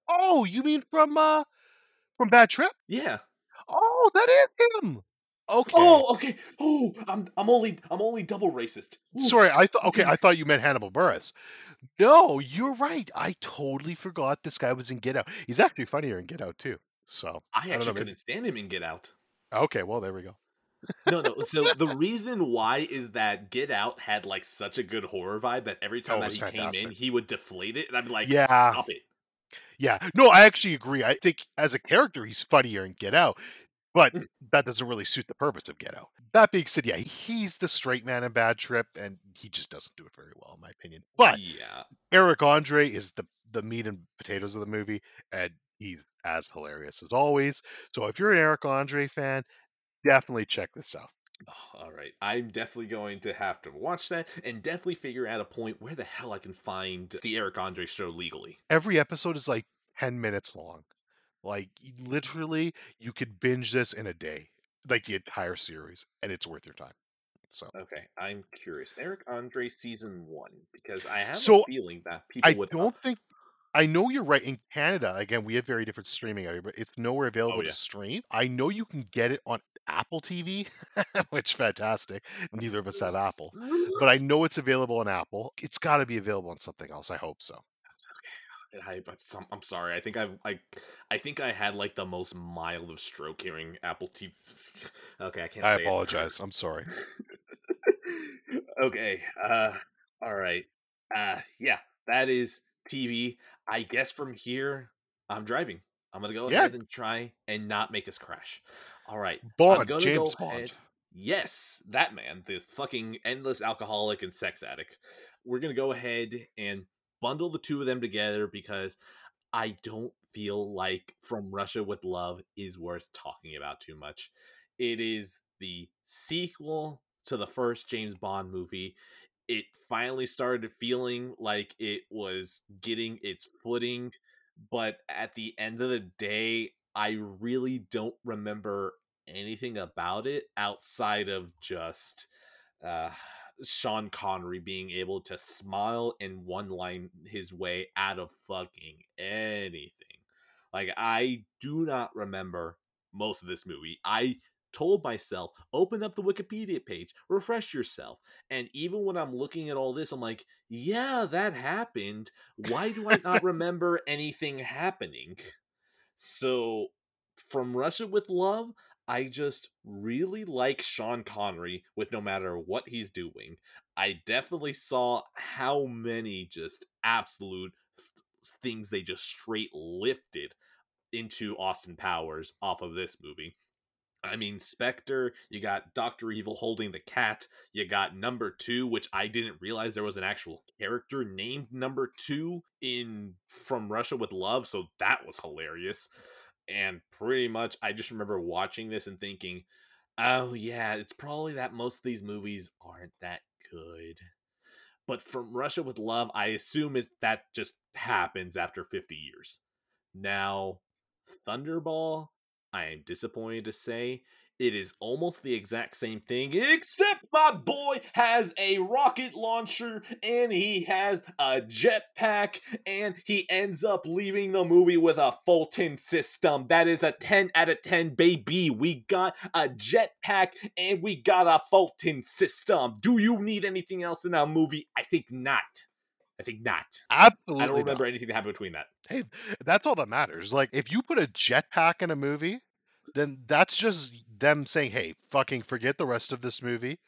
Oh, you mean from uh, from Bad Trip? Yeah. Oh, that is him. Oh, okay. Oh, okay. Oh, I'm I'm only I'm only double racist. Oof. Sorry, I thought. Okay. I thought you meant Hannibal Buress. No, you're right. I totally forgot this guy was in Get Out. He's actually funnier in Get Out too. So I know, actually maybe- couldn't stand him in Get Out. Okay, well there we go. No, no. So the reason why is that Get Out had like such a good horror vibe that every time Oh, that he came in, he would deflate it, and I'd be like, Yeah. "Stop it!" Yeah, no, I actually agree. I think as a character, he's funnier in Get Out, but Mm. that doesn't really suit the purpose of Get Out. That being said, yeah, he's the straight man in Bad Trip, and he just doesn't do it very well, in my opinion. But yeah, Eric Andre is the the meat and potatoes of the movie, and he's as hilarious as always. So if you're an Eric Andre fan, definitely check this out. Oh, all right. I'm definitely going to have to watch that and definitely figure out a point where the hell I can find the Eric Andre show legally. Every episode is like ten minutes long. Like literally, you could binge this in a day, like the entire series, and it's worth your time. So Okay, I'm curious. Eric Andre season one because I have So, a feeling that people I would. don't think I know you're right. In Canada, again, we have very different streaming here, but it's nowhere available Oh, yeah. to stream. I know you can get it on Apple TV, which fantastic. Neither of us have Apple, but I know it's available on Apple. It's got to be available on something else. I hope so. I, I'm, I'm sorry. I think I've I, I think I had like the most mild of stroke hearing Apple TV. Okay, I can't. I say it. apologize. I'm sorry. okay. Uh. All right. Uh. Yeah. That is TV. I guess from here, I'm driving. I'm gonna go Yeah. ahead and try and not make us crash. All right. Bond, James Bond. ahead- Yes, that man, the fucking endless alcoholic and sex addict. We're gonna go ahead and bundle the two of them together because I don't feel like From Russia with Love is worth talking about too much. It is the sequel to the first James Bond movie. It finally started feeling like it was getting its footing, but at the end of the day, I really don't remember anything about it outside of just uh Sean Connery being able to smile and one line his way out of fucking anything. Like I do not remember most of this movie. I told myself, open up the Wikipedia page, refresh yourself. And even when I'm looking at all this, I'm like, yeah, that happened. Why do I not remember anything happening? So, from Russia with Love, I just really like Sean Connery with no matter what he's doing. I definitely saw how many just absolute th- things they just straight lifted into Austin Powers off of this movie. I mean, Spectre, you got Dr. Evil holding the cat, you got number two, which I didn't realize there was an actual character named number two in From Russia with Love, so that was hilarious. And pretty much, I just remember watching this and thinking, oh, yeah, it's probably that most of these movies aren't that good. But From Russia with Love, I assume it, that just happens after 50 years. Now, Thunderball, I am disappointed to say it is almost the exact same thing, except my boy has a rocket launcher and he has a jetpack, and he ends up leaving the movie with a Fulton system. That is a 10 out of 10, baby. We got a jetpack and we got a Fulton system. Do you need anything else in a movie? I think not. I think not. Absolutely. I don't remember not. anything that happened between that. Hey, that's all that matters. Like, if you put a jetpack in a movie, then that's just them saying, "Hey, fucking forget the rest of this movie.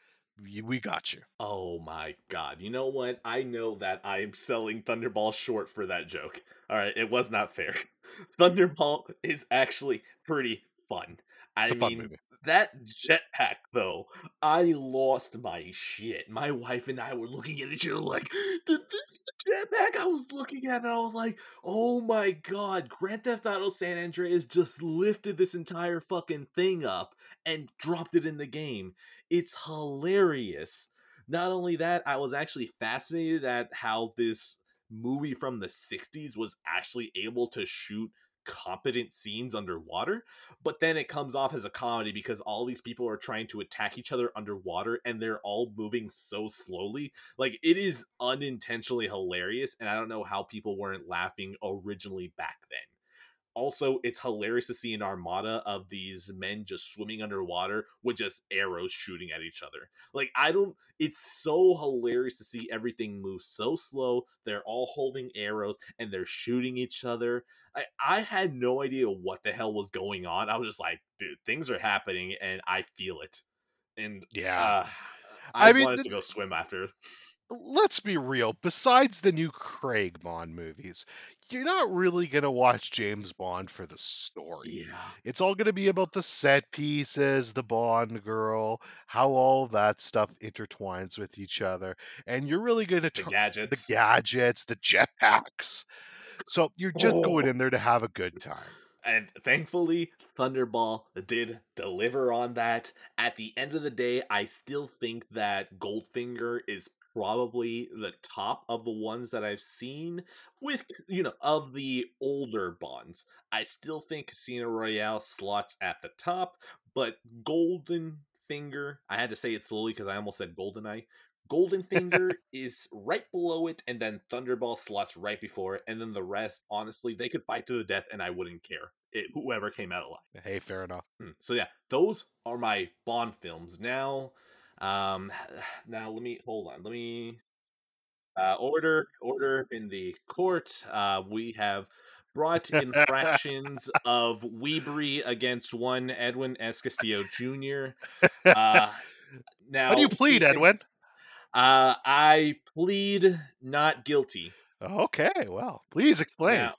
We, got you." Oh my god. You know what? I know that I am selling Thunderball short for that joke. All right, it was not fair. Thunderball is actually pretty fun. I fun mean, movie. That jetpack though, I lost my shit. My wife and I were looking at each other like, "Did this jetpack?" I was looking at it, I was like, "Oh my god!" Grand Theft Auto San Andreas just lifted this entire fucking thing up and dropped it in the game. It's hilarious. Not only that, I was actually fascinated at how this movie from the 60s was actually able to shoot competent scenes underwater but then it comes off as a comedy because all these people are trying to attack each other underwater and they're all moving so slowly. Like it is unintentionally hilarious and i don't know how people weren't laughing originally back then. Also it's hilarious to see an armada of these men just swimming underwater with just arrows shooting at each other. Like i don't it's so hilarious to see everything move so slow. They're all holding arrows and they're shooting each other I, I had no idea what the hell was going on. I was just like, dude, things are happening and I feel it. And Yeah. uh, I, I mean, wanted to go swim after. Let's be real. Besides the new Craig Bond movies, you're not really gonna watch James Bond for the story. Yeah. It's all going to be about the set pieces, the Bond girl, how all that stuff intertwines with each other. And you're really going to The tr- the gadgets. gadgets, the jetpacks. So you're just going Oh. in there to have a good time. And thankfully, Thunderball did deliver on that. At the end of the day, I still think that Goldfinger is probably the top of the ones that I've seen with you know of the older bonds. I still think Casino Royale slots at the top, but Golden Finger, I had to say it slowly because I almost said Goldeneye. Golden Finger is right below it, and then Thunderball slots right before it, and then the rest, honestly, they could fight to the death, and I wouldn't care. It, whoever came out alive. Hey, fair enough. Hmm, So yeah, those are my Bond films. Now, um, now let me hold on. Let me uh, order order in the court. Uh, we have brought infractions of Weebery against one Edwin S. Castillo Jr. Uh, now, How do you plead, Edwin? Uh, I plead not guilty. Okay, well, please explain. Now,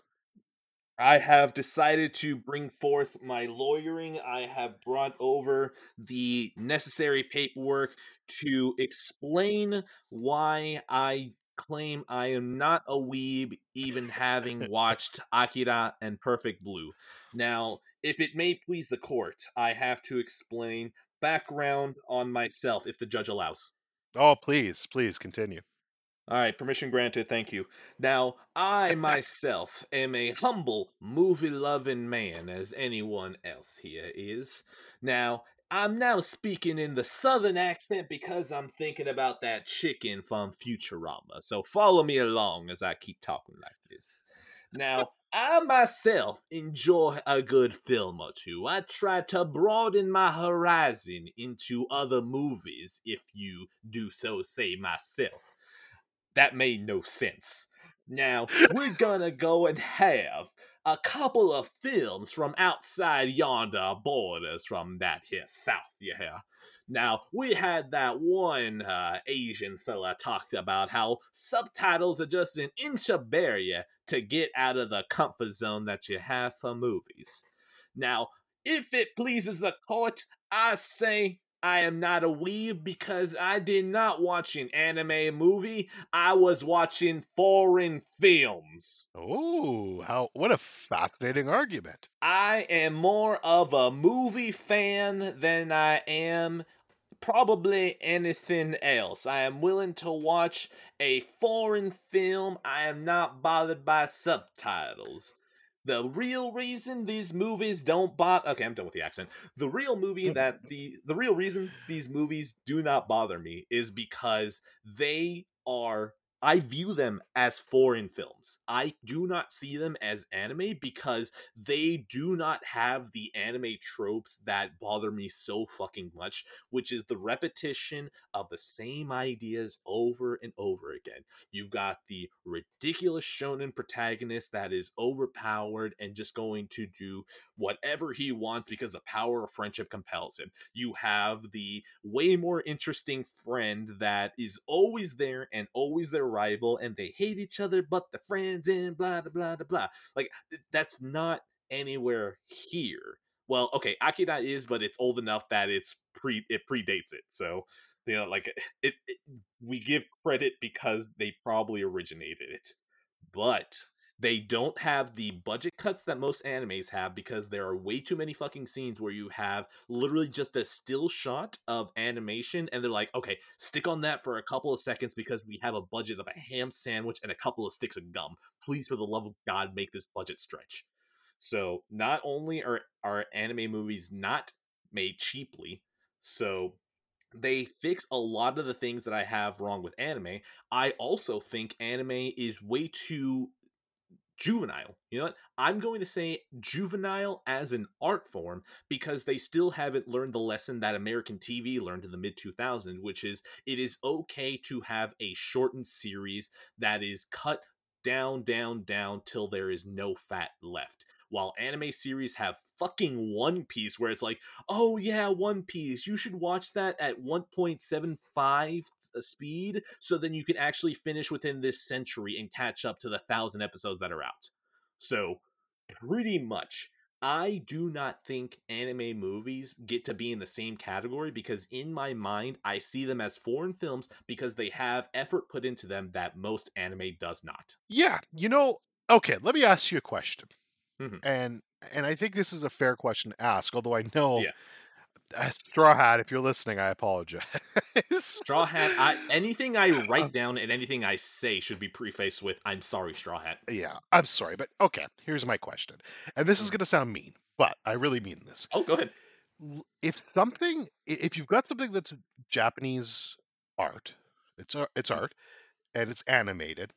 I have decided to bring forth my lawyering. I have brought over the necessary paperwork to explain why I claim I am not a weeb, even having watched Akira and Perfect Blue. Now, if it may please the court, I have to explain background on myself, if the judge allows. Oh, please, please continue. All right, permission granted. Thank you. Now, I myself am a humble, movie loving man, as anyone else here is. Now, I'm now speaking in the southern accent because I'm thinking about that chicken from Futurama. So follow me along as I keep talking like this. Now, I myself enjoy a good film or two. I try to broaden my horizon into other movies, if you do so say myself that made no sense. Now, we're gonna go and have a couple of films from outside yonder borders from that here south, hear. Now, we had that one uh, Asian fella talk about how subtitles are just an inch of barrier to get out of the comfort zone that you have for movies. Now, if it pleases the court, I say I am not a weeb because I did not watch an anime movie. I was watching foreign films. Oh, how what a fascinating argument. I am more of a movie fan than I am probably anything else. I am willing to watch a foreign film. I am not bothered by subtitles. The real reason these movies don't bother okay, I'm done with the accent. The real movie that the the real reason these movies do not bother me is because they are I view them as foreign films. I do not see them as anime because they do not have the anime tropes that bother me so fucking much, which is the repetition of the same ideas over and over again. You've got the ridiculous shonen protagonist that is overpowered and just going to do whatever he wants because the power of friendship compels him. You have the way more interesting friend that is always there and always their rival, and they hate each other, but the friends and blah blah blah blah. Like that's not anywhere here. Well, okay, Akira is, but it's old enough that it's pre it predates it. So you know, like it, it we give credit because they probably originated it. But they don't have the budget cuts that most animes have because there are way too many fucking scenes where you have literally just a still shot of animation and they're like, okay, stick on that for a couple of seconds because we have a budget of a ham sandwich and a couple of sticks of gum. Please, for the love of God, make this budget stretch. So not only are are anime movies not made cheaply, so they fix a lot of the things that I have wrong with anime. I also think anime is way too juvenile. You know what? I'm going to say juvenile as an art form because they still haven't learned the lesson that American TV learned in the mid 2000s, which is it is okay to have a shortened series that is cut down, down, down till there is no fat left. While anime series have fucking One Piece, where it's like, oh yeah, One Piece, you should watch that at 1.75 uh, speed, so then you can actually finish within this century and catch up to the thousand episodes that are out. So, pretty much, I do not think anime movies get to be in the same category because, in my mind, I see them as foreign films because they have effort put into them that most anime does not. Yeah, you know, okay, let me ask you a question. Mhm. And and I think this is a fair question to ask, although I know Yeah. Uh, Straw Hat, if you're listening, I apologize. Straw Hat, I, anything I write down and anything I say should be prefaced with "I'm sorry, Straw Hat." yeah, I'm sorry, but okay, here's my question. And this is Mm. going to sound mean, but I really mean this. Oh, go ahead. If something if you've got something that's Japanese art, it's it's art and it's animated,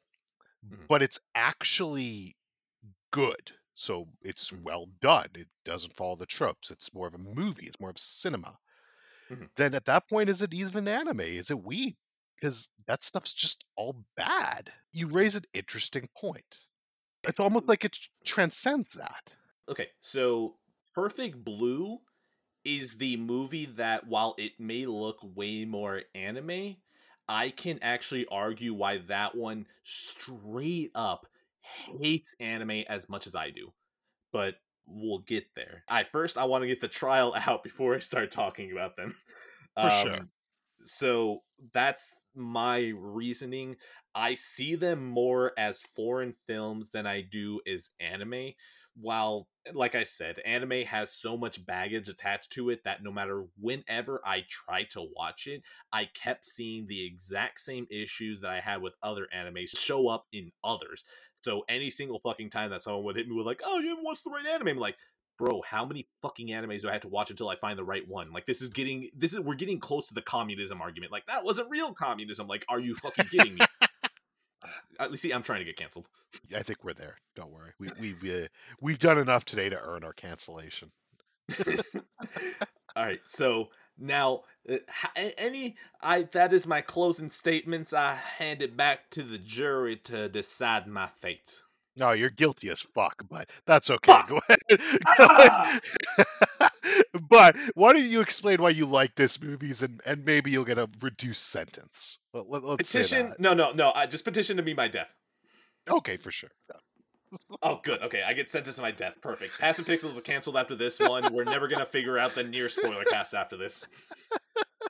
Mhm. but it's actually good. So it's Mhm. well done. It doesn't follow the tropes. It's more of a movie. It's more of cinema. Mhm. Then at that point, is it even anime? Is it weed? Because that stuff's just all bad. You raise an interesting point. It's almost like it transcends that. Okay, so Perfect Blue is the movie that, while it may look way more anime, I can actually argue why that one straight up hates anime as much as I do. But we'll get there. I first I want to get the trial out before I start talking about them. For sure. Um, So that's my reasoning. I see them more as foreign films than I do as anime. While, like I said, anime has so much baggage attached to it that no matter whenever I try to watch it, I kept seeing the exact same issues that I had with other animes show up in others. So any single fucking time that someone would hit me with like, "Oh, you haven't watched the right anime," I'm like, "Bro, how many fucking animes do I have to watch until I find the right one?" Like this is getting this is we're getting close to the communism argument. Like that wasn't real communism. Like, are you fucking kidding me? At least see, I'm trying to get canceled. I think we're there. Don't worry. We we uh, we've done enough today to earn our cancellation. All right, so now uh, any I that is my closing statements. I hand it back to the jury to decide my fate. No, you're guilty as fuck, but that's okay. Fuck. Go ahead. Ah! but why don't you explain why you like this movies and and maybe you'll get a reduced sentence. Let, us petition. No, no, no. I just petition to be my death. Okay, for sure. Oh, good. Okay, I get sentenced to my death. Perfect. Passive Pixels are canceled after this one. We're never gonna figure out the NieR spoiler cast after this.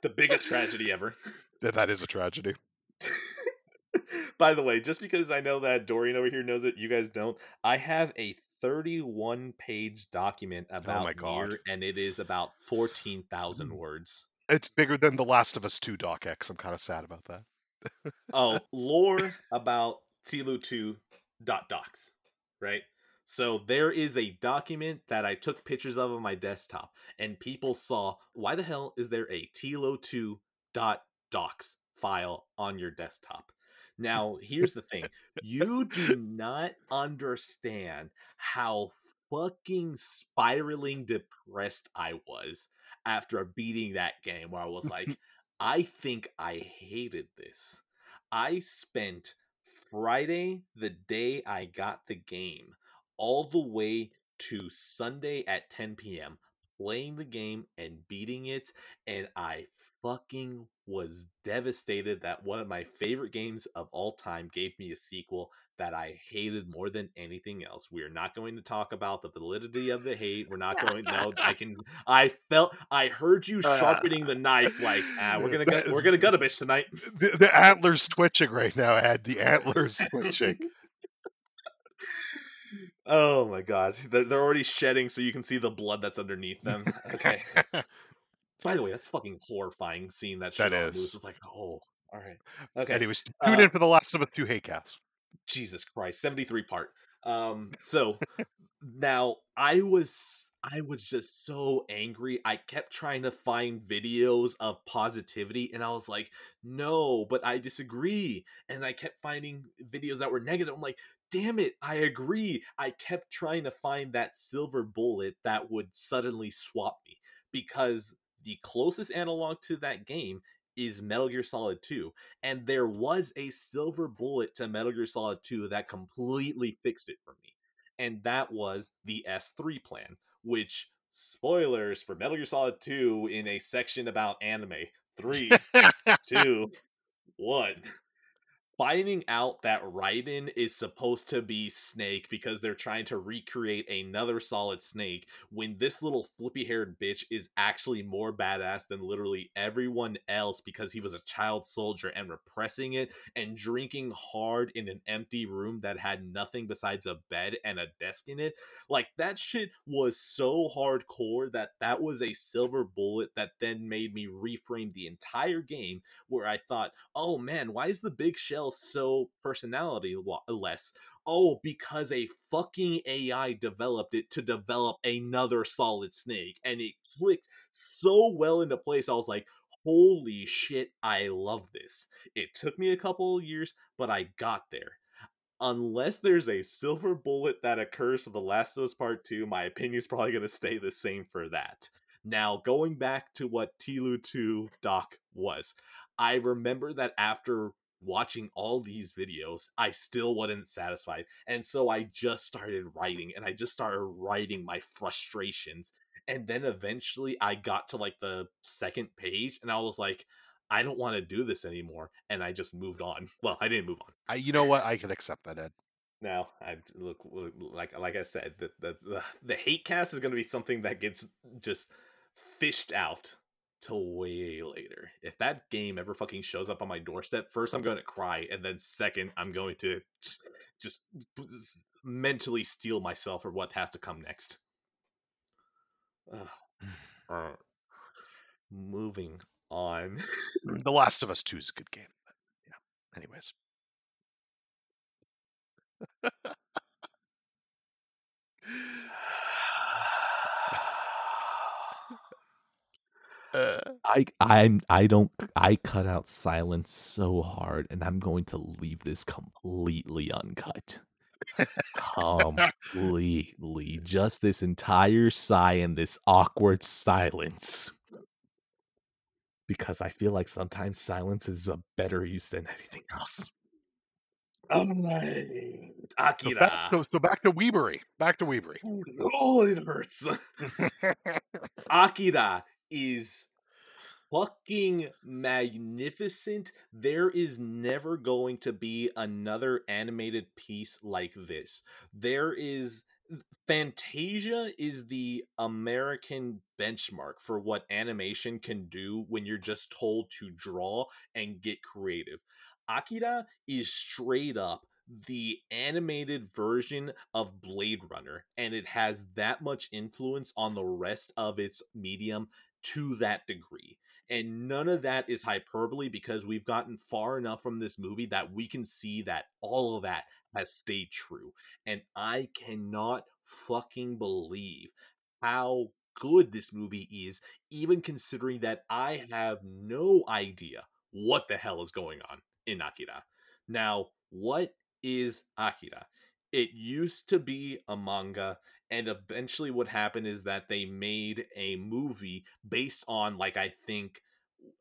The biggest tragedy ever. That is a tragedy. By the way, just because I know that Dorian over here knows it, you guys don't. I have a 31 page document oh about oh my God. NieR, and it is about 14,000 mm. words. It's bigger than The Last of Us 2 Doc X. I'm kind of sad about that. oh, lore about TLOU 2 dot docs, right? So there is a document that I took pictures of on my desktop, and people saw why the hell is there a TLOU 2 dot docs file on your desktop? Now, here's the thing you do not understand how fucking spiraling depressed I was after beating that game, where I was like, I think I hated this. I spent Friday, the day I got the game, all the way to Sunday at 10 p.m., playing the game and beating it, and I fucking was devastated that one of my favorite games of all time gave me a sequel that I hated more than anything else. We are not going to talk about the validity of the hate. We're not going. No, I can. I felt. I heard you uh, sharpening the knife. Like ah, we're gonna gut, we're gonna gut a bitch tonight. The, the antlers twitching right now. Ed. the antlers twitching. Oh my god, they're, they're already shedding, so you can see the blood that's underneath them. Okay. By the way, that's fucking horrifying seeing that shit that is. It's just like, oh, all right. Okay. Anyways, tune uh, in for the Last of Us 2 hate cast. Jesus Christ, 73 part. Um, so now I was I was just so angry. I kept trying to find videos of positivity and I was like, no, but I disagree. And I kept finding videos that were negative. I'm like, damn it, I agree. I kept trying to find that silver bullet that would suddenly swap me because the closest analog to that game is Metal Gear Solid 2. And there was a silver bullet to Metal Gear Solid 2 that completely fixed it for me. And that was the S3 plan, which spoilers for Metal Gear Solid 2 in a section about anime. Three, two, one finding out that Raiden is supposed to be Snake because they're trying to recreate another solid Snake when this little flippy haired bitch is actually more badass than literally everyone else because he was a child soldier and repressing it and drinking hard in an empty room that had nothing besides a bed and a desk in it. Like that shit was so hardcore that that was a silver bullet that then made me reframe the entire game where I thought, oh man, why is the big shell so personality less. Oh, because a fucking AI developed it to develop another solid snake. And it clicked so well into place. I was like, holy shit, I love this. It took me a couple of years, but I got there. Unless there's a silver bullet that occurs for The Last of Us Part 2, my opinion is probably going to stay the same for that. Now, going back to what TLOU 2 Doc was, I remember that after watching all these videos, I still wasn't satisfied. And so I just started writing and I just started writing my frustrations. And then eventually I got to like the second page and I was like, I don't want to do this anymore. And I just moved on. Well, I didn't move on. I, you know what? I can accept that, Ed. Now, I look, look like like I said, the, the the the hate cast is going to be something that gets just fished out till way later. If that game ever fucking shows up on my doorstep, first I'm going to cry, and then second I'm going to just, just mentally steal myself for what has to come next. Uh, moving on. the Last of Us Two is a good game. Yeah. Anyways. I I'm I don't I cut out silence so hard, and I'm going to leave this completely uncut. completely, just this entire sigh and this awkward silence, because I feel like sometimes silence is a better use than anything else. Alright. So back, Akira. so, so back to Weebury. Back to Weebury. Oh, it hurts. Akira is fucking magnificent. There is never going to be another animated piece like this. There is Fantasia is the American benchmark for what animation can do when you're just told to draw and get creative. Akira is straight up the animated version of Blade Runner, and it has that much influence on the rest of its medium to that degree. And none of that is hyperbole because we've gotten far enough from this movie that we can see that all of that has stayed true. And I cannot fucking believe how good this movie is, even considering that I have no idea what the hell is going on in Akira. Now, what is Akira? It used to be a manga, and eventually what happened is that they made a movie based on like I think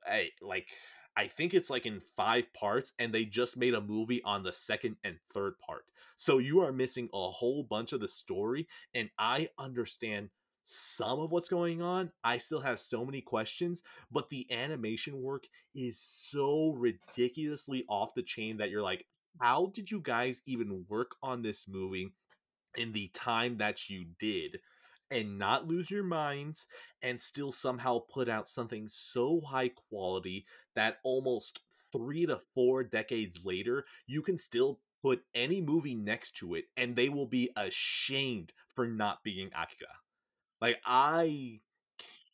I like I think it's like in five parts, and they just made a movie on the second and third part. So you are missing a whole bunch of the story, and I understand some of what's going on. I still have so many questions, but the animation work is so ridiculously off the chain that you're like, how did you guys even work on this movie in the time that you did and not lose your minds and still somehow put out something so high quality that almost three to four decades later, you can still put any movie next to it and they will be ashamed for not being Akira. Like, I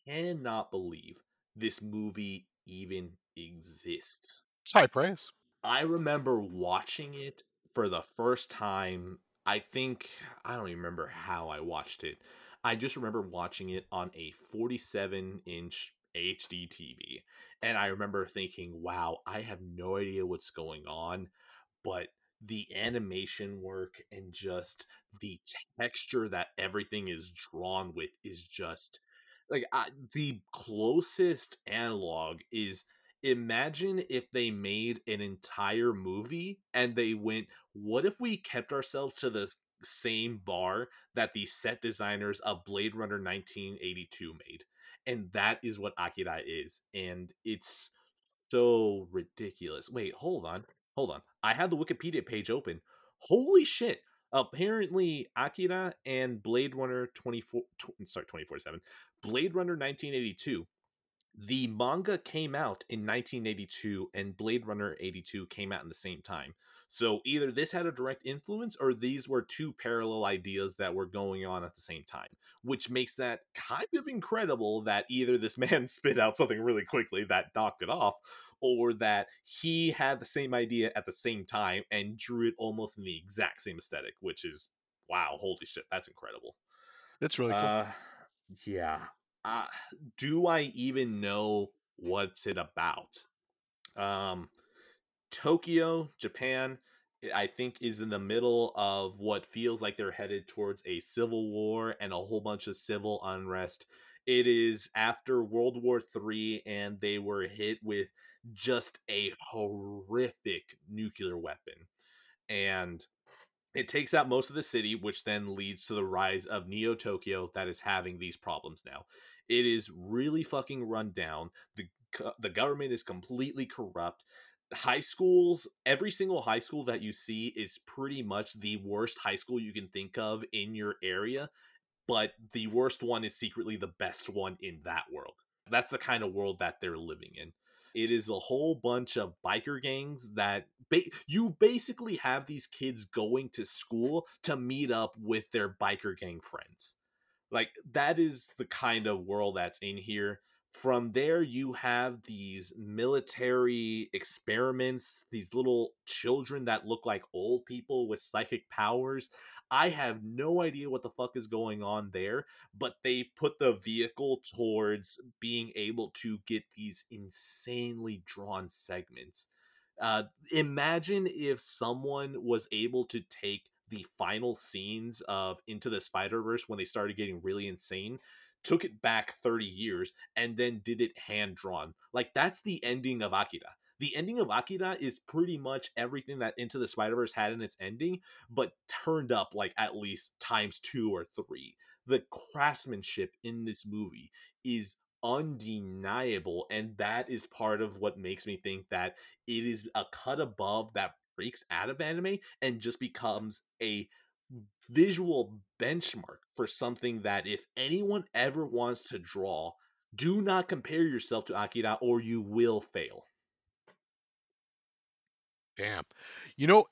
cannot believe this movie even exists. It's high praise. I remember watching it for the first time. I think I don't even remember how I watched it. I just remember watching it on a 47 inch HD TV. And I remember thinking, wow, I have no idea what's going on, but the animation work and just the texture that everything is drawn with is just like I, the closest analog is imagine if they made an entire movie and they went what if we kept ourselves to the same bar that the set designers of Blade Runner 1982 made? And that is what Akira is and it's so ridiculous. Wait hold on hold on. I had the Wikipedia page open. Holy shit! Apparently Akira and Blade Runner 24 tw- sorry 24/7 Blade Runner 1982 the manga came out in 1982 and Blade Runner 82 came out in the same time. So either this had a direct influence or these were two parallel ideas that were going on at the same time, which makes that kind of incredible that either this man spit out something really quickly that knocked it off or that he had the same idea at the same time and drew it almost in the exact same aesthetic, which is wow, holy shit, that's incredible. That's really cool. Uh, yeah. Uh, do I even know what's it about? Um, Tokyo, Japan, I think is in the middle of what feels like they're headed towards a civil war and a whole bunch of civil unrest. It is after World War III, and they were hit with just a horrific nuclear weapon. And it takes out most of the city, which then leads to the rise of Neo Tokyo that is having these problems now. It is really fucking run down. The uh, the government is completely corrupt. High schools, every single high school that you see is pretty much the worst high school you can think of in your area, but the worst one is secretly the best one in that world. That's the kind of world that they're living in. It is a whole bunch of biker gangs that ba- you basically have these kids going to school to meet up with their biker gang friends. Like that is the kind of world that's in here. From there, you have these military experiments, these little children that look like old people with psychic powers. I have no idea what the fuck is going on there, but they put the vehicle towards being able to get these insanely drawn segments. Uh, imagine if someone was able to take the final scenes of Into the Spider Verse when they started getting really insane, took it back 30 years, and then did it hand drawn. Like, that's the ending of Akira. The ending of Akira is pretty much everything that Into the Spider Verse had in its ending, but turned up like at least times two or three. The craftsmanship in this movie is undeniable, and that is part of what makes me think that it is a cut above that breaks out of anime and just becomes a visual benchmark for something that if anyone ever wants to draw, do not compare yourself to Akira or you will fail. Damn. You know,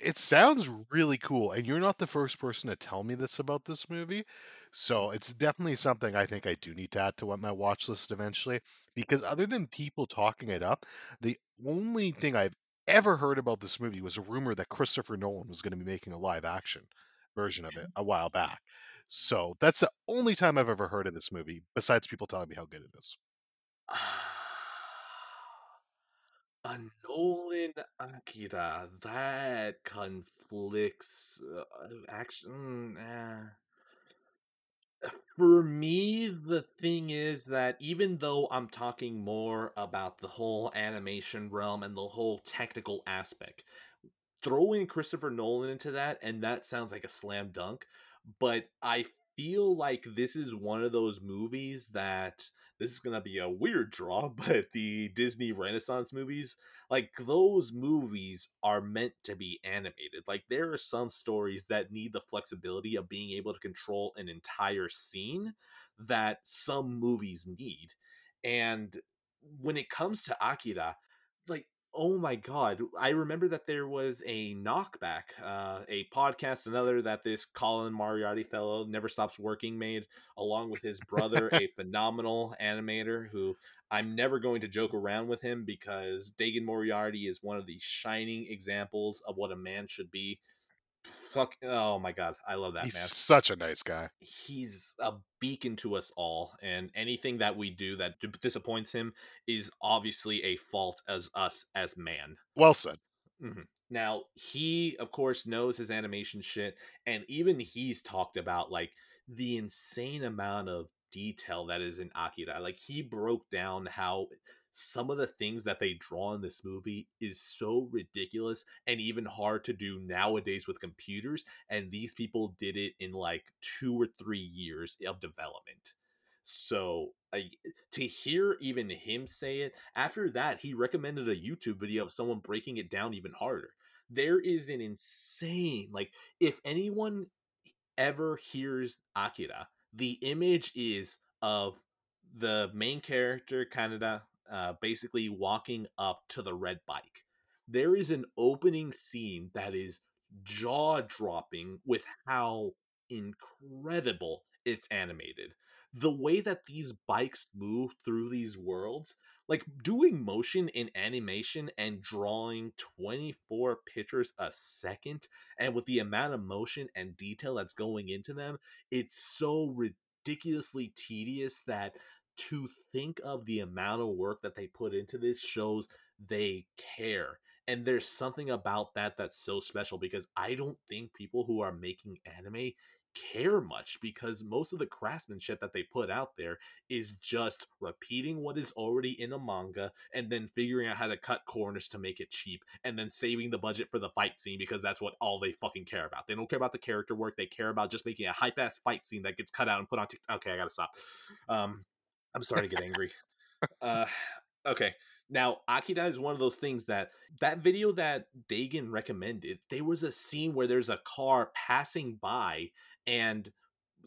it sounds really cool, and you're not the first person to tell me this about this movie. So it's definitely something I think I do need to add to what my watch list eventually. Because other than people talking it up, the only thing I've ever heard about this movie was a rumor that Christopher Nolan was going to be making a live action version of it a while back. So that's the only time I've ever heard of this movie, besides people telling me how good it is. Ah, a Nolan Akira that conflicts uh, action. Eh. For me, the thing is that even though I'm talking more about the whole animation realm and the whole technical aspect, throwing Christopher Nolan into that, and that sounds like a slam dunk, but I feel like this is one of those movies that this is going to be a weird draw, but the Disney Renaissance movies, like those movies are meant to be animated. Like there are some stories that need the flexibility of being able to control an entire scene that some movies need. And when it comes to Akira, like Oh my god! I remember that there was a knockback, uh, a podcast, another that this Colin Moriarty fellow never stops working made, along with his brother, a phenomenal animator who I'm never going to joke around with him because Dagan Moriarty is one of the shining examples of what a man should be fuck oh my god i love that he's man such a nice guy. He's a beacon to us all and anything that we do that d- disappoints him is obviously a fault as us as man. Well said. Mm-hmm. now he of course knows his animation shit and even he's talked about like the insane amount of detail that is in akira. Like he broke down how some of the things that they draw in this movie is so ridiculous and even hard to do nowadays with computers and these people did it in like 2 or 3 years of development. So like to hear even him say it after that he recommended a youtube video of someone breaking it down even harder. There is an insane like if anyone ever hears akira the image is of the main character kaneda uh, basically walking up to the red bike. There is an opening scene that is jaw dropping with how incredible it's animated. The way that these bikes move through these worlds, like doing motion in animation and drawing 24 pictures a second, and with the amount of motion and detail that's going into them, it's so ridiculously tedious that to think of the amount of work that they put into this shows they care. And there's something about that that's so special because I don't think people who are making anime care much because most of the craftsmanship that they put out there is just repeating what is already in a manga and then figuring out how to cut corners to make it cheap and then saving the budget for the fight scene because that's what all they fucking care about. They don't care about the character work, they care about just making a hype ass fight scene that gets cut out and put on TikTok. Okay, I gotta stop. Um, I'm sorry to get angry. uh, okay. Now, Akira is one of those things that that video that Dagan recommended, there was a scene where there's a car passing by and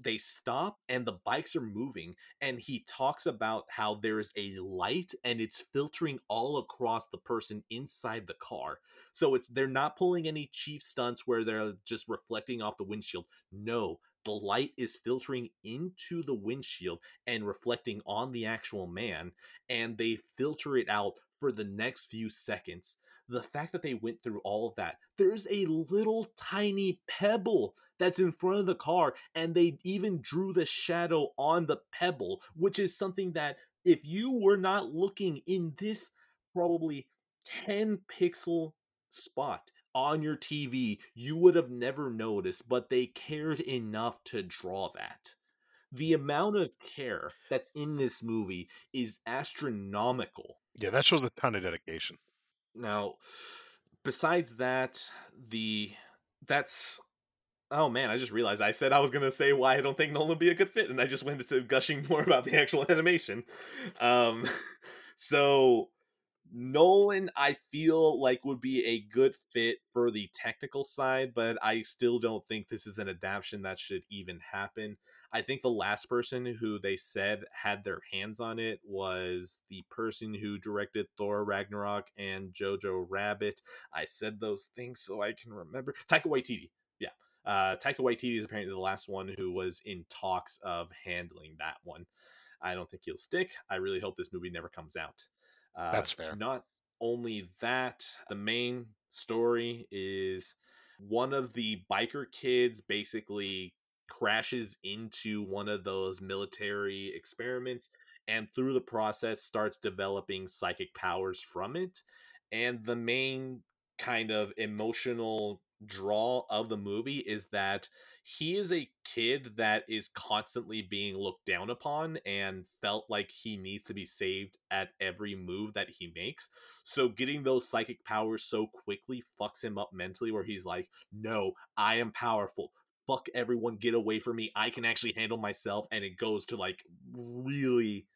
they stop and the bikes are moving and he talks about how there's a light and it's filtering all across the person inside the car so it's they're not pulling any cheap stunts where they're just reflecting off the windshield no the light is filtering into the windshield and reflecting on the actual man, and they filter it out for the next few seconds. The fact that they went through all of that, there's a little tiny pebble that's in front of the car, and they even drew the shadow on the pebble, which is something that if you were not looking in this probably 10 pixel spot on your TV, you would have never noticed, but they cared enough to draw that. The amount of care that's in this movie is astronomical. Yeah, that shows a ton of dedication. Now, besides that, the that's oh man, I just realized I said I was gonna say why I don't think Nolan would be a good fit, and I just went into gushing more about the actual animation. Um, so Nolan, I feel like would be a good fit for the technical side, but I still don't think this is an adaptation that should even happen. I think the last person who they said had their hands on it was the person who directed Thor Ragnarok and Jojo Rabbit. I said those things so I can remember. Taika Waititi. Yeah. Uh, Taika Waititi is apparently the last one who was in talks of handling that one. I don't think he'll stick. I really hope this movie never comes out. Uh, That's fair. Not only that, the main story is one of the biker kids basically crashes into one of those military experiments and through the process starts developing psychic powers from it and the main kind of emotional draw of the movie is that he is a kid that is constantly being looked down upon and felt like he needs to be saved at every move that he makes. So getting those psychic powers so quickly fucks him up mentally where he's like, "No, I am powerful. Fuck everyone, get away from me. I can actually handle myself." And it goes to like really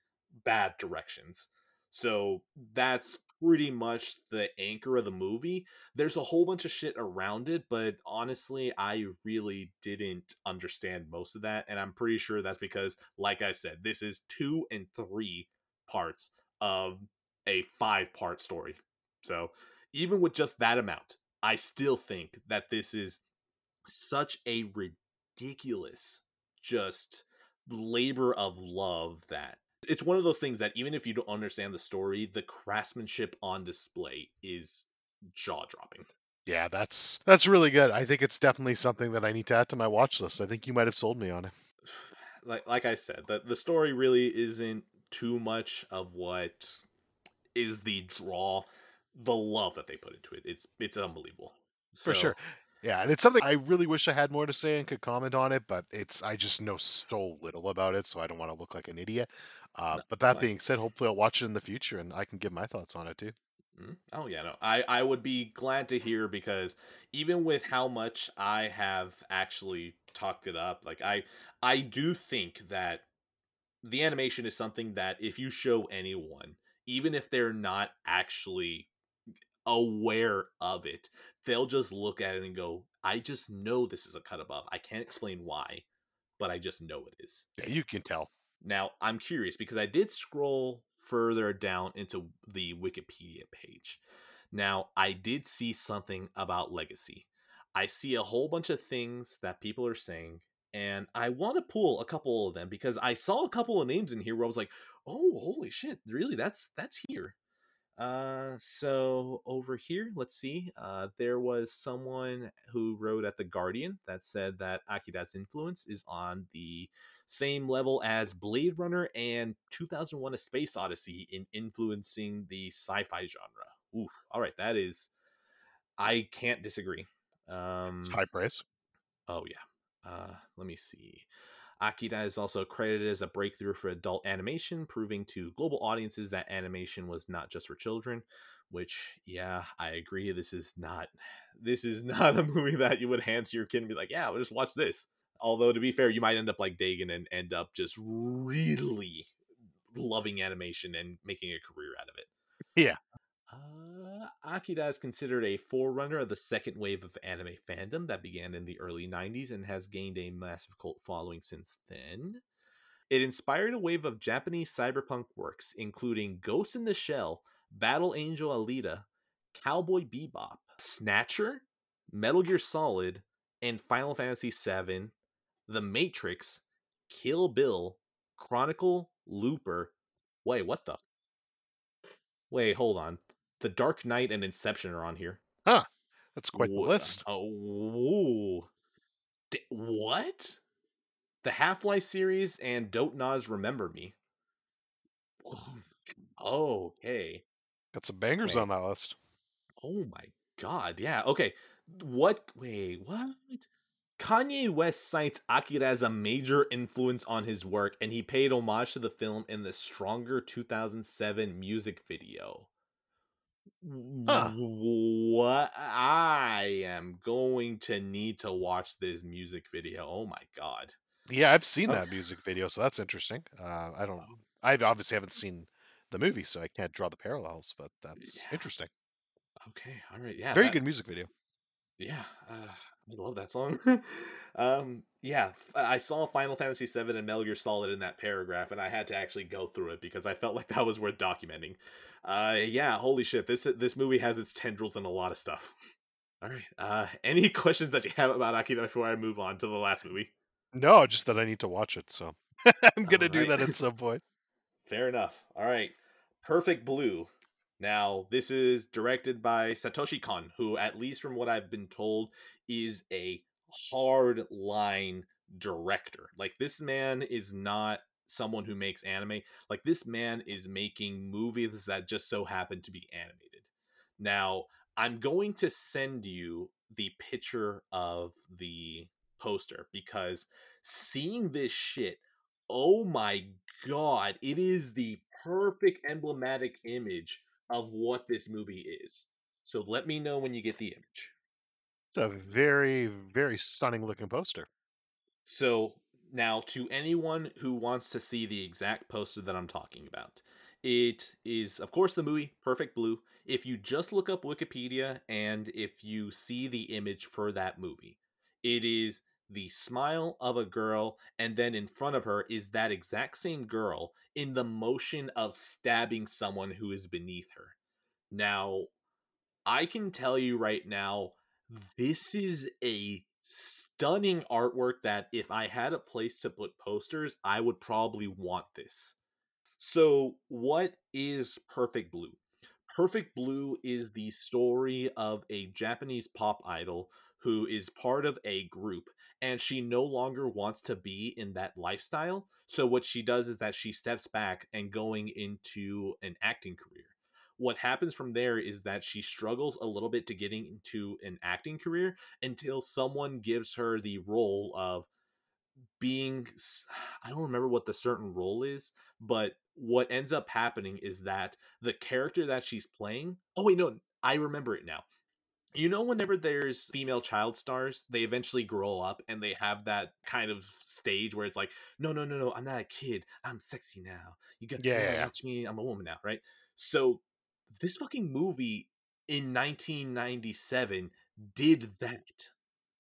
bad directions. So that's pretty much the anchor of the movie. There's a whole bunch of shit around it, but honestly, I really didn't understand most of that. And I'm pretty sure that's because, like I said, this is two and three parts of a five part story. So even with just that amount, I still think that this is such a ridiculous, just labor of love that it's one of those things that even if you don't understand the story, the craftsmanship on display is jaw dropping. Yeah, that's that's really good. I think it's definitely something that I need to add to my watch list. I think you might have sold me on it. Like like I said, the the story really isn't too much of what is the draw. The love that they put into it, it's it's unbelievable. So, For sure. Yeah, and it's something I really wish I had more to say and could comment on it, but it's I just know so little about it, so I don't want to look like an idiot. Uh, no, but that fine. being said, hopefully I'll watch it in the future and I can give my thoughts on it too. Mm-hmm. Oh yeah, no, I I would be glad to hear because even with how much I have actually talked it up, like I I do think that the animation is something that if you show anyone, even if they're not actually aware of it, they'll just look at it and go, I just know this is a cut above. I can't explain why, but I just know it is. Yeah, you can tell. Now, I'm curious because I did scroll further down into the Wikipedia page. Now, I did see something about legacy. I see a whole bunch of things that people are saying, and I want to pull a couple of them because I saw a couple of names in here where I was like, "Oh, holy shit! Really? That's that's here." Uh, so over here, let's see. Uh, there was someone who wrote at the Guardian that said that Akira's influence is on the same level as Blade Runner and 2001: A Space Odyssey in influencing the sci-fi genre. Oof. All right, that is. I can't disagree. Um, it's high praise. Oh yeah. Uh, let me see. Akira is also credited as a breakthrough for adult animation, proving to global audiences that animation was not just for children. Which, yeah, I agree. This is not this is not a movie that you would hand to your kid and be like, "Yeah, well, just watch this." Although to be fair, you might end up like Dagan and end up just really loving animation and making a career out of it. Yeah. Uh, Akira is considered a forerunner of the second wave of anime fandom that began in the early 90s and has gained a massive cult following since then. It inspired a wave of Japanese cyberpunk works, including Ghost in the Shell, Battle Angel Alita, Cowboy Bebop, Snatcher, Metal Gear Solid, and Final Fantasy VII, The Matrix, Kill Bill, Chronicle, Looper. Wait, what the? Wait, hold on. The Dark Knight and Inception are on here. Huh. That's quite what? the list. Oh, D- what? The Half Life series and Don't Nod's Remember Me. Oh, okay. Got some bangers okay. on that list. Oh my god, yeah. Okay. What wait, what? Kanye West cites Akira as a major influence on his work, and he paid homage to the film in the Stronger 2007 music video. Huh. What I am going to need to watch this music video. Oh my god. Yeah, I've seen that music video, so that's interesting. Uh, I don't. Oh. I obviously haven't seen the movie, so I can't draw the parallels. But that's Yeah. interesting. Okay, all right, yeah. Very that- good music video. Yeah, uh, I love that song. um, yeah, I saw Final Fantasy VII and Metal Gear Solid in that paragraph, and I had to actually go through it because I felt like that was worth documenting. Uh, yeah, holy shit, this this movie has its tendrils in a lot of stuff. All right, uh, any questions that you have about Akira before I move on to the last movie? No, just that I need to watch it. So I'm gonna do that at some point. Fair enough. All right. Perfect Blue. Now, this is directed by Satoshi Kon, who, at least from what I've been told, is a hard line director. Like, this man is not someone who makes anime. Like, this man is making movies that just so happen to be animated. Now, I'm going to send you the picture of the poster because seeing this shit, oh my god, it is the perfect emblematic image of what this movie is. So let me know when you get the image. It's a very, very stunning looking poster. So now, to anyone who wants to see the exact poster that I'm talking about, it is, of course, the movie Perfect Blue. If you just look up Wikipedia and if you see the image for that movie, it is the smile of a girl, and then in front of her is that exact same girl in the motion of stabbing someone who is beneath her. Now, I can tell you right now, this is a stunning artwork that if I had a place to put posters, I would probably want this. So, what is Perfect Blue? Perfect Blue is the story of a Japanese pop idol who is part of a group and she no longer wants to be in that lifestyle. So, what she does is that she steps back and going into an acting career. What happens from there is that she struggles a little bit to getting into an acting career until someone gives her the role of being I don't remember what the certain role is, but what ends up happening is that the character that she's playing, oh wait, no, I remember it now. You know, whenever there's female child stars, they eventually grow up and they have that kind of stage where it's like, no, no, no, no, I'm not a kid. I'm sexy now. You got Yeah, yeah, yeah, watch me. I'm a woman now, right? So this fucking movie in 1997 did that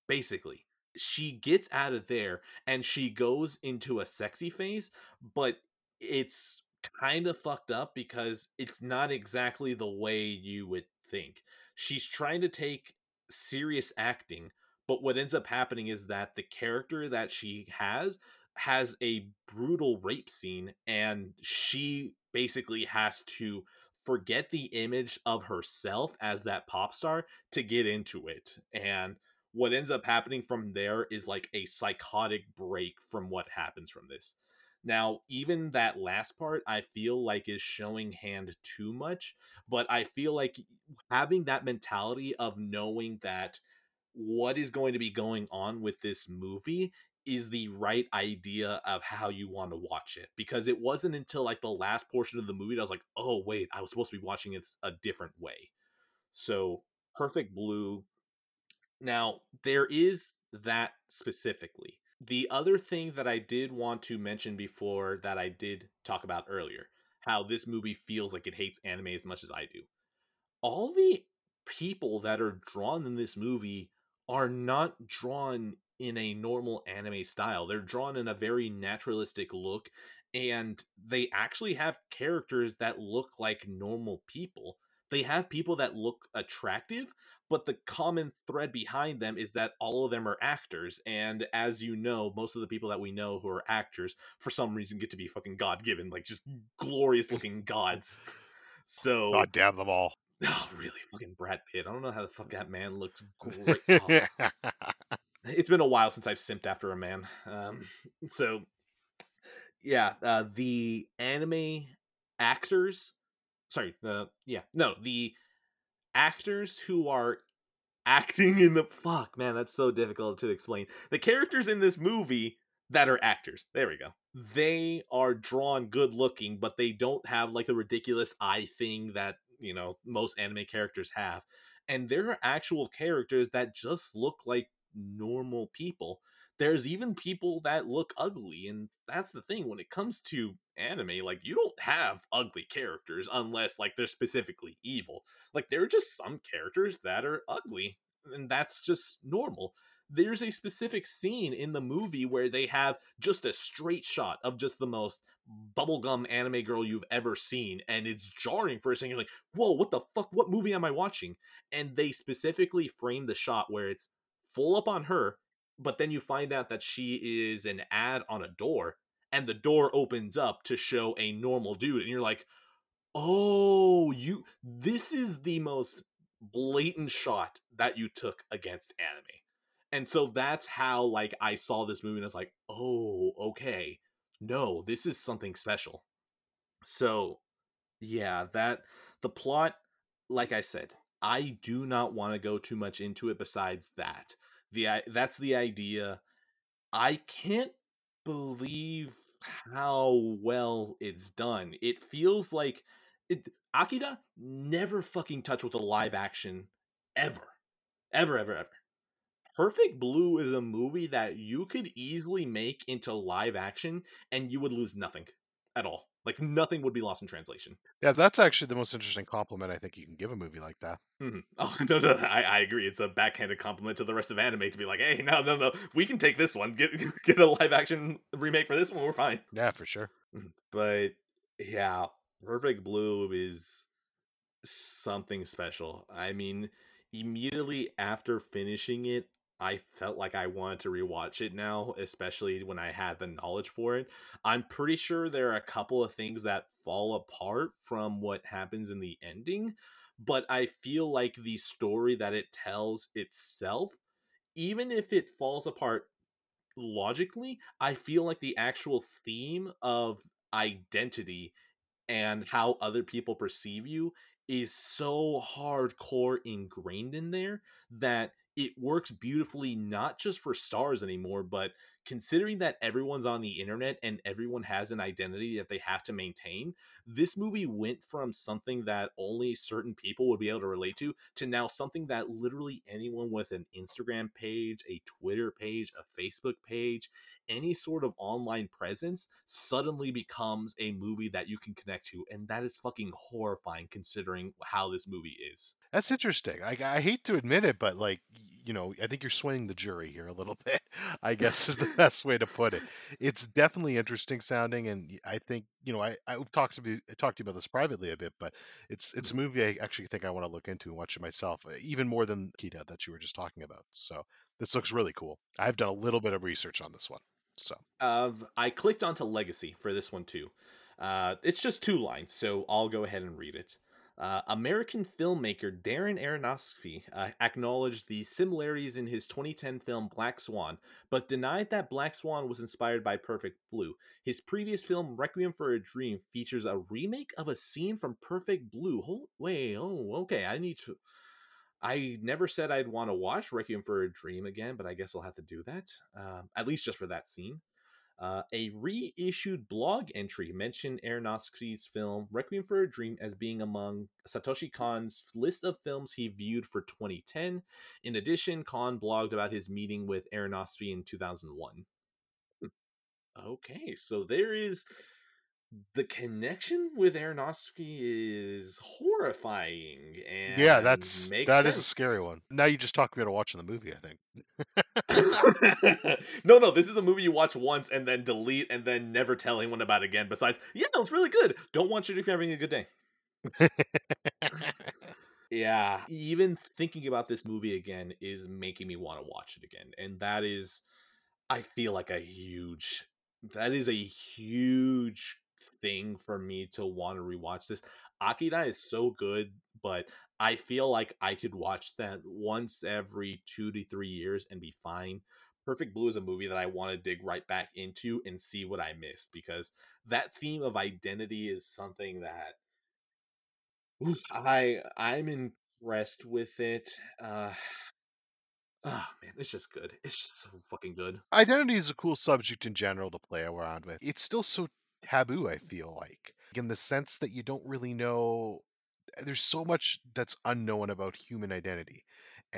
basically she gets out of there and she goes into a sexy phase but it's kind of fucked up because it's not exactly the way you would think she's trying to take serious acting but what ends up happening is that the character that she has has a brutal rape scene and she basically has to forget the image of herself as that pop star to get into it and what ends up happening from there is like a psychotic break from what happens from this. Now, even that last part, I feel like is showing hand too much, but I feel like having that mentality of knowing that what is going to be going on with this movie is the right idea of how you want to watch it because it wasn't until like the last portion of the movie that I was like, oh, wait, I was supposed to be watching it a different way. So, Perfect Blue now, there is that specifically. The other thing that I did want to mention before that I did talk about earlier, how this movie feels like it hates anime as much as I do. All the people that are drawn in this movie are not drawn in a normal anime style. They're drawn in a very naturalistic look, and they actually have characters that look like normal people. They have people that look attractive, but the common thread behind them is that all of them are actors and as you know most of the people that we know who are actors for some reason get to be fucking god given like just glorious looking gods. So God damn them all. oh really? Fucking brad pitt. I don't know how the fuck that man looks great. Oh, it's been a while since i've simped after a man. Um so yeah uh the anime actors sorry uh yeah no the actors who are acting in the fuck man that's so difficult to explain. The characters in this movie that are actors there we go. They are drawn good looking but they don't have like the ridiculous eye thing that you know most anime characters have. And there are actual characters that just look like normal people there's even people that look ugly and that's the thing when it comes to anime like you don't have ugly characters unless like they're specifically evil. Like there are just some characters that are ugly and that's just normal. There's a specific scene in the movie where they have just a straight shot of just the most bubblegum anime girl you've ever seen and it's jarring for a second you're like whoa what the fuck? What movie am i watching? And they specifically frame the shot where it's full up on her but then you find out that she is an ad on a door and the door opens up to show a normal dude and you're like oh you this is the most blatant shot that you took against anime. And so that's how like i saw this movie and i was like oh okay. No this is something special. So yeah that the plot like i said i do not want to go too much into it besides that the that's the idea. I can't believe how well it's done. It feels like it, akira never fucking touched with a live action ever ever ever ever. Perfect blue is a movie that you could easily make into live action and you would lose nothing at all like nothing would be lost in translation Yeah, that's actually the most interesting compliment I think you can give a movie like that. Mhm. Oh no, no, I, I agree. It's a backhanded compliment to the rest of anime to be like, hey, no, no, no, we can take this one, get get a live action remake for this one, we're fine. Yeah, for sure. But yeah, Perfect Blue is something special. I mean, immediately after finishing it, I felt like I wanted to rewatch it now, especially when I had the knowledge for it. I'm pretty sure there are a couple of things that fall apart from what happens in the ending, but I feel like the story that it tells itself, even if it falls apart logically, I feel like the actual theme of identity and how other people perceive you is so hardcore ingrained in there that it works beautifully not just for stars anymore but considering that everyone's on the internet and everyone has an identity that they have to maintain this movie went from something that only certain people would be able to relate to to now something that literally anyone with an Instagram page, a Twitter page, a Facebook page, any sort of online presence suddenly becomes a movie that you can connect to and that is fucking horrifying considering how this movie is. That's interesting. I, I hate to admit it, but like you know, I think you're swaying the jury here a little bit. I guess is the best way to put it. It's definitely interesting sounding, and I think you know, I I've talked to you talked to you about this privately a bit, but it's it's a movie I actually think I want to look into and watch it myself, uh, even more than Kita that you were just talking about. So this looks really cool. I've done a little bit of research on this one. So Of I clicked onto Legacy for this one too. Uh, it's just two lines, so I'll go ahead and read it. Uh, American filmmaker Darren Aronofsky uh, acknowledged the similarities in his 2010 film Black Swan, but denied that Black Swan was inspired by Perfect Blue. His previous film Requiem for a Dream features a remake of a scene from Perfect Blue. Hold, wait, oh, okay. I need to. I never said I'd want to watch Requiem for a Dream again, but I guess I'll have to do that. Um, at least just for that scene. Uh, a reissued blog entry mentioned Aronofsky's film Requiem for a Dream as being among Satoshi Kon's list of films he viewed for 2010. In addition, Kon blogged about his meeting with Aronofsky in 2001. Hmm. Okay, so there is the connection with Aronofsky is horrifying and yeah, that's makes that is a scary one. Now you just talked me into watching the movie. I think. no, no, this is a movie you watch once and then delete and then never tell anyone about again. Besides, yeah, it was really good. Don't watch it if you're having a good day. Yeah, even thinking about this movie again is making me want to watch it again. And that is, I feel like a huge, that is a huge thing for me to want to rewatch this. Akira is so good, but I feel like I could watch that once every two to three years and be fine. Perfect Blue is a movie that I want to dig right back into and see what I missed because that theme of identity is something that oof, I I'm impressed with it. Uh oh man, it's just good. It's just so fucking good. Identity is a cool subject in general to play around with. It's still so taboo, I feel like, in the sense that you don't really know eh, there's so much that's unknown about human identity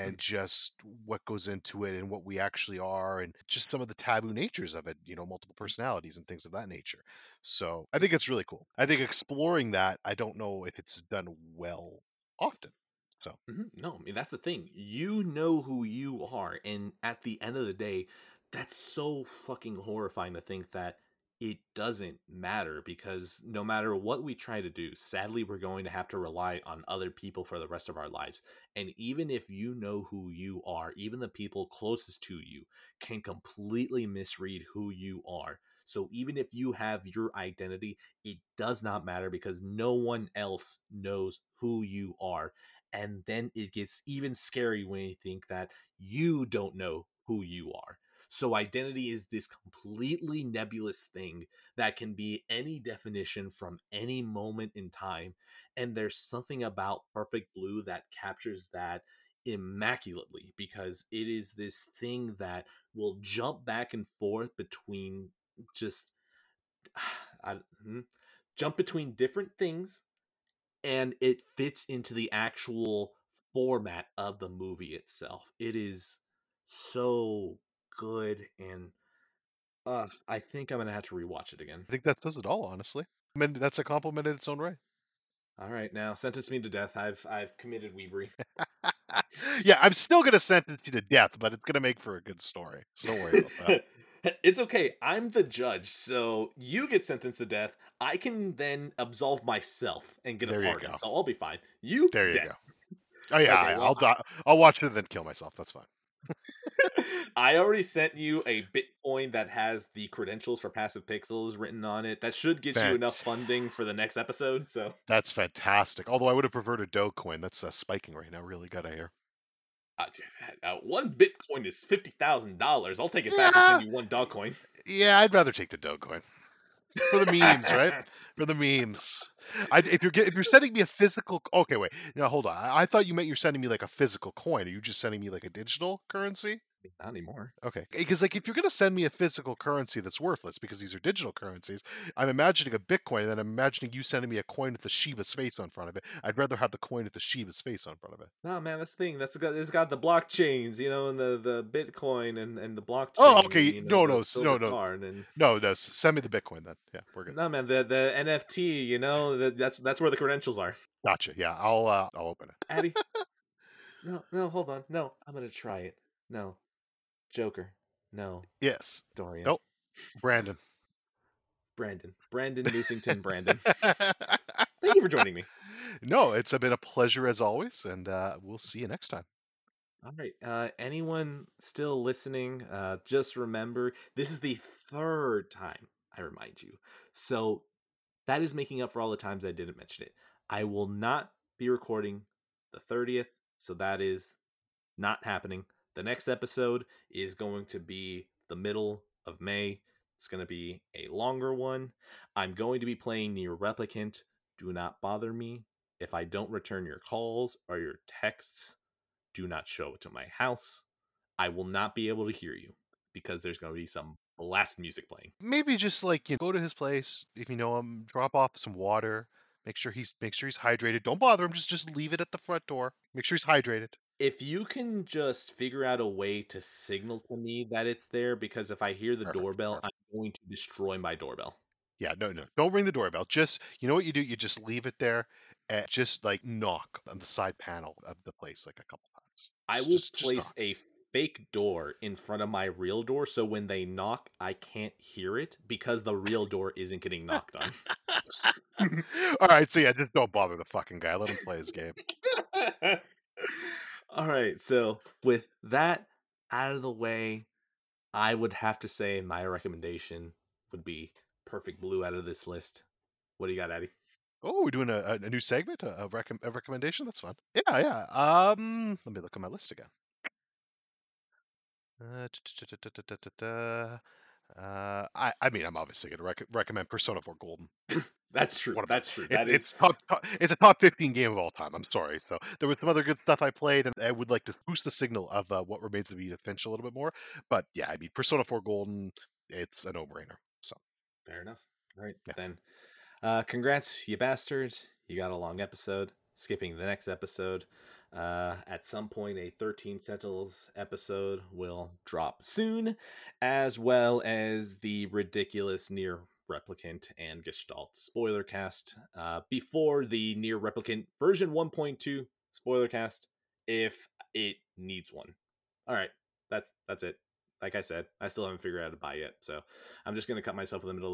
hmm. and just what goes into it and what we actually are and just some of the taboo natures of it you know multiple hmm. personalities and things of that nature. So i think it's really cool. I think exploring that i don't know if it's done well often so. Mhm. No, I mean that's the thing. You know who you are, and at the end of the day, that's so fucking horrifying to think that it doesn't matter because no matter what we try to do, sadly we're going to have to rely on other people for the rest of our lives. And even if you know who you are, even the people closest to you can completely misread who you are. So even if you have your identity, it does not matter because no one else knows who you are and then it gets even scary when you think that you don't know who you are. So identity is this completely nebulous thing that can be any definition from any moment in time and there's something about Perfect Blue that captures that immaculately because it is this thing that will jump back and forth between just I, hmm, jump between different things and it fits into the actual format of the movie itself. It is so good and uh I think I'm to have to rewatch it again. i think that does it all honestly i mean that's a compliment in its own right All right, now sentence me to death. I've I've committed Weebury. yeah i'm still to sentence you to death but it's to make for a good story so don't worry about that it's okay. I'm the judge, so you get sentenced to death. I can then absolve myself and get There a pardon, so I'll be fine. You there you dead. go oh yeah Okay, I- well, i'll die i'll watch it and then kill myself that's fine I already sent you a Bitcoin that has the credentials for Passive Pixels written on it. That should get you enough funding for the next episode. So, That's fantastic. Although I would have preferred a Dogecoin. That's uh, spiking right now. Really good, I hear. uh, uh, one Bitcoin is fifty thousand dollars. I'll take it back and send you one Dogcoin. Yeah, I'd rather take the Dogecoin for the memes, right? For the memes. I, if you're if you're sending me a physical, okay, wait, now hold on. I, I thought you meant you're sending me like a physical coin. Are you just sending me like a digital currency? Not anymore. Okay, because like if you're gonna send me a physical currency that's worthless because these are digital currencies, I'm imagining a Bitcoin, and then I'm imagining you sending me a coin with the Shiba's face on front of it. I'd rather have the coin with the Shiba's face on front of it. No, man, that's the thing. That's got it's got the blockchains, you know, and the the Bitcoin and and the oh, blockchain. Oh, okay, you no, know, no, s- no, no. and No, no, send me the Bitcoin then. Yeah, we're good. no, man, the the NFT, you know, that that's that's where the credentials are. Gotcha. Yeah, I'll uh, I'll open it. Addy, no, no, hold on, no, I'm gonna try it. No, Joker, no, Yes, Dorian, Nope. Brandon. Brandon, Brandon Newsington, Brandon. Thank you for joining me. no, it's been a pleasure as always, and uh, we'll see you next time. All right. Uh, anyone still listening? Uh, just remember, this is the third time I remind you. So that is making up for all the times I didn't mention it. I will not be recording the 30th, so that is not happening. The next episode is going to be the middle of May. It's going to be a longer one. I'm going to be playing NieR Replicant. Do not bother me if I don't return your calls or your texts do not show it to my house. I will not be able to hear you because there's going to be some blast music playing. Maybe just like you know, go to his place if you know him. Drop off some water. Make sure he's make sure he's hydrated. Don't bother him. Just just leave it at the front door. Make sure he's hydrated. If you can just figure out a way to signal to me that it's there, because if I hear the Perfect, doorbell, perfect. I'm going to destroy my doorbell. Yeah, no, no. Don't ring the doorbell. Just you know what you do? You just leave it there and just like knock on the side panel of the place like a couple times. I will just- place a fake door in front of my real door so when they knock, I can't hear it because the real door isn't getting knocked on. All right, so yeah, just don't bother the fucking guy. Let him play his game. All right. So with that out of the way, I would have to say my recommendation would be Perfect Blue out of this list. What do you got, Addy? Oh, we're doing a, a new segment, a, a, recom- a recommendation. That's fun. Yeah, yeah. Um, let me look at my list again. Uh. I, I mean, I'm obviously going to rec- recommend Persona 4 Golden. That's true. What about- That's true. It- That is it's top, top, it's a top 15 game of all time. I'm sorry. So there was some other good stuff I played, and I would like to boost the signal of uh, what remains of Edith Finch a little bit more. But yeah, I mean, Persona 4 Golden, it's a no-brainer. So fair enough. All right. Yeah. Then uh congrats, you bastards. You got a long episode. skipping the next episode. Uh, at some point, a 13 Sentinels episode will drop soon, as well as the ridiculous NieR Replicant and Gestalt spoiler cast uh, before the NieR Replicant version 1.2 spoiler cast, if it needs one. All right, that's that's it. Like I said, I still haven't figured out how to buy yet, so I'm just gonna cut myself in the middle.